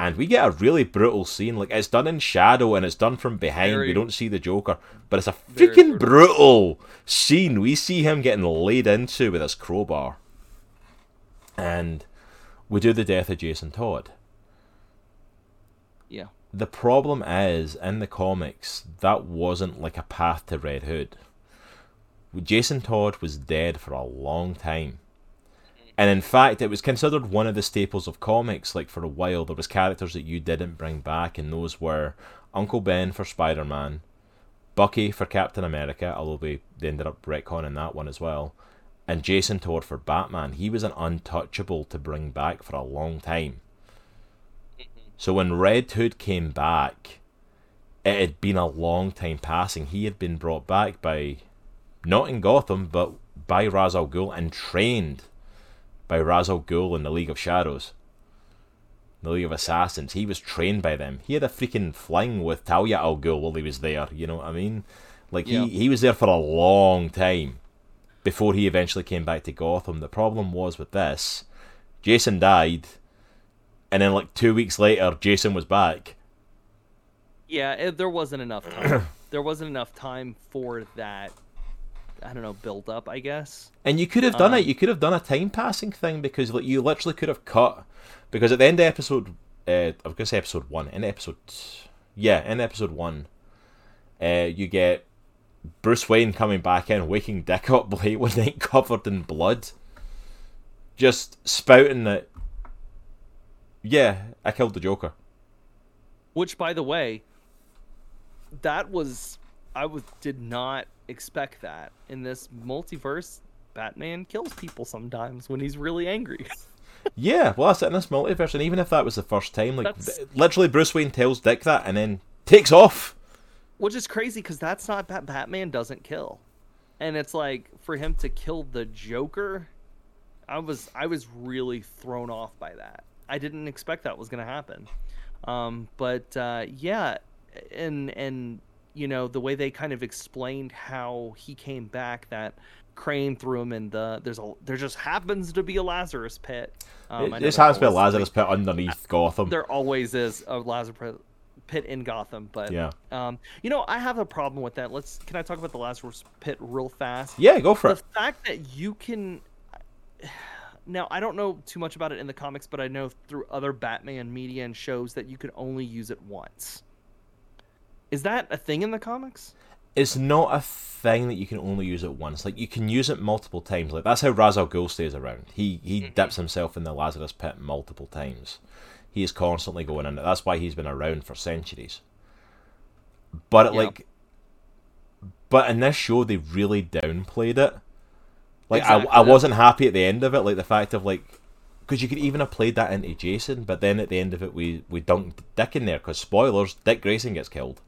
and we get a really brutal scene. Like it's done in shadow and it's done from behind. We don't see the Joker, but it's a freaking brutal. brutal scene. We see him getting laid into with his crowbar, and we do the death of Jason Todd. Yeah. The problem is in the comics that wasn't like a path to Red Hood. Jason Todd was dead for a long time. And in fact, it was considered one of the staples of comics. Like for a while, there was characters that you didn't bring back, and those were Uncle Ben for Spider Man, Bucky for Captain America, although they, they ended up retconning that one as well, and Jason Todd for Batman. He was an untouchable to bring back for a long time. Mm-hmm. So when Red Hood came back, it had been a long time passing. He had been brought back by, not in Gotham, but by Ra's al Ghul and trained by Ra's al Ghul in the League of Shadows. The League of Assassins. He was trained by them. He had a freaking fling with Talia al Ghul while he was there. You know what I mean? Like Yeah. he, he was there for a long time before he eventually came back to Gotham. The problem was with this, Jason died, and then like two weeks later, Jason was back. Yeah, it, there wasn't enough time. there wasn't enough time for that I don't know, build up, I guess. And you could have done Um, it. You could have done a time passing thing because like you literally could have cut because at the end of episode, uh, I was gonna say episode one. In episode, yeah, in episode one, uh, you get Bruce Wayne coming back in, waking Dick up late one night, covered in blood, just spouting that. Yeah, I killed the Joker. Which, by the way, that was I was did not expect that in this multiverse. Batman kills people sometimes when he's really angry. Yeah, well, that's it in this multiverse, and even if that was the first time, like That's- literally, Bruce Wayne tells Dick that and then takes off. Which is crazy because that's not Bat- Batman doesn't kill, and it's like for him to kill the Joker, I was I was really thrown off by that. I didn't expect that was gonna happen, um, but uh, yeah, and and you know the way they kind of explained how he came back that. Crane threw him in the. There's a. There just happens to be a Lazarus pit. Um, it just has to be a Lazarus pit underneath Gotham. There always is a Lazarus pit in Gotham, but Yeah. um, you know, I have a problem with that. Let's can I talk about the Lazarus Pit real fast? Yeah, go for it. The fact that you can now I don't know too much about it in the comics, but I know through other Batman media and shows that you can only use it once. Is that a thing in the comics? It's not a thing that you can only use it once. Like you can use it multiple times. Like that's how Ra's al Ghul stays around. He he Mm-hmm. dips himself in the Lazarus pit multiple times. He is constantly going in it. That's why he's been around for centuries. But it, Yeah. like, but in this show they really downplayed it Like Exactly I, I wasn't happy at the end of it. Like the fact of like, because you could even have played that into Jason, but then at the end of it, we we dunked Dick in there. Because spoilers, Dick Grayson gets killed,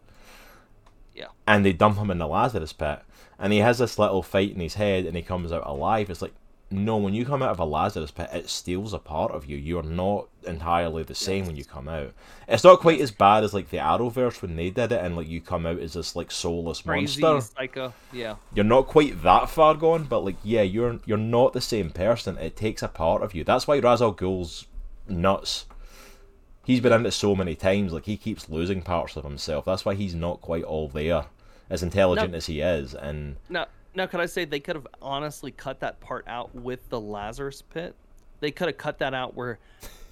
Yeah. and they dump him in the Lazarus pit, and he has this little fight in his head, and he comes out alive. It's like. No, when you come out of a Lazarus pit, it steals a part of you. You're not entirely the same when you come out. It's not quite as bad as like the Arrowverse when they did it, and like you come out as this like soulless Crazy monster psycho. Yeah. you're not quite that far gone, but like yeah, you're you're not the same person. It takes a part of you. That's why Ra's al Ghul's nuts. He's been in it so many times, like he keeps losing parts of himself. That's why he's not quite all there, as intelligent No. as he is. And Now, now, could I say they could have honestly cut that part out with the Lazarus pit? They could have cut that out where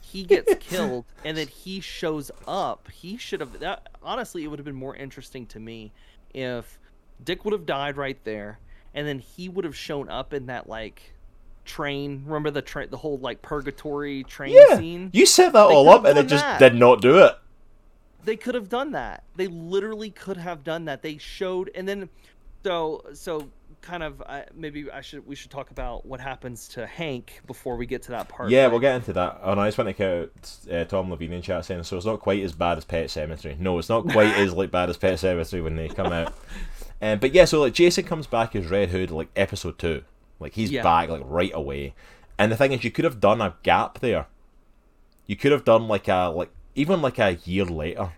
he gets killed and then he shows up. He should have. That honestly, it would have been more interesting to me if Dick would have died right there, and then he would have shown up in that like train. Remember the train, the whole like purgatory train yeah, scene. you set that They all up, and it done just that. did not do it. they could have done that. They literally could have done that. They showed, and then so so kind of uh, maybe I should we should talk about what happens to Hank before we get to that part. Yeah, but- we'll get into that. Oh, no, I just want to count uh, Tom Levine in chat saying, so it's not quite as bad as Pet Sematary. No, it's not quite as like bad as Pet Sematary when they come out. Um, but yeah, so like Jason comes back as Red Hood like episode two, like he's Yeah. back like right away. And the thing is, you could have done a gap there. You could have done like a like even like a year later,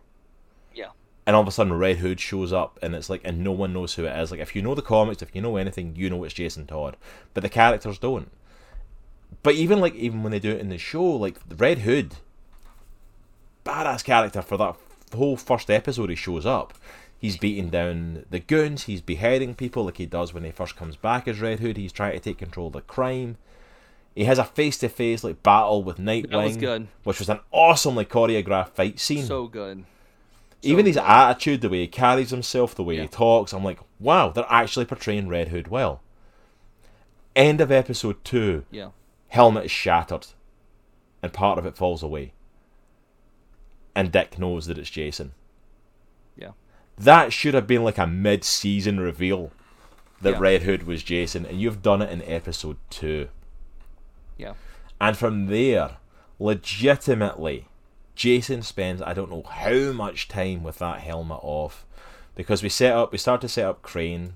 Yeah. and all of a sudden Red Hood shows up, and it's like, and no one knows who it is. Like if you know the comics, if you know anything, you know it's Jason Todd, but the characters don't. But even like even when they do it in the show, like Red Hood, badass character for that whole first episode. He shows up. He's beating down the goons. He's beheading people like he does when he first comes back as Red Hood. He's trying to take control of the crime. He has a face-to-face like battle with Nightwing, was which was an awesomely choreographed fight scene. So good. Even his good. attitude, the way he carries himself, the way Yeah. he talks, I'm like, wow, they're actually portraying Red Hood well. End of episode two Yeah. helmet is shattered and part of it falls away. And Dick knows that it's Jason. That should have been like a mid season reveal that Yeah. Red Hood was Jason, and you've done it in episode two. Yeah. And from there, legitimately, Jason spends I don't know how much time with that helmet off. Because we set up we start to set up Crane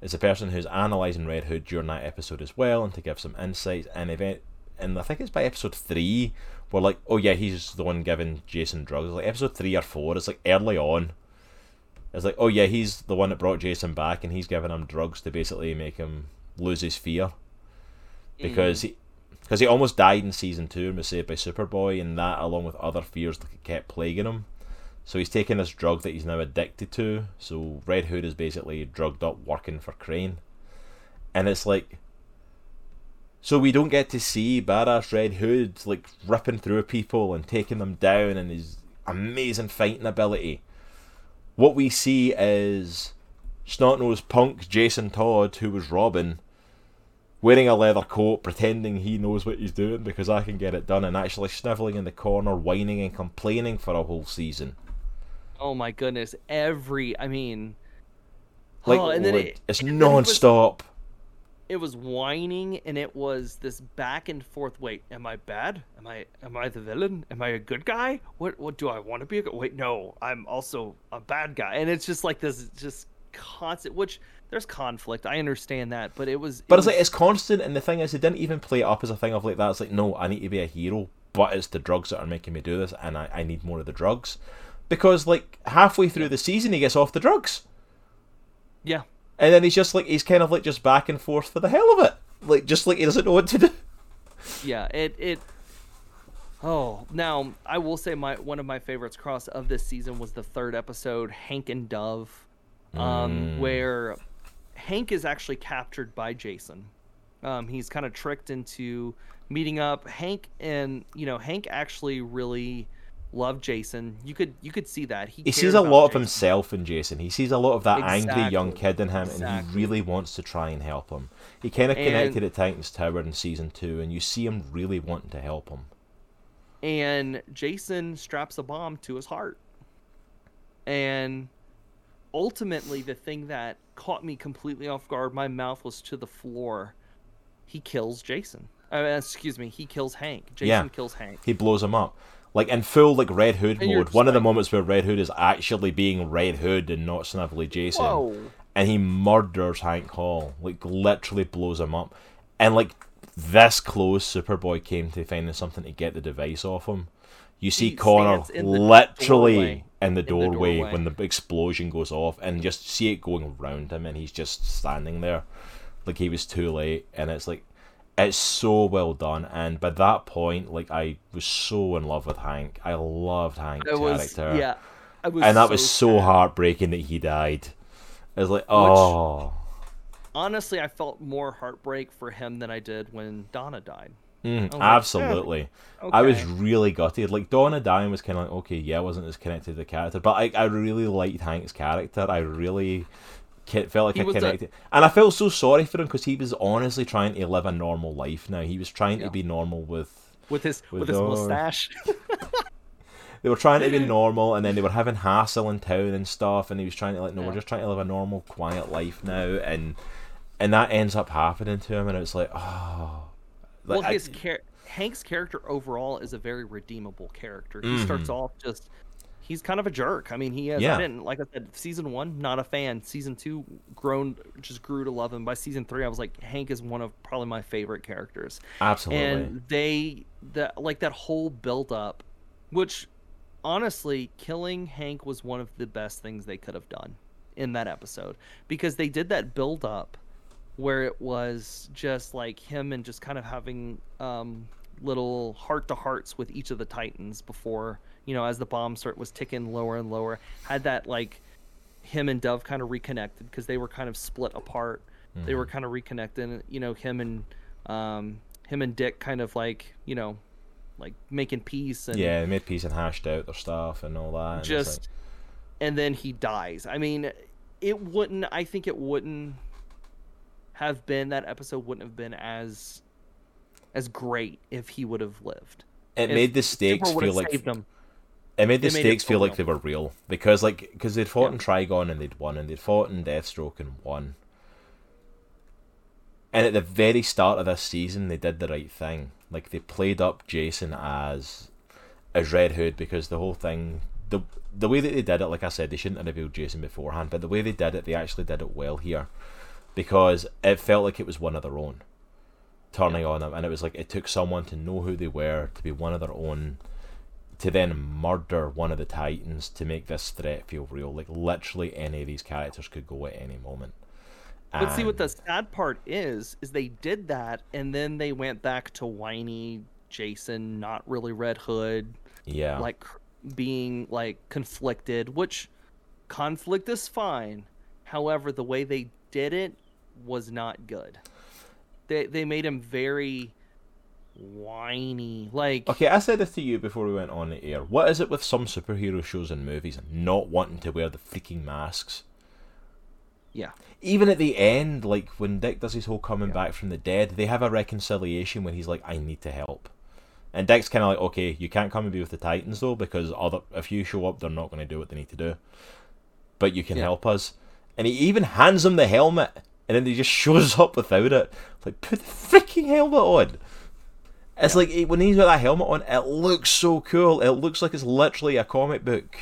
as a person who's analysing Red Hood during that episode as well and to give some insights and event and I think it's by episode three we're like, oh yeah, he's the one giving Jason drugs. Like episode three or four, it's like early on. It's like, oh yeah, he's the one that brought Jason back and he's giving him drugs to basically make him lose his fear. Because mm-hmm. he because he almost died in season two and was saved by Superboy, and that, along with other fears, that kept plaguing him. So he's taking this drug that he's now addicted to. So Red Hood is basically drugged up working for Crane, and it's like, so we don't get to see badass Red Hood like ripping through people and taking them down, and his amazing fighting ability. What we see is snot-nosed punk Jason Todd, who was Robin, wearing a leather coat, pretending he knows what he's doing because I can get it done, and actually snivelling in the corner, whining and complaining for a whole season. Oh my goodness. Every. I mean. Like, oh, it, it's and then it was- non-stop. It was whining and it was this back and forth wait am i bad? Am i am i the villain? Am i a good guy? What what do i want to be a good wait no i'm also a bad guy. And it's just like this just constant which there's conflict i understand that but it was But it it's like it's constant, and the thing is, they didn't even play it up as a thing of like that. It's like, no, I need to be a hero, but it's the drugs that are making me do this, and I, I need more of the drugs. Because like halfway through the season, he gets off the drugs, yeah and then he's just like he's kind of like just back and forth for the hell of it, like just like he doesn't know what to do. yeah it it oh now i will say my one of my favorites cross of this season was the third episode hank and dove. Um where hank is actually captured by jason. Um he's kind of tricked into meeting up. Hank and you know hank actually really loved jason you could you could see that he He sees a lot of Jason. himself in Jason. He sees a lot of that angry young kid in him, and he really wants to try and help him. He kind of And- connected at Titan's Tower in season two, and you see him really wanting to help him. and Jason straps a bomb to his heart. And ultimately, the thing that caught me completely off guard, my mouth was to the floor, he kills Jason. Uh, excuse me, he kills Hank. Jason Yeah. kills Hank. he blows him up. Like in full like Red Hood And mode. One of the moments where Red Hood is actually being Red Hood and not Snively Jason. Whoa. And he murders Hank Hall. Like literally blows him up. And like this close Superboy came to finding something to get the device off him. You see He Connor in literally doorway. in the In the doorway. when the explosion goes off and just see it going around him and he's just standing there. Like he was too late and it's like it's so well done and by that point like I was so in love with Hank. I loved Hank's was character. yeah. I was and that was so sad. heartbreaking that he died. It was like, oh, Honestly, I felt more heartbreak for him than I did when Donna died. Mm, like, absolutely. I was really gutted. Like Donna dying was kind of like, okay, yeah, I wasn't as connected to the character, but I, I really liked Hank's character. I really felt like He I was a- connected, and I felt so sorry for him because he was honestly trying to live a normal life. Now he was trying Yeah. to be normal with. With his With with, his mustache. They were trying to be normal, and then they were having hassle in town and stuff, and he was trying to like, no, we're just trying to live a normal, quiet life now, and and that ends up happening to him, and it's like, oh. Like, well, I- his char- Hank's character overall is a very redeemable character. He starts Mhm. off just he's kind of a jerk. I mean, he is. Yeah. I didn't like I said, season one, not a fan. Season two, grown, just grew to love him. By season three, I was like, Hank is one of probably my favorite characters. absolutely. And they that like that whole build up, which honestly, killing Hank was one of the best things they could have done in that episode because they did that build up where it was just like him and just kind of having um, little heart to hearts with each of the titans before you know as the bomb start was ticking lower and lower had that like him and dove kind of reconnected because they were kind of split apart they were kind of reconnected you know him and um, him and dick kind of like you know like making peace and yeah, they made peace and hashed out their stuff and all that. and just like- and then he dies i mean it wouldn't i think it wouldn't have been that episode wouldn't have been as as great if he would have lived it If made the stakes feel like saved him. It made the stakes so feel like real. they were real because like because they'd fought Yeah. in Trigon and they'd won and they'd fought in Deathstroke and won. And at the very start of this season, they did the right thing. Like they played up Jason as as Red Hood because the whole thing, the the way that they did it, like I said, they shouldn't have revealed Jason beforehand, but the way they did it, they actually did it well here, because it felt like it was one of their own, turning on them, and it was like it took someone to know who they were, to be one of their own, to then murder one of the Titans to make this threat feel real. Like literally, any of these characters could go at any moment. But see, what the sad part is, is they did that, and then they went back to whiny Jason, not really Red Hood, yeah, like being like conflicted. Which conflict is fine. However, the way they did it was not good. They they made him very whiny. Like Okay, I said this to you before we went on the air. What is it with some superhero shows and movies not wanting to wear the freaking masks? yeah, Even at the end, like when Dick does his whole coming Yeah. back from the dead, they have a reconciliation when he's like, "I need to help," and Dick's kind of like, "Okay, you can't come and be with the Titans though, because other if you show up, they're not going to do what they need to do, but you can Yeah. help us." And he even hands him the helmet, and then he just shows up without it. Like, put the freaking helmet on. It's like when he's got that helmet on, it looks so cool. It looks like it's literally a comic book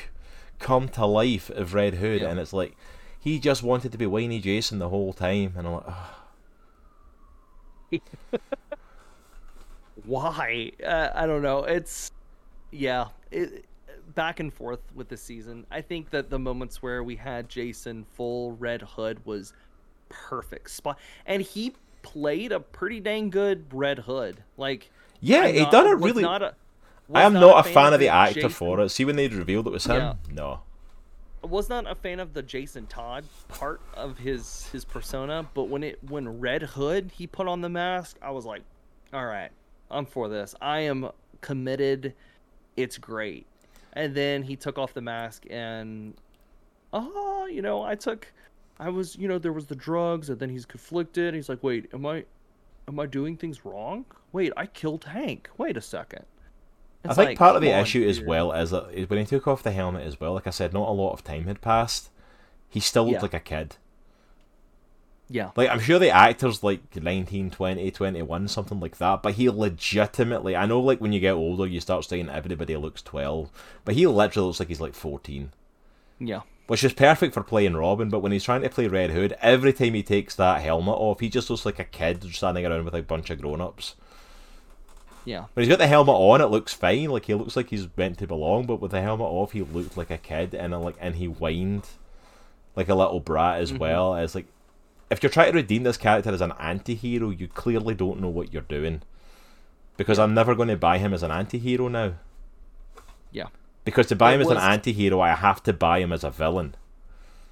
come to life of Red Hood, Yeah. and it's like he just wanted to be whiny Jason the whole time, and I'm like, "Ugh." why? Uh, I don't know. It's yeah, it, back and forth with the season. I think that the moments where we had Jason full Red Hood was perfect spot, and he played a pretty dang good Red Hood. Like yeah, I'm he not- done it really. Not a, I am was not a fan of the the actor Jason- for it. See when they revealed it was him, Yeah. no. I was not a fan of the Jason Todd part of his his persona, but when it when Red Hood he put on the mask, I was like, all right, I'm for this. I am committed. It's great. And then he took off the mask and oh, you know, I took I was, you know, there was the drugs and then he's conflicted. He's like, "Wait, am I am I doing things wrong? Wait, I killed Hank. Wait a second. I think like, part of the issue as well is that is when he took off the helmet as well. Like I said, not a lot of time had passed. He still looked Yeah. like a kid. Yeah. Like I'm sure the actor's like 19, 20, 21, something like that, but he legitimately I know like when you get older you start saying everybody looks 12, but he literally looks like he's like 14. Yeah. Which is perfect for playing Robin, but when he's trying to play Red Hood, every time he takes that helmet off, he just looks like a kid standing around with a bunch of grown ups. Yeah. When he's got the helmet on, it looks fine. Like he looks like he's meant to belong, but with the helmet off, he looked like a kid, and uh, like and he whined like a little brat as well. As like, if you're trying to redeem this character as an anti-hero, you clearly don't know what you're doing. Because I'm never going to buy him as an anti-hero now. Yeah. Because to buy him as an anti-hero, I have to buy him as a villain.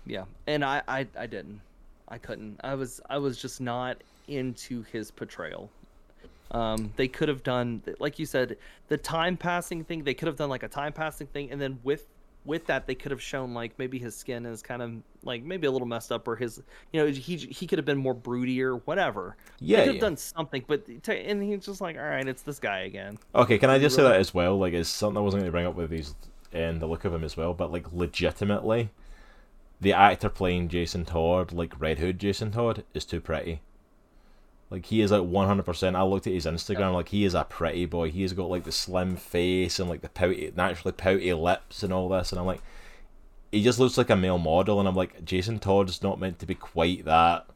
Yeah. And I, I I didn't. I couldn't. I was I was just not into his portrayal. Um, they could have done like you said, the time passing thing, they could have done like a time passing thing and then with with that they could have shown like maybe his skin is kind of like maybe a little messed up or his you know he he could have been more broody or whatever Yeah, they could have yeah. done something but to, and he's just like all right it's this guy again Okay, can I just say that as well? Like, it's something I wasn't going to bring up with these and the look of him as well, but like, legitimately, the actor playing Jason Todd, like Red Hood Jason Todd, is too pretty. Like, he is like 100%. I looked at his Instagram, like, he is a pretty boy. He's got like the slim face and like the pouty, naturally pouty lips and all this, and I'm like, he just looks like a male model, and I'm like, Jason Todd's not meant to be quite that.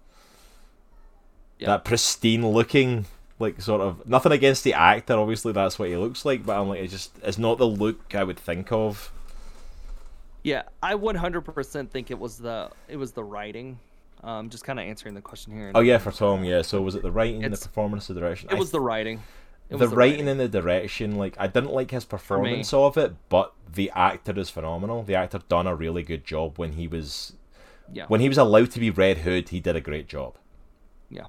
Yeah. That pristine looking like sort of nothing against the actor obviously that's what he looks like but i'm like it just it's not the look i would think of Yeah, I 100% think it was the it was the writing. Um, just kind of answering the question here. oh yeah for tom yeah so was it the writing the It's- performance the direction it was the writing. It the was writing and the direction like i didn't like his performance of it but the actor is phenomenal the actor done a really good job when he was Yeah. when he was allowed to be red hood he did a great job yeah.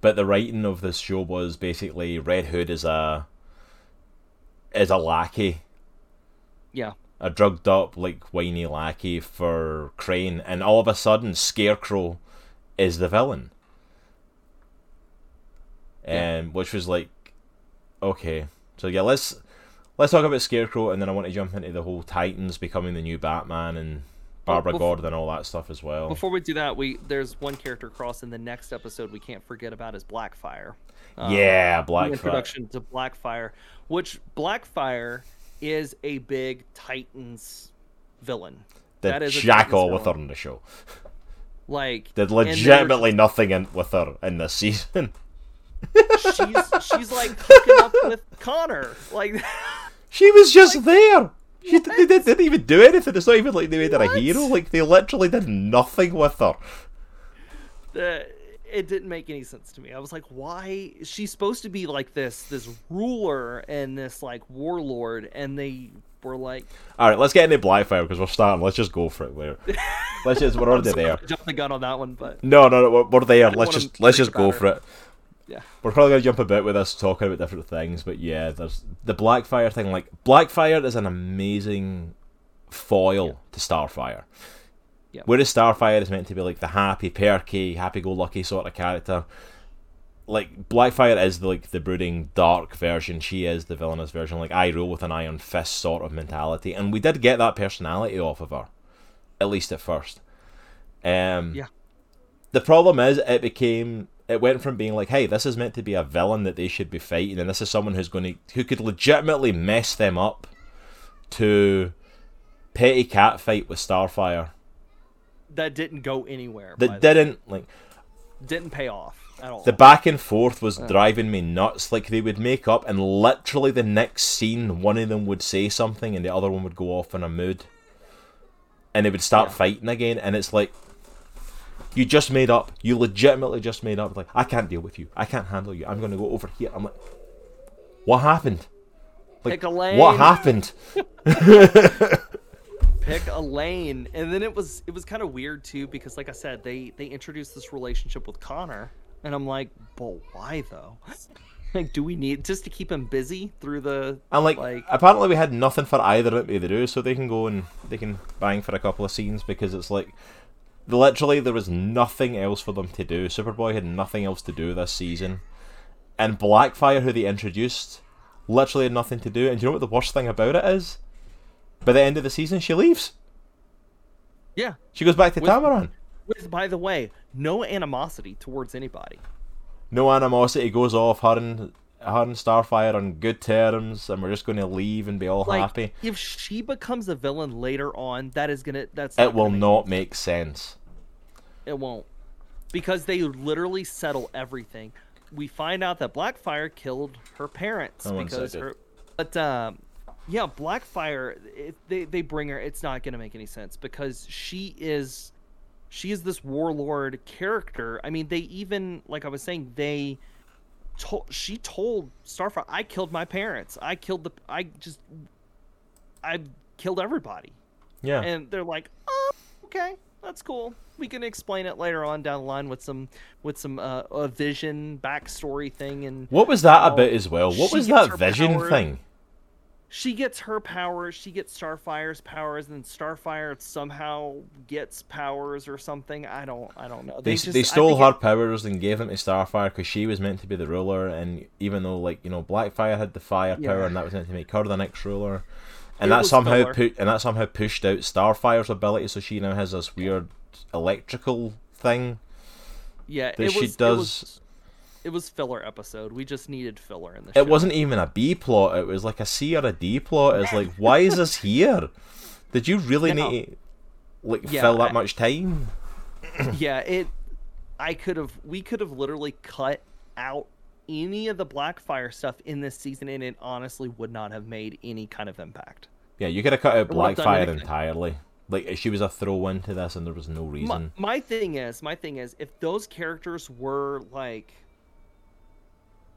but the writing of this show was basically red hood is a is a lackey Yeah. A drugged up like whiny lackey for Crane, and all of a sudden Scarecrow is the villain. Um, Yeah. which was like, okay, so yeah, let's let's talk about Scarecrow, and then I want to jump into the whole Titans becoming the new Batman and Barbara bef- Gordon and all that stuff as well. Before we do that, we there's one character cross in the next episode we can't forget about is Blackfire. Um, yeah, Blackfire. introduction to Blackfire, which Blackfire is a big Titans villain. The that is a jack all with her in the show. Like Did legitimately nothing in with her in this season. she's she's like hooking up with Connor. Like She was just there. She they did, didn't even do anything. It's not even like they made her a hero. Like they literally did nothing with her. the it didn't make any sense to me. I was like, why? She's supposed to be like this this ruler and this like warlord, and they were like, All right, let's get into Blackfire because we're starting. Let's just go for it. We're, let's just we're already there. jump the gun on that one, but No, no, no, we're, we're there. Let's just let's just go about for it. yeah, We're probably gonna jump a bit with us talking about different things, but yeah, there's the Blackfire thing. Like Blackfire is an amazing foil to Starfire. Yeah. Whereas Starfire is meant to be like the happy, perky, happy-go-lucky sort of character. Like Blackfire is the, like the brooding, dark version. She is the villainous version. Like I rule with an iron fist sort of mentality, and we did get that personality off of her, at least at first. Um, Yeah. The problem is, it became it went from being like, hey, this is meant to be a villain that they should be fighting, and this is someone who's going to who could legitimately mess them up, to petty cat fight with Starfire that didn't go anywhere. that didn't like didn't pay off at all. the back and forth was driving me nuts. Like they would make up, and literally the next scene, one of them would say something, and the other one would go off in a mood, and they would start Yeah. fighting again. And it's like, you just made up. You legitimately just made up. Like I can't deal with you. I can't handle you. I'm going to go over here. I'm like, what happened? Like Pick a lane. what happened? pick a lane and then it was it was kind of weird too because like i said they they introduced this relationship with connor and i'm like but why though like do we need just to keep him busy through the And like, Like- apparently we had nothing for either of them to do, so they can go and they can bang for a couple of scenes because it's like, literally there was nothing else for them to do. Superboy had nothing else to do this season, and Blackfire, who they introduced, literally had nothing to do. And do you know what the worst thing about it is? By the end of the season, she leaves. yeah She goes back to With- Tamaran. With, by the way, no animosity towards anybody. No animosity goes off. Her and her and Starfire on good terms, and we're just going to leave and be all Like, happy. if she becomes a villain later on, that is gonna that's It will make- not make sense. It won't, because they literally settle everything. We find out that Blackfire killed her parents because her. But um, yeah, Blackfire. They they bring her. It's not gonna make any sense because she is, she is this warlord character. I mean, they even like I was saying they. Told, she told Starfire, "I killed my parents. I killed the. I just. I killed everybody." Yeah. and they're like, "Oh, okay, that's cool. We can explain it later on down the line with some with some uh, a vision backstory thing." And what was that how about as well? What was that vision power- thing? She gets her powers, she gets Starfire's powers, and then Starfire somehow gets powers or something. I don't, I don't know. They, just, they stole her it- powers and gave them to Starfire because she was meant to be the ruler, and even though like you know Blackfire had the fire power and that was meant to make her the next ruler, and It that somehow filler. put and that somehow pushed out Starfire's ability, so she now has this weird electrical thing. yeah, that she does- It was, filler episode. We just needed filler in the It show. wasn't even a B plot; it was like a C or a D plot. It's like, why is this here? Did you really No. need to like Yeah, fill that I- much time? yeah, it. I could have. We could have literally cut out any of the Blackfire stuff in this season, and it honestly would not have made any kind of impact. Yeah, you could have cut out It wouldn't have done Blackfire entirely. Like she was a throw into this, and there was no My, reason. my thing is, my thing is, if those characters were like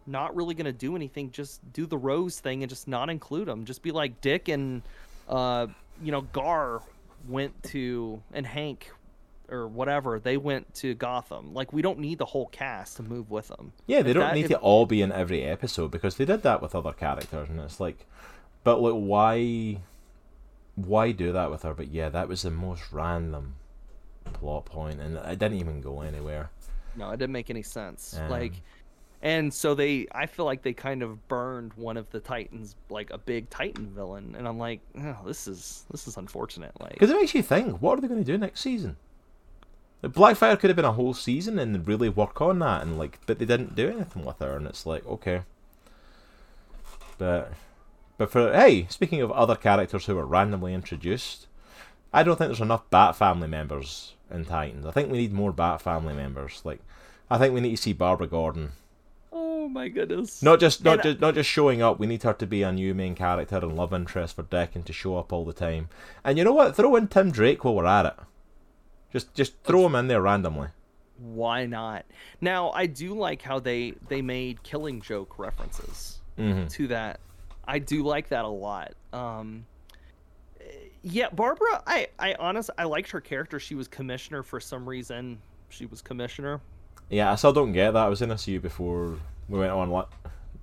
not really gonna do anything, just do the Rose thing and just not include them. Just be like Dick and, uh, you know, Gar went to and Hank or whatever they went to Gotham. Like we don't need the whole cast to move with them. Yeah, they If don't that- need if- to all be in every episode because they did that with other characters, and it's like, but like, why, why do that with her? But yeah, that was the most random plot point, and it didn't even go anywhere. No, it didn't make any sense. Um, like, and so they, I feel like they kind of burned one of the Titans, like a big Titan villain, and I'm like, oh, this is this is unfortunate. Like, Because it makes you think, what are they going to do next season? Blackfire could have been a whole season and really work on that, and like, but they didn't do anything with her, and it's like, okay. But, but for hey, speaking of other characters who were randomly introduced, I don't think there's enough Bat Family members in Titans. I think we need more Bat Family members. Like, I think we need to see Barbara Gordon. Oh my goodness. Not just not And just not just showing up. We need her to be a new main character and love interest for Dick and to show up all the time. And you know what? Throw in Tim Drake while we're at it. Just just throw him in there randomly. Why not? Now I do like how they they made Killing Joke references hmm to that. I do like that a lot. Um, yeah, Barbara. I I honest I liked her character. She was commissioner for some reason. She was commissioner. Yeah, I still don't get that. I was in a you before we went on,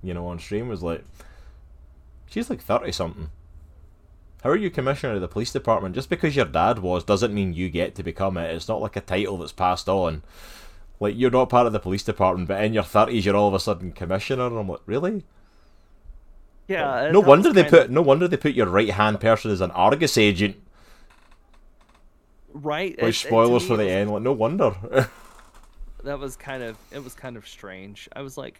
you know, on stream. Was like, she's like thirty something. How are you commissioner of the police department? Just because your dad was doesn't mean you get to become it. It's not like a title that's passed on. Like you're not part of the police department, but in your thirties you're all of a sudden commissioner. And I'm like, really? Yeah. no wonder they put no wonder they put your right hand person as an Argus agent. right. it- Which it- spoilers me, for the was- end. Like no wonder. that was kind of it was kind of strange. I was like,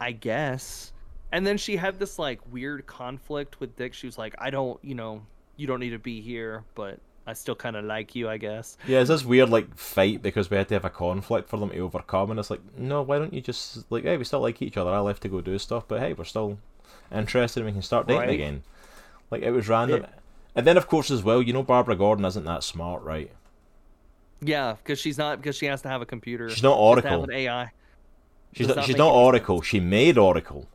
I guess. And then she had this like weird conflict with Dick. She was like, I don't, you know, you don't need to be here, but I still kind of like you, I guess. yeah, it's this weird like fight because we had to have a conflict for them to overcome, and it's like, no, why don't you just like, hey, we still like each other. I left to go do stuff, but hey, we're still interested, and we can start dating Right. again. Like it was random. It- and then of course as well, you know, Barbara Gordon isn't that smart, right? Yeah, because she's not because she has to have a computer. She's not She has to have an AI. She's Does not, she's not any sense. Oracle. She made Oracle.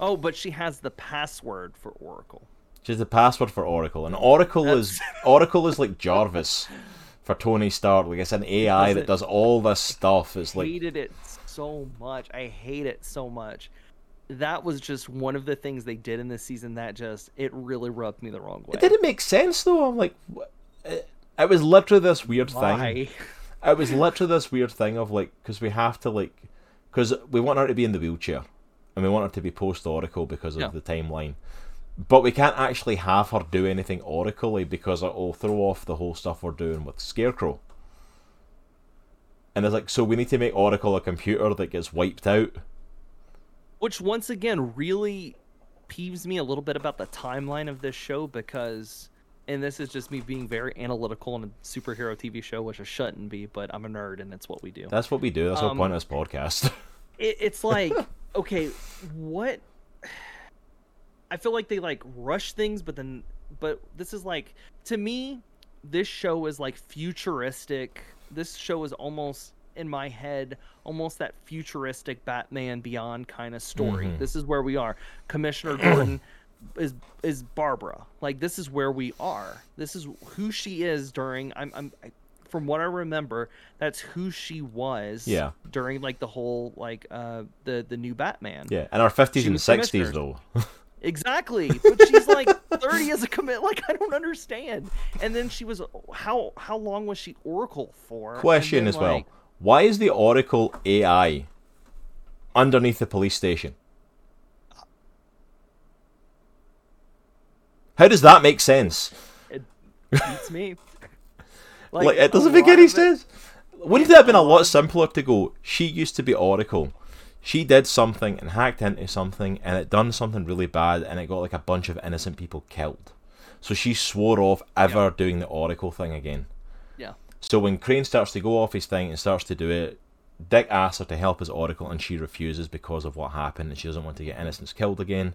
Oh, but she has the password for Oracle. She's the password for Oracle, and Oracle is Oracle is like Jarvis for Tony Stark. Like it's an AI that does all this stuff. It's like hated it so much. I hate it so much. That was just one of the things they did in this season that just it really rubbed me the wrong way. it didn't make sense though. I'm like, it, it was literally this weird thing. Why? It was literally this weird thing of like, because we have to like, because we want her to be in the wheelchair, and we want her to be post Oracle because of Yeah. the timeline. But we can't actually have her do anything Oracle-y because it'll throw off the whole stuff we're doing with Scarecrow. And it's like, so we need to make Oracle a computer that gets wiped out. Which once again really peeves me a little bit about the timeline of this show because and this is just me being very analytical on a superhero TV show, which I shouldn't be, but I'm a nerd and it's what we do. That's what we do. That's the Um, point of this podcast. it, it's like okay what i feel like they like rush things but then but this is like to me this show is like futuristic this show is almost in my head almost that futuristic batman beyond kind of story Mhm. this is where we are commissioner gordon is is barbara. Like this is where we are. This is who she is during i'm i'm I, from what i remember that's who she was Yeah. during like the whole like uh the the new batman. Yeah, and our fifties and sixties though. exactly but she's like 30 as a commit like i don't understand. And then she was how how long was she oracle for? Question then, as well: Why is the Oracle AI underneath the police station? How does that make sense? it beats me Like, it doesn't make any of it- sense. Wouldn't it have been a lot simpler to go? She used to be Oracle. She did something and hacked into something, and it done something really bad, and it got like a bunch of innocent people killed. So she swore off ever doing the Oracle thing again. yeah So when Crane starts to go off his thing and starts to do it, Dick asks her to help his Oracle, and she refuses because of what happened, and she doesn't want to get innocents killed again.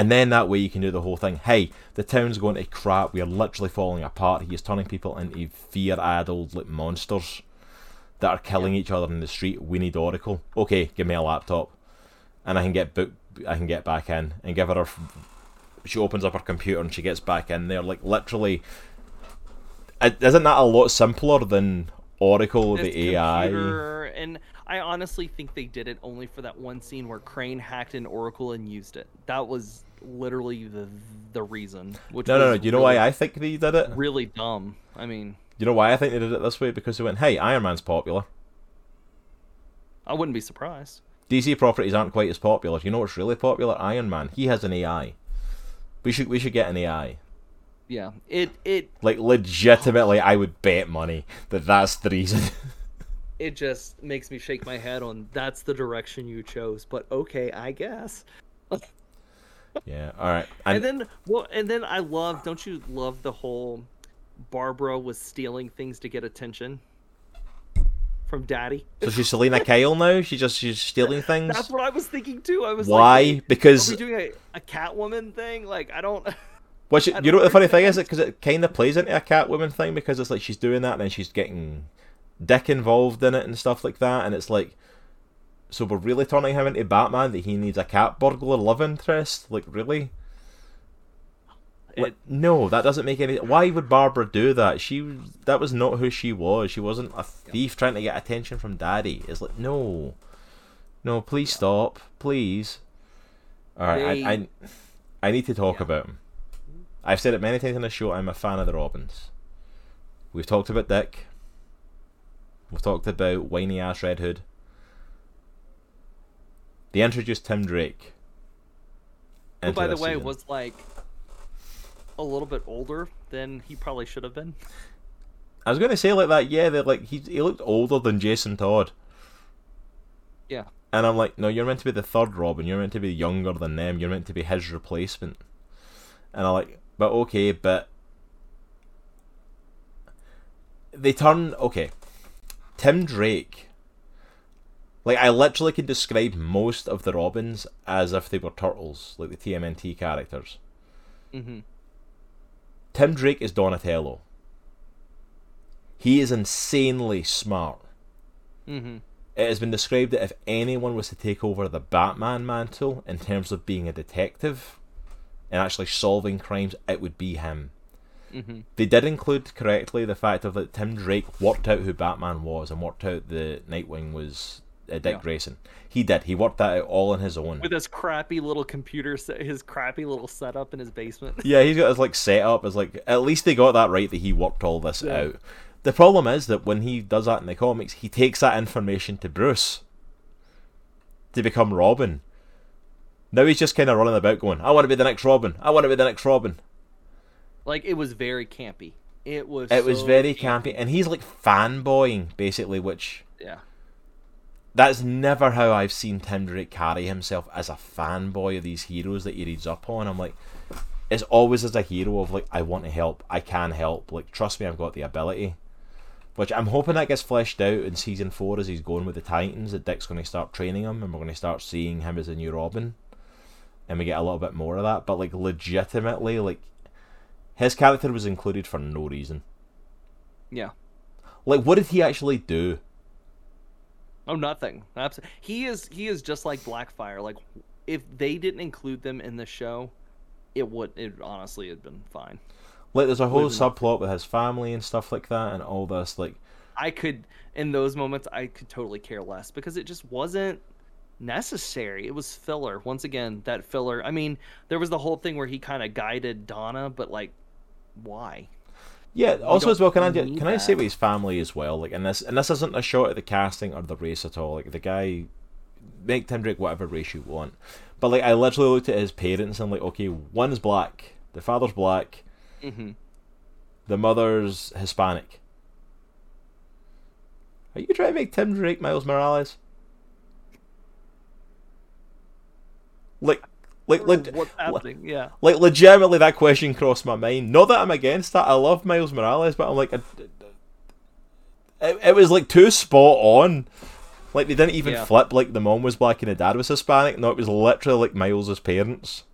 And then that way you can do the whole thing. Hey, the town's going to crap. We are literally falling apart. He is turning people into fear-addled like monsters that are killing each other in the street. We need Oracle. Okay, give me a laptop, and I can get book. I can get back in and give her. her she opens up her computer and she gets back in there. Like literally, isn't that a lot simpler than Oracle, this the AI? and i honestly think they did it only for that one scene where crane hacked in oracle and used it that was literally the the reason which No, no, no. you know why I think they did it? really dumb i mean You know why I think they did it this way? Because they went, "Hey, Iron Man's popular. i wouldn't be surprised DC properties aren't quite as popular. You know what's really popular? Iron Man. He has an AI. We should we should get an AI. yeah it it Like legitimately, I would bet money that that's the reason. it just makes me shake my head on that's the direction you chose but okay i guess yeah. All right. and, then well and then i love don't you love the whole barbara was stealing things to get attention from daddy so she's Selina Kyle now. She just she's stealing things. that's what i was thinking too i was Why? like Because are we doing a, a catwoman thing like i don't Which I you know what the funny thing is, because it kind of plays into a Catwoman thing because it's like she's doing that and then she's getting Dick involved in it and stuff like that, and it's like, so we're really turning him into Batman that he needs a cat burglar love interest, like really? Like, no, that doesn't make any. Why would Barbara do that? She that was not who she was. She wasn't a thief trying to get attention from Daddy. It's like no, no, please stop, please. All right, They- I, I I need to talk Yeah. about him. I've said it many times on the show. I'm a fan of the Robins. We've talked about Dick. We've talked about whiny ass Red Hood. They introduced Tim Drake. who by the way season. was like a little bit older than he probably should have been I was going to say like that. Yeah, they're like he he looked older than Jason Todd, yeah and I'm like, no, you're meant to be the third Robin. You're meant to be younger than them. You're meant to be his replacement. And I'm like, but okay, but they turn okay. Tim Drake. Like I literally could describe most of the Robins as if they were turtles, like the TMNT characters. hmm Tim Drake is Donatello. He is insanely smart. hmm It has been described that if anyone was to take over the Batman mantle in terms of being a detective and actually solving crimes, it would be him. hmm They did include correctly the fact of that Tim Drake worked out who Batman was and worked out the Nightwing was uh, Dick Yeah. Grayson. He did. He worked that out all on his own. with his crappy little computer set, his crappy little setup in his basement. Yeah, he's got his like setup Is like at least they got that right that he worked all this Yeah. out. The problem is that when he does that in the comics, he takes that information to Bruce to become Robin. Now he's just kind of running about going, "I want to be the next Robin. I want to be the next Robin." Like it was very campy. It was. It was so very campy, and he's like fanboying basically, which Yeah. That's never how I've seen Tim Drake carry himself as a fanboy of these heroes that he reads up on. I'm like, it's always as a hero of like, I want to help, I can help. Like, trust me, I've got the ability. Which I'm hoping that gets fleshed out in season four as he's going with the Titans. That Dick's going to start training him, and we're going to start seeing him as a new Robin, and we get a little bit more of that. But like, legitimately, like, his character was included for no reason. Yeah. Like, what did he actually do? Oh, nothing. Abs- he is he is just like Blackfire. Like, if they didn't include them in the show, it would it honestly had been fine. Like, there's a whole subplot with his family and stuff like that, and all this. Like, I could in those moments I could totally care less because it just wasn't necessary. It was filler. Once again, that filler. I mean, there was the whole thing where he kind of guided Donna, but like, why? Yeah. Also, as well, can I can I say that. with his family as well? Like, and this and this isn't a shot at the casting or the race at all. Like, the guy make Tim Drake whatever race you want, but like, I literally looked at his parents and like, okay, one's black, the father's black, Mm-hmm. the mother's Hispanic. Are you trying to make Tim Drake Miles Morales? Like, like, like, What's happening? Yeah. Like legitimately, that question crossed my mind. Not that I'm against that. I love Miles Morales, but I'm like, it, it was like too spot on. Like they didn't even Yeah. flip. Like the mom was black and the dad was Hispanic. No, it was literally like Miles's parents.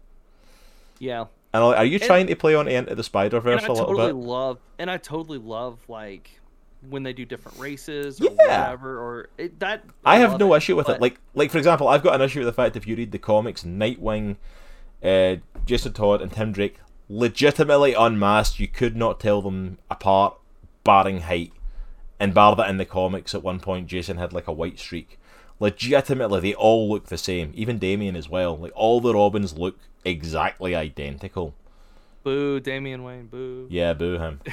Yeah. And I'm like, are you trying to play on Into the Spider Verse a little totally bit? love and I totally love like when they do different races or Yeah. whatever or it, that I have no it, issue with but- it. Like, like for example, I've got an issue with the fact if you read the comics, Nightwing, uh, Jason Todd, and Tim Drake legitimately unmasked. You could not tell them apart, barring height, and bar that in the comics at one point, Jason had like a white streak. Legitimately, they all look the same. Even Damian as well. Like all the Robins look exactly identical. boo Damian Wayne boo Yeah, boo him.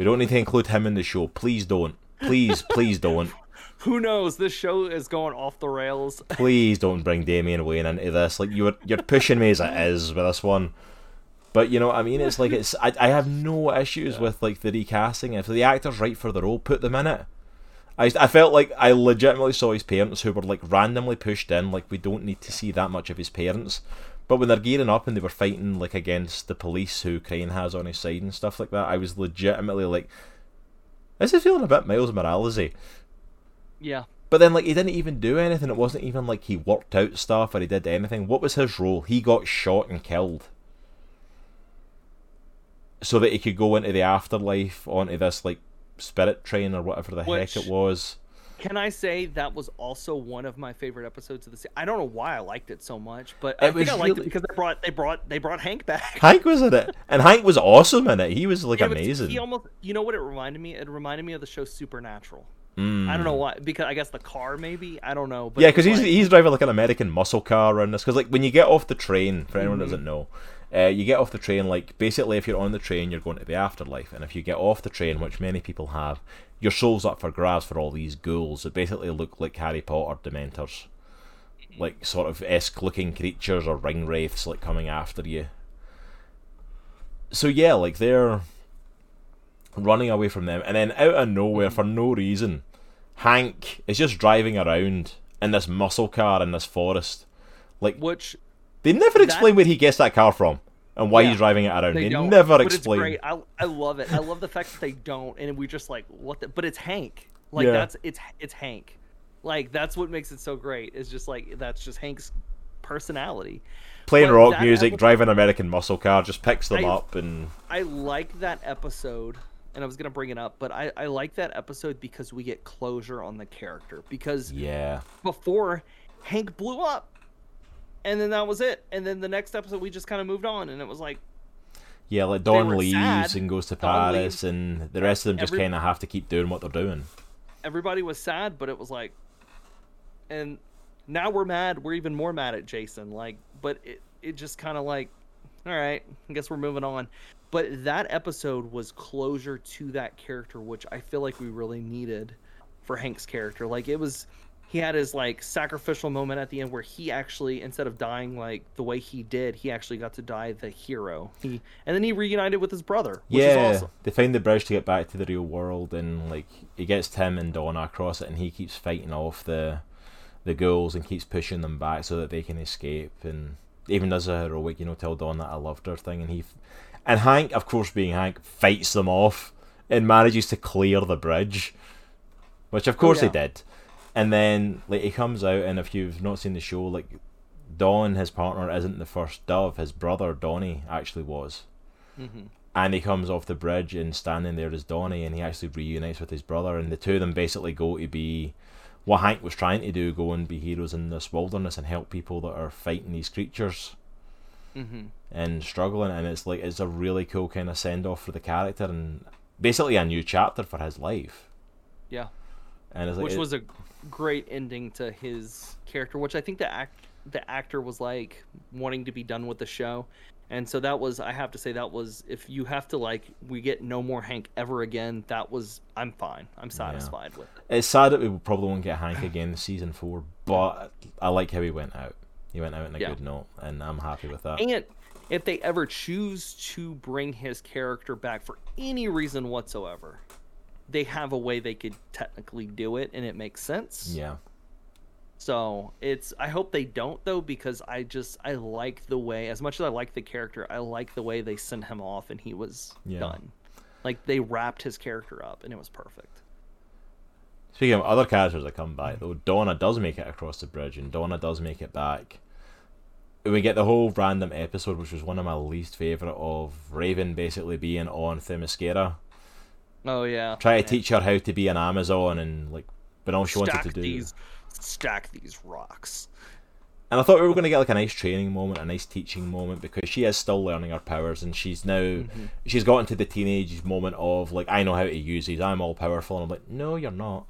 we don't need to include him in the show. Please don't. Please, please don't. who knows this show is going off the rails please don't bring Damian Wayne into this. Like you're you're pushing me as it is with this one. But you know what I mean? It's like it's I, I have no issues with like the recasting. If the actor's right for the role, put them in it. I, I felt like I legitimately saw his parents who were like randomly pushed in. Like we don't need to see that much of his parents. But when they're gearing up and they were fighting like against the police who Crane has on his side and stuff like that, I was legitimately like, "This is feeling a bit Miles Morales-y." yeah But then, like, he didn't even do anything. It wasn't even like he worked out stuff or he did anything. What was his role? He got shot and killed. So that he could go into the afterlife, onto this, like, spirit train or whatever the Which- heck it was. Can I say that was also one of my favorite episodes of the series? I don't know why I liked it so much, but It I think I liked really- it because they brought they brought they brought Hank back. Hank was in it. And Hank was awesome in it. He was, like, amazing. He almost, you know what it reminded me? It reminded me of the show Supernatural. Mm. I don't know why, because I guess the car maybe. I don't know. But yeah, because he's, like- he's driving like an American muscle car around this. Because like when you get off the train, for anyone who Mm-hmm. doesn't know, uh, you get off the train like basically if you're on the train, you're going to the afterlife, and if you get off the train, which many people have, your soul's up for grabs for all these ghouls that basically look like Harry Potter Dementors, like sort of esque looking creatures or ring wraiths like coming after you. So yeah, like they're running away from them, and then out of nowhere for no reason, Hank is just driving around in this muscle car in this forest. Like which they never that- explain where he gets that car from and why Yeah. he's driving it around. They, they, don't. never but explain. It's great. I, I love it. I love the fact that they don't, and we just like what the. But it's Hank. Like Yeah. that's it's it's Hank. Like that's what makes it so great. Is just like that's just Hank's personality. Playing But rock music, episode- driving an American muscle car, just picks them I- up and I like that episode, and I was gonna bring it up, but I I like that episode because we get closure on the character because yeah. before Hank blew up. And then that was it. And then the next episode, we just kind of moved on, and it was like, Yeah, like Dawn leaves sad. and goes to Dawn Paris, leaves. and the rest of them just Every- kind of have to keep doing what they're doing. everybody was sad, but it was like, and now we're mad. We're even more mad at Jason. Like, but it it just kind of like, all right, I guess we're moving on. But that episode was closure to that character, which I feel like we really needed for Hank's character. Like it was, he had his like sacrificial moment at the end where he actually instead of dying like the way he did, he actually got to die the hero. He and then he reunited with his brother, which yeah, is awesome. they find the bridge to get back to the real world, and like he gets Tim and Donna across it, and he keeps fighting off the the ghouls and keeps pushing them back so that they can escape, and even does a heroic, you know, tell Donna that I loved her thing, and he and Hank, of course, being Hank, fights them off and manages to clear the bridge, which of course Oh, yeah. he did, and then like he comes out, and if you've not seen the show, like Don, his partner, isn't the first dove. His brother Donnie actually was. Hmm and he comes off the bridge and standing there is Donnie and he actually reunites with his brother. And the two of them basically go to be what Hank was trying to do go and be heroes in this wilderness and help people that are fighting these creatures hmm and struggling. And it's like it's a really cool kind of send off for the character and basically a new chapter for his life. Yeah. And it's like which it- was a great ending to his character which i think the act the actor was like wanting to be done with the show. And so that was i have to say that was if you have to like we get no more hank ever again that was i'm fine. I'm satisfied with it. It's sad that we probably won't get Hank again in season four but I like how he went out. He went out on a Yeah. good note and I'm happy with that. And if they ever choose to bring his character back for any reason whatsoever they have a way they could technically do it and it makes sense yeah So it's I hope they don't though because I just I like the way as much as I like the character I like the way they sent him off and he was Yeah. done. Like they wrapped his character up and it was perfect. Speaking of other characters that come back, though, Donna does make it across the bridge, and Donna does make it back. We get the whole random episode, which was one of my least favourite, of Raven basically being on Themyscira, Oh yeah. Try to teach her how to be an Amazon, and like, but all she wanted to do. these stack these rocks. And I thought we were going to get like a nice training moment, a nice teaching moment, because she is still learning her powers, and she's now Mm-hmm. she's gotten to the teenage moment of like, I know how to use these, I'm all powerful, and I'm like, no, you're not.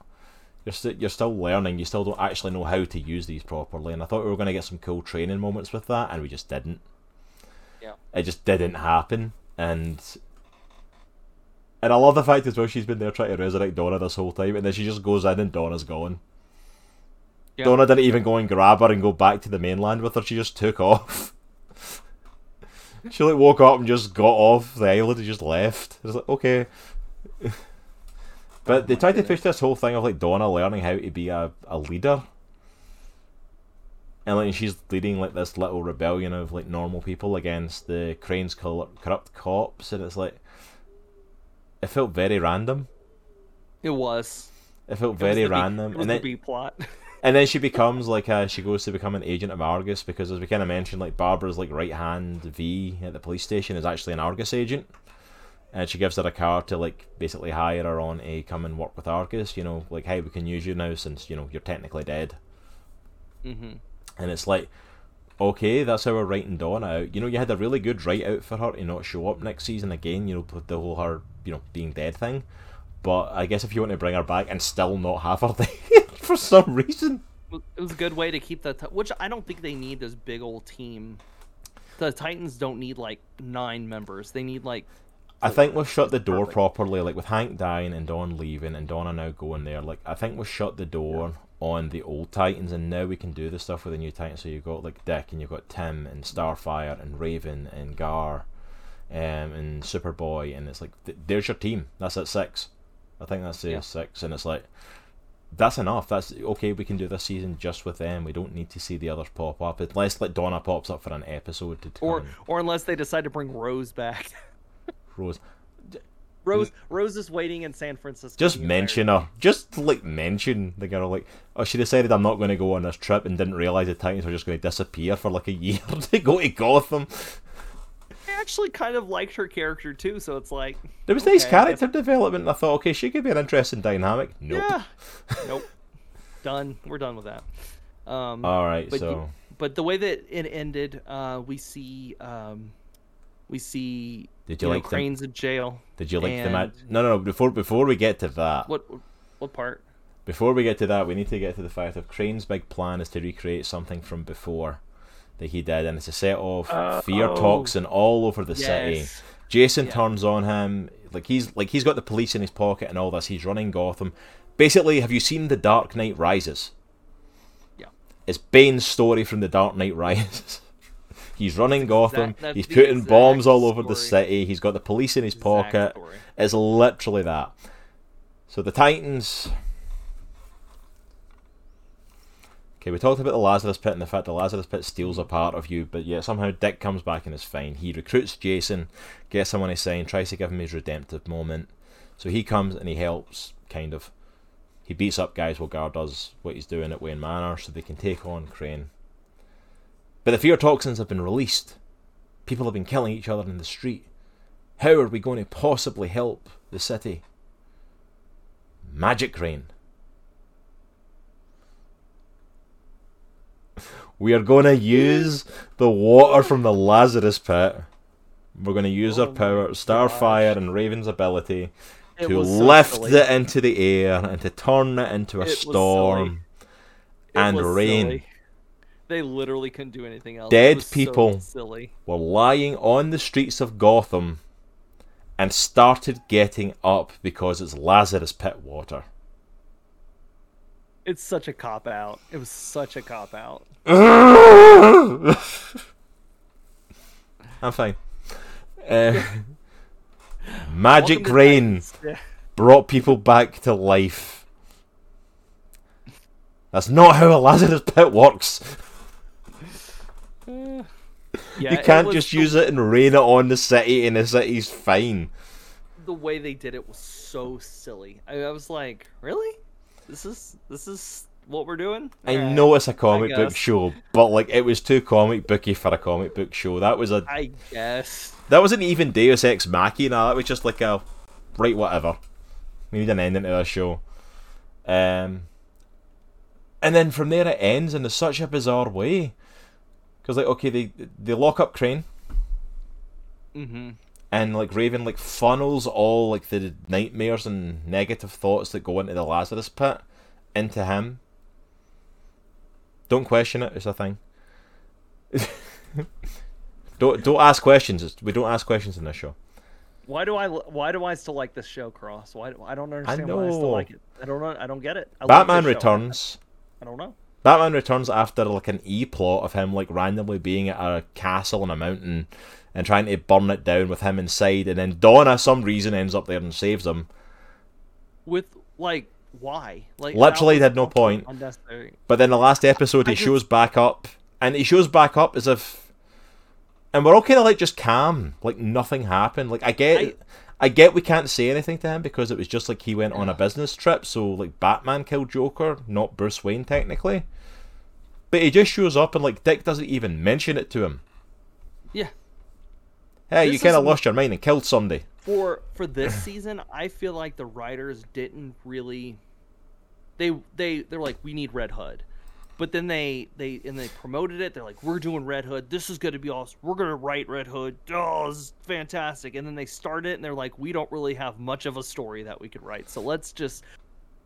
You're st- you're still learning. You still don't actually know how to use these properly. And I thought we were going to get some cool training moments with that, and we just didn't. Yeah. It just didn't happen, and and I love the fact as well she's been there trying to resurrect Donna this whole time, and then she just goes in and Donna's gone. Yeah. Donna didn't even go and grab her and go back to the mainland with her. She just took off. she like woke up and just got off the island and just left. It was like okay. but they tried to push this whole thing of like Donna learning how to be a, a leader. And like she's leading like this little rebellion of like normal people against the Crane's corrupt cops, and it's like it felt very random. It was. It felt It very the B- random, It was and the then B plot. and then she becomes like uh she goes to become an agent of Argus because as we kind of mentioned, like Barbara's like right hand V at the police station is actually an Argus agent, and she gives her a car to like basically hire her on a come and work with Argus. You know, like hey, we can use you now since you know you're technically dead, hmm and it's like. Okay, that's how we're writing Donna out. You know, you had a really good write out for her to not show up next season again. You know, with the whole her, you know, being dead thing. But I guess if you want to bring her back and still not have her dead for some reason, It was a good way to keep that. T- which I don't think they need this big old team. The Titans don't need like nine members. They need like I think we've shut the door Perfect. properly, like with Hank dying and Dawn leaving and Donna now going there. Like I think we've shut the door on the old Titans, and now we can do the stuff with the new Titans. So you've got like Dick, and you've got Tim, and Starfire, and Raven, and Gar, um, and Superboy, and it's like th- there's your team. That's at six. I think that's the Yeah. six, and it's like that's enough. That's okay. We can do this season just with them. We don't need to see the others pop up unless like Donna pops up for an episode to or or unless they decide to bring Rose back. Rose. Rose Rose is waiting in San Francisco. Just mention her. Just like mention the girl. Like, oh, she decided I'm not going to go on this trip and didn't realize the Titans were just going to disappear for like a year to go to Gotham. Actually kind of liked her character too, so it's like There was nice okay, I character development. and I thought, okay, she could be an interesting dynamic. Nope. Yeah. nope. Done. We're done with that. Um, All right, but so you- but the way that it ended, uh, we see um, we see Did you know, like them- Crane's in jail. did you like the match? No, no, no. Before before we get to that, What what part? before we get to that, we need to get to the fact of Crane's big plan is to recreate something from before that he did, and it's a set of uh, fear Oh. toxin all over the city. Jason Yeah. turns on him like he's like he's got the police in his pocket and all this. He's running Gotham. Basically, have you seen The Dark Knight Rises? Yeah. It's Bane's story from The Dark Knight Rises. He's running Gotham. exact- that's he's putting bombs all over the city. He's got the police in his Exact pocket. story. It's literally that. So the Titans. Okay, we talked about the Lazarus Pit and the fact the Lazarus Pit steals a part of you, but yet somehow Dick comes back and is fine. He recruits Jason, gets someone to sign, tries to give him his redemptive moment. So he comes and he helps, kind of. He beats up guys while Gar does what he's doing at Wayne Manor so they can take on Crane. But the fear toxins have been released. People have been killing each other in the street. How are we going to possibly help the city? Magic Rain. We are going to use the water from the Lazarus pit. We're going to use our Oh my power, Starfire and Raven's ability It to lift silly. it into the air and to turn it into a It storm. And rain. silly. They literally couldn't do anything else. Dead so people. silly. Were lying on the streets of Gotham and started getting up because it's Lazarus pit water. It's such a cop out. It was such a cop out. I'm fine. Uh, magic rain Yeah. brought people back to life. That's not how a Lazarus pit works. Yeah, you can't just use it and rain it on the city, and the city's fine. The way they did it was so silly. I, I was like, really? This is this is what we're doing? I Alright. know it's a comic book show, but like it was too comic booky for a comic book show. That was a I guess. that wasn't even Deus Ex Machina. That was just like a right whatever. We need an ending to the show. Um, and then from there it ends in such a bizarre way. Because like okay, they they lock up Crane Mm-hmm. And like Raven like funnels all like the nightmares and negative thoughts that go into the Lazarus pit into him. Don't question it; it's a thing. don't don't ask questions. It's- We don't ask questions in this show. Why do I why do I still like this show, Cross? Why I don't understand why I know. still like it. I don't know. I don't get it. I Batman returns. I don't know. Batman returns after like an E plot of him like randomly being at a castle on a mountain and trying to burn it down with him inside, and then Donna, some reason, ends up there and saves him. With like why? Like Literally that had no point. Unnecessary. But then the last episode, he just- shows back up, and he shows back up as if, and we're all kind of like just calm, like nothing happened. Like I get, I, get we can't say anything to him because it was just like he went on a business trip. So like Batman killed Joker, not Bruce Wayne technically. But he just shows up and like Dick doesn't even mention it to him. Yeah. Hey, you kind of lost your mind and killed somebody. For for this season, I feel like the writers didn't really. They they they're like we need Red Hood, but then they they and they promoted it. They're like we're doing Red Hood. This is gonna be awesome. We're gonna write Red Hood. Oh, this is fantastic. And then they start it and they're like we don't really have much of a story that we could write. So let's just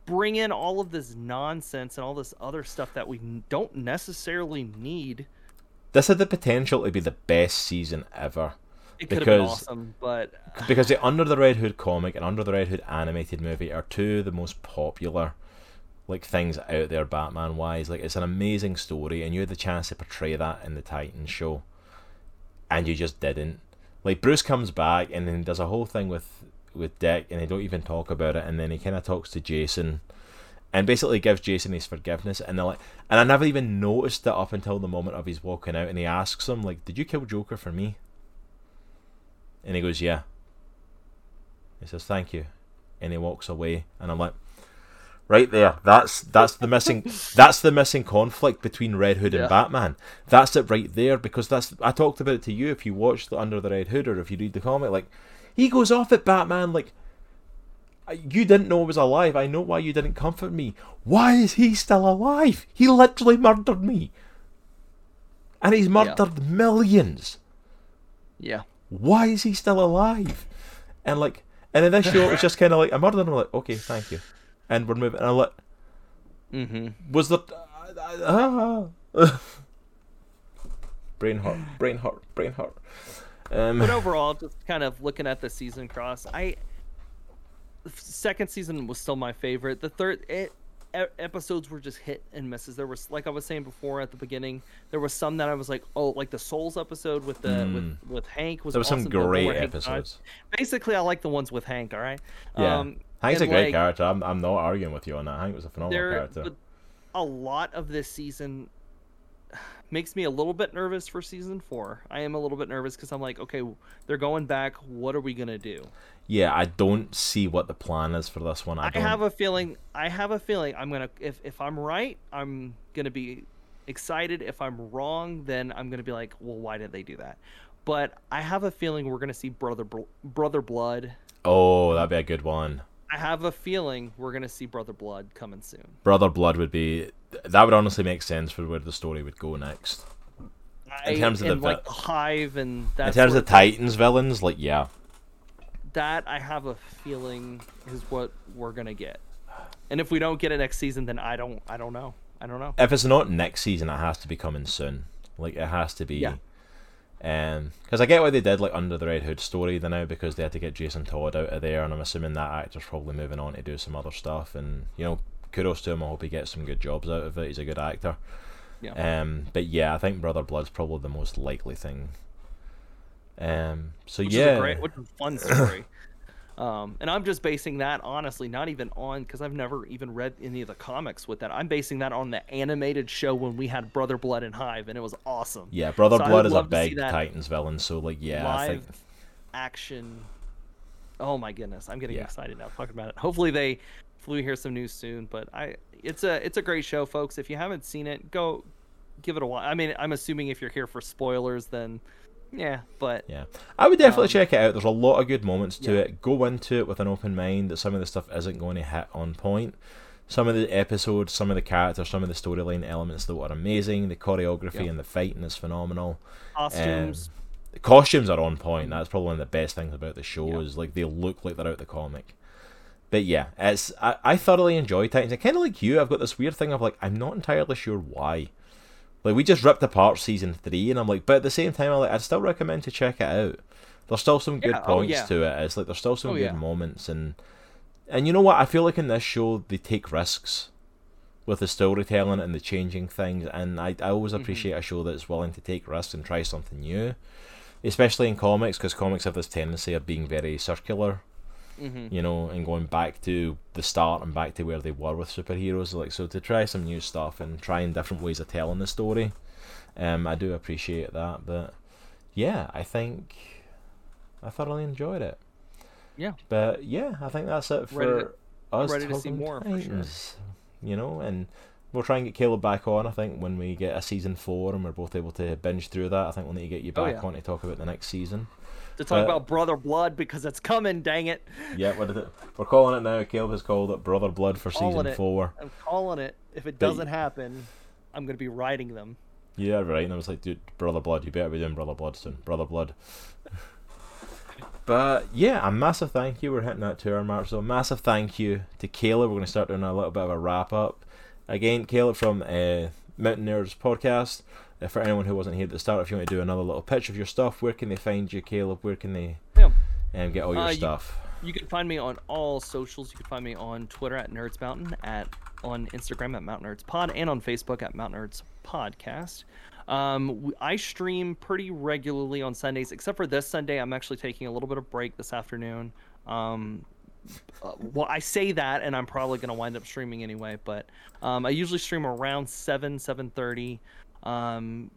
bring in all of this nonsense and all this other stuff that we don't necessarily need. This had the potential to be the best season ever. It could have been Because- awesome, but uh, because the Under the Red Hood comic and Under the Red Hood animated movie are two of the most popular like things out there Batman wise. Like it's an amazing story and you had the chance to portray that in the Titan show. And you just didn't. Like Bruce comes back and then does a whole thing with with Dick and they don't even talk about it and then he kinda talks to Jason and basically gives Jason his forgiveness and they're like and I never even noticed it up until the moment of he's walking out and he asks him like, Did you kill Joker for me? And he goes, Yeah. He says, Thank you. And he walks away and I'm like Right there. That's that's the missing that's the missing conflict between Red Hood Yeah. and Batman. That's it right there because that's I talked about it to you if you watch the Under the Red Hood or if you read the comic, like he goes off at Batman like you didn't know I was alive. I know why you didn't comfort me. Why is he still alive? He literally murdered me. And he's murdered millions yeah. Why is he still alive? And like, and in this show, it's just kind of like I murdered him. I'm like, okay, thank you, and we're moving. And I'm like, Mm-hmm. was there? Ah. brain hurt, brain hurt, brain hurt. Um, but overall, just kind of looking at the season cross, I the second season was still my favorite. The third, it episodes were just hit and misses. There was, like I was saying before at the beginning, there was some that I was like, oh, like the Souls episode with the with with Hank was. Mm. There were some awesome, one great episodes. Basically, I like the ones with Hank. All right. Yeah. Um, Hank's a great like, character. I'm, I'm not arguing with you on that. Hank was a phenomenal there, character. a lot of this season makes me a little bit nervous for season four. I am a little bit nervous because I'm like, okay, they're going back. What are we gonna do? Yeah, I don't see what the plan is for this one. I, I, have a feeling. I have a feeling. I'm gonna. If if I'm right, I'm gonna be excited. If I'm wrong, then I'm gonna be like, well, why did they do that? But I have a feeling we're gonna see brother brother blood. Oh, that'd be a good one. I have a feeling we're gonna see brother blood coming soon. Brother Blood would be. That would honestly make sense for where the story would go next. I, terms of the like the hive and that In terms of thing, Titans villains, like yeah, that I have a feeling is what we're gonna get. And if we don't get it next season, then I don't. I don't know. I don't know. if it's not next season, it has to be coming soon. Like it has to be. Yeah. Um, because I get why they did like Under the Red Hood story then now because they had to get Jason Todd out of there, and I'm assuming that actor's probably moving on to do some other stuff. And you know, kudos to him. I hope he gets some good jobs out of it. He's a good actor. Yeah. Um, but yeah, I think Brother Blood's probably the most likely thing. Um, so which yeah, is a great, which is a fun story. Um, and I'm just basing that honestly, not even on because I've never even read any of the comics with that. I'm basing that on the animated show when we had Brother Blood and Hive, and it was awesome. yeah, Brother So Blood is a love to see big Titans villain. So like, yeah, I think Live action. Oh my goodness, I'm getting Yeah. excited now talking about it. Hopefully they, we hear some news soon. But I, it's a it's a great show, folks. If you haven't seen it, go give it a watch. I mean, I'm assuming if you're here for spoilers, then yeah. But Yeah, I would definitely Um, check it out. There's a lot of good moments to yeah. it. Go into it with an open mind that some of the stuff isn't going to hit on point. Some of the episodes, some of the characters, some of the storyline elements that are amazing. The choreography Yeah. and the fighting is phenomenal. costumes. The costumes are on point. That's probably one of the best things about the show Yeah. is like they look like they're out the comic. But yeah, it's I, I thoroughly enjoy Titans. I kind of like you. I've got this weird thing of like I'm not entirely sure why. Like we just ripped apart season three, and I'm like, but at the same time, I like I'd still recommend to check it out. There's still some good Yeah, oh, points yeah. to it. It's like there's still some Oh, good yeah. moments, and and you know what? I feel like in this show they take risks with the storytelling and the changing things, and I I always Mm-hmm. appreciate a show that's willing to take risks and try something new, especially in comics because comics have this tendency of being very circular hmm you know, and going back to the start and back to where they were with superheroes. Like so, to try some new stuff and trying different ways of telling the story, um, I do appreciate that. But yeah, I think I thoroughly enjoyed it. Yeah. But yeah, I think that's it for Ready to- us. ready to see more, for sure. You know, and we'll try and get Caleb back on. I think when we get a season four and we're both able to binge through that, I think we'll need to get you Oh, back yeah. on to talk about the next season. To talk Uh, about Brother Blood because it's coming. Dang it! Yeah, what is it? We're calling it now. Caleb has called it Brother Blood for season it. four. I'm calling it. If it doesn't happen, I'm gonna be writing them. Yeah, right. And I was like, dude, Brother Blood, you better be doing Brother Blood soon. Brother Blood. but yeah, a massive thank you. We're hitting that two hour mark. So, a massive thank you to Caleb. We're going to start doing a little bit of a wrap up. Again, Caleb from uh, Mountain Nerds podcast. For anyone who wasn't here at the start, if you want to do another little pitch of your stuff, where can they find you, Caleb? Where can they Yeah. um, get all your Uh, stuff? You can find me on all socials. You can find me on Twitter at Nerds Mountain, at on Instagram at Mount Nerds Pod, and on Facebook at Mount Nerds Podcast. Um, I stream pretty regularly on Sundays, except for this Sunday. I'm actually taking a little bit of break this afternoon. Um, uh, well, I say that, and I'm probably going to wind up streaming anyway. But um, I usually stream around seven, seven thirty. Um,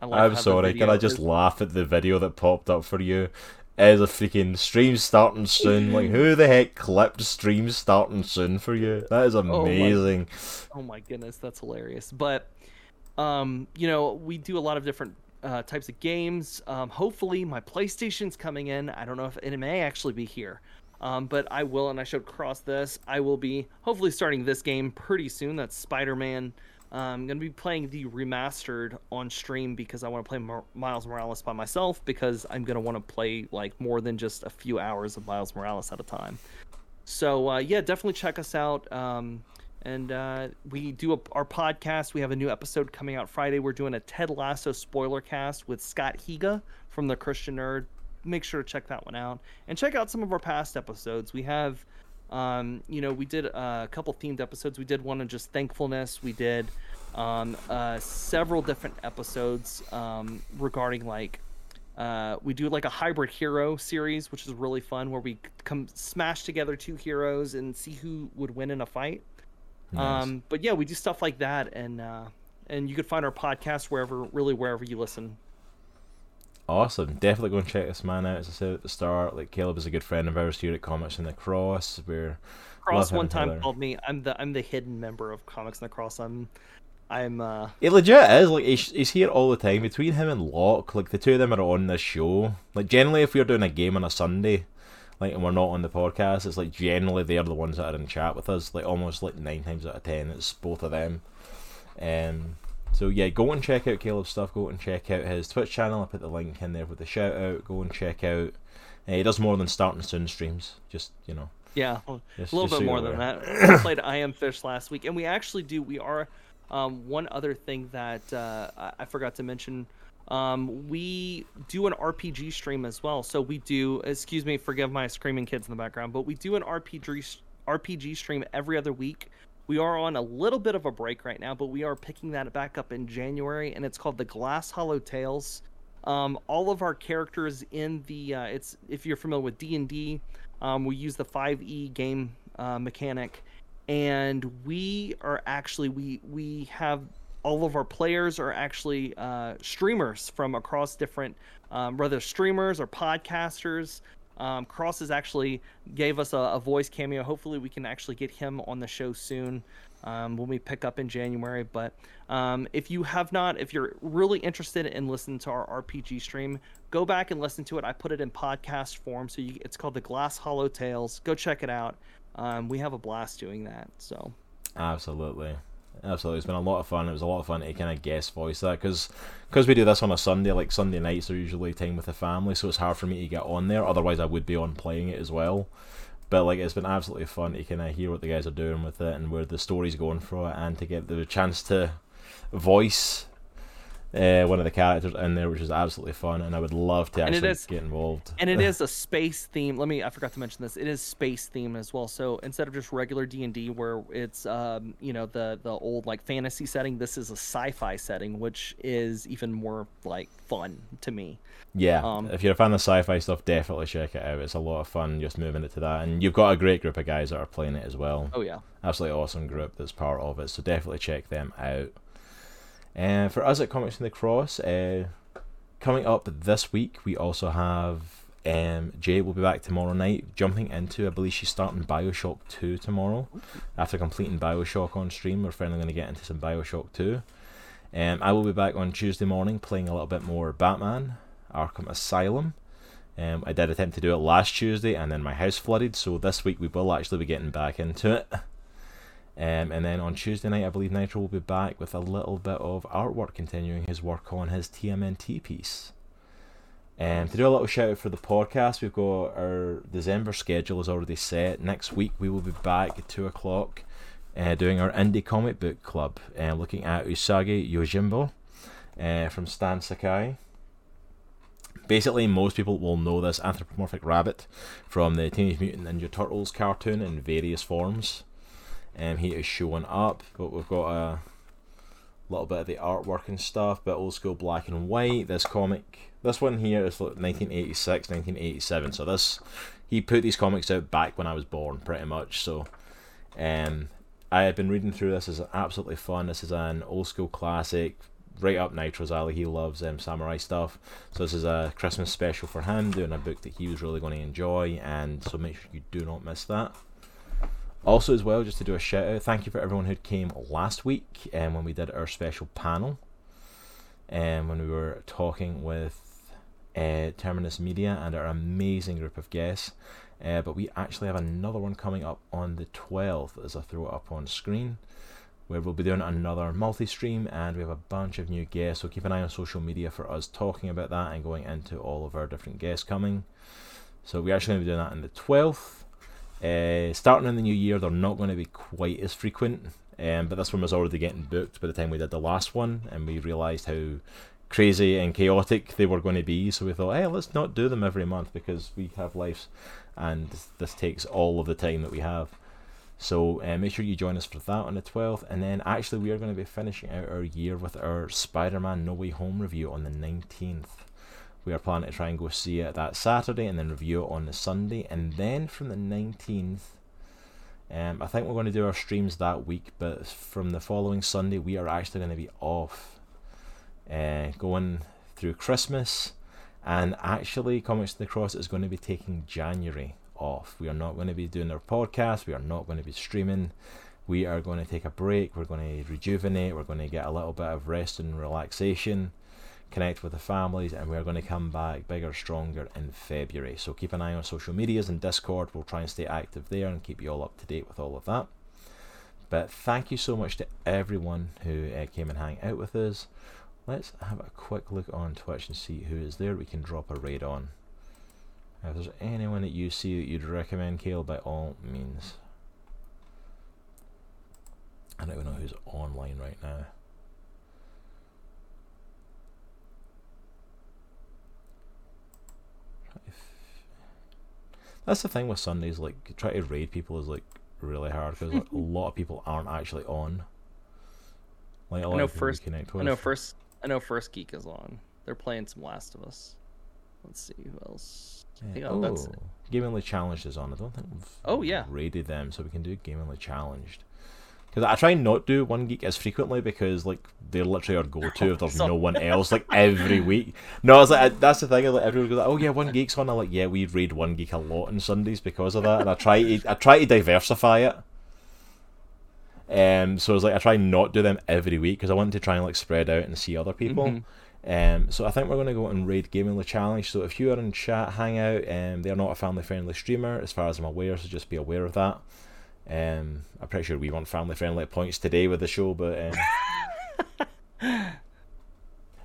I I'm sorry. Can I just laugh at the video that popped up for you? As a freaking stream starting soon. Like, who the heck clipped stream starting soon for you? That is Oh my- amazing. Oh my goodness, that's hilarious. But um, you know, we do a lot of different uh, types of games. Um, hopefully, my PlayStation's coming in. I don't know if it may actually be here. Um, but I will, and I should Cross this. I will be hopefully starting this game pretty soon. That's Spider-Man. Um, I'm gonna be playing the remastered on stream because I want to play Mar- Miles Morales by myself because I'm gonna want to play like more than just a few hours of Miles Morales at a time. So uh, yeah, definitely check us out. Um, and uh, we do a, our podcast. We have a new episode coming out Friday. We're doing a Ted Lasso spoiler cast with Scott Higa from the Christian Nerd. Make sure to check that one out and check out some of our past episodes. We have Um, you know, we did a couple themed episodes. We did one on just thankfulness. We did um, uh, several different episodes um, regarding like uh, we do like a hybrid hero series, which is really fun, where we come smash together two heroes and see who would win in a fight. Nice. Um, but yeah, we do stuff like that, and uh, and you can find our podcast wherever, really wherever you listen. Awesome. Definitely go and check this man out. As I said at the start, like Caleb is a good friend of ours here at Comics and the Cross. We're Cross one time Heather. called me. I'm the I'm the hidden member of Comics and the Cross. I'm I'm uh It legit is like he's, he's here all the time. Between him and Locke, like the two of them are on this show. Like generally, if we're doing a game on a Sunday, like and we're not on the podcast, it's like generally they're the ones that are in chat with us. Like almost like nine times out of ten, it's both of them. Um. So yeah, go and check out Caleb's stuff. Go and check out his Twitch channel. I put the link in there with the shout out. Go and check out. Uh, he does more than starting soon streams. Just you know, yeah just, a little bit so more than aware. that. we played I Am Fish last week, and we actually do. We are um, one other thing that uh, I, I forgot to mention. Um, we do an RPG stream as well. So we do. Excuse me, forgive my screaming kids in the background, but we do an RPG RPG stream every other week. We are on a little bit of a break right now, but we are picking that back up in January, and it's called the Glass Hollow Tales. Um, all of our characters in the uh, it's if you're familiar with D and D, um, we use the 5e game uh, mechanic, and we are actually we we have all of our players are actually uh, streamers from across different, um, whether streamers or podcasters. Um, Cross has actually gave us a, a voice cameo. Hopefully, we can actually get him on the show soon um, when we pick up in January. But um, if you have not, if you're really interested in listening to our RPG stream, go back and listen to it. I put it in podcast form, so you, it's called the Glass Hollow Tales. Go check it out. Um, we have a blast doing that. So Absolutely. Absolutely. It's been a lot of fun. It was a lot of fun to kind of guest voice that because because we do this on a Sunday, like Sunday nights are usually time with the family, so it's hard for me to get on there. Otherwise, I would be on playing it as well. But like, it's been absolutely fun to kind of hear what the guys are doing with it and where the story's going for it, and to get the chance to voice uh, one of the characters in there, which is absolutely fun. And I would love to actually is- get involved. and it is a space theme. Let me I forgot to mention this. It is space theme as well. So instead of just regular D and D where it's um, you know the the old like fantasy setting, this is a sci-fi setting, which is even more like fun to me. Yeah, Um, if you're a fan of sci-fi stuff, definitely check it out. It's a lot of fun just moving it to that, and you've got a great group of guys that are playing it as well. Oh yeah. Absolutely awesome group that's part of it, so definitely check them out. And for us at Comics in the Cross, uh, coming up this week, we also have um, Jay will be back tomorrow night, jumping into, I believe she's starting Bioshock 2 tomorrow. After completing Bioshock on stream, we're finally going to get into some Bioshock 2. Um, I will be back on Tuesday morning playing a little bit more Batman, Arkham Asylum. Um, I did attempt to do it last Tuesday and then my house flooded, so this week we will actually be getting back into it. Um, and then on Tuesday night, I believe Nitro will be back with a little bit of artwork continuing his work on his TMNT piece. Um, to do a little shout out for the podcast, we've got our December schedule is already set. Next week, we will be back at 2 o'clock uh, doing our indie comic book club, uh, looking at Usagi Yojimbo uh, from Stan Sakai. Basically, most people will know this anthropomorphic rabbit from the Teenage Mutant Ninja Turtles cartoon in various forms. Um, he is showing up, but we've got a little bit of the artwork and stuff, but old school black and white. This comic, this one here is like 1986, 1987. So this, he put these comics out back when I was born, pretty much. So, um, I have been reading through this. is absolutely fun. This is an old school classic, right up Nitro's alley. He loves um, samurai stuff. So this is a Christmas special for him, doing a book that he was really going to enjoy, and so make sure you do not miss that. Also, as well, just to do a shout out, thank you for everyone who came last week and um, when we did our special panel, and um, when we were talking with uh, Terminus Media and our amazing group of guests. Uh, but we actually have another one coming up on the 12th as I throw it up on screen, where we'll be doing another multi stream and we have a bunch of new guests. So keep an eye on social media for us talking about that and going into all of our different guests coming. So we're actually going to be doing that on the 12th. Uh, starting in the new year, they're not going to be quite as frequent, um, but this one was already getting booked by the time we did the last one, and we realised how crazy and chaotic they were going to be. So we thought, hey, let's not do them every month because we have lives, and this takes all of the time that we have. So uh, make sure you join us for that on the 12th. And then actually, we are going to be finishing out our year with our Spider Man No Way Home review on the 19th. We are planning to try and go see it that Saturday and then review it on the Sunday. And then from the 19th, um, I think we're going to do our streams that week, but from the following Sunday, we are actually going to be off. Uh, going through Christmas. And actually, Comics to the Cross is going to be taking January off. We are not going to be doing our podcast. We are not going to be streaming. We are going to take a break. We're going to rejuvenate. We're going to get a little bit of rest and relaxation, connect with the families, and we're going to come back bigger, stronger in February. So keep an eye on social medias and Discord. We'll try and stay active there and keep you all up to date with all of that. But thank you so much to everyone who uh, came and hang out with us. Let's have a quick look on Twitch and see who is there. We can drop a raid on. If there's anyone that you see that you'd recommend, Kale, by all means. I don't even know who's online right now. That's the thing with Sundays. Like, try to raid people is like really hard because like, a lot of people aren't actually on. Like, a lot I know of first. Connect with. I know first. I know First Geek is on. They're playing some Last of Us. Let's see who else. Yeah. oh, that's it. Gamingly Challenged is on. I don't think we've oh yeah rated them, so we can do Gamingly Challenged. Because I try and not do One Geek as frequently because like they're literally our go-to if there's no one else like every week. No, it's like I, that's the thing. Like everyone goes, like, "Oh yeah, One Geek's on." I'm like, "Yeah, we raid One Geek a lot on Sundays because of that," and I try to I try to diversify it. Um, so it's like I try not to do them every week because I want to try and like spread out and see other people. Mm-hmm. Um, so I think we're going to go and raid Gamingly Challenge. So if you are in chat, hang out. Um, they're not a family-friendly streamer, as far as I'm aware. So just be aware of that. Um, I'm pretty sure we want family-friendly points today with the show, but um,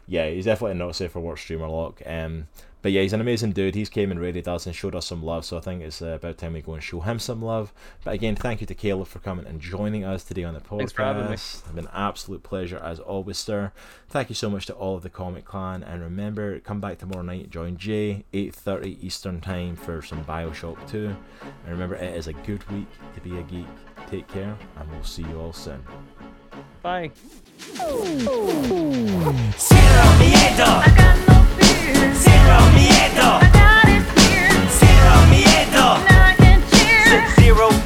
yeah, he's definitely not safe for work streamer lock. Um, but yeah, he's an amazing dude. He's came and rated us and showed us some love. So I think it's uh, about time we go and show him some love. But again, thank you to Caleb for coming and joining us today on the podcast. Thanks for having me. It's been an absolute pleasure as always, sir. Thank you so much to all of the Comic Clan. And remember, come back tomorrow night. Join Jay, 8.30 Eastern Time for some Bioshock 2. And remember, it is a good week to be a geek. Take care, and we'll see you all soon. Bye. Zero miedo.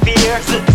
Fear.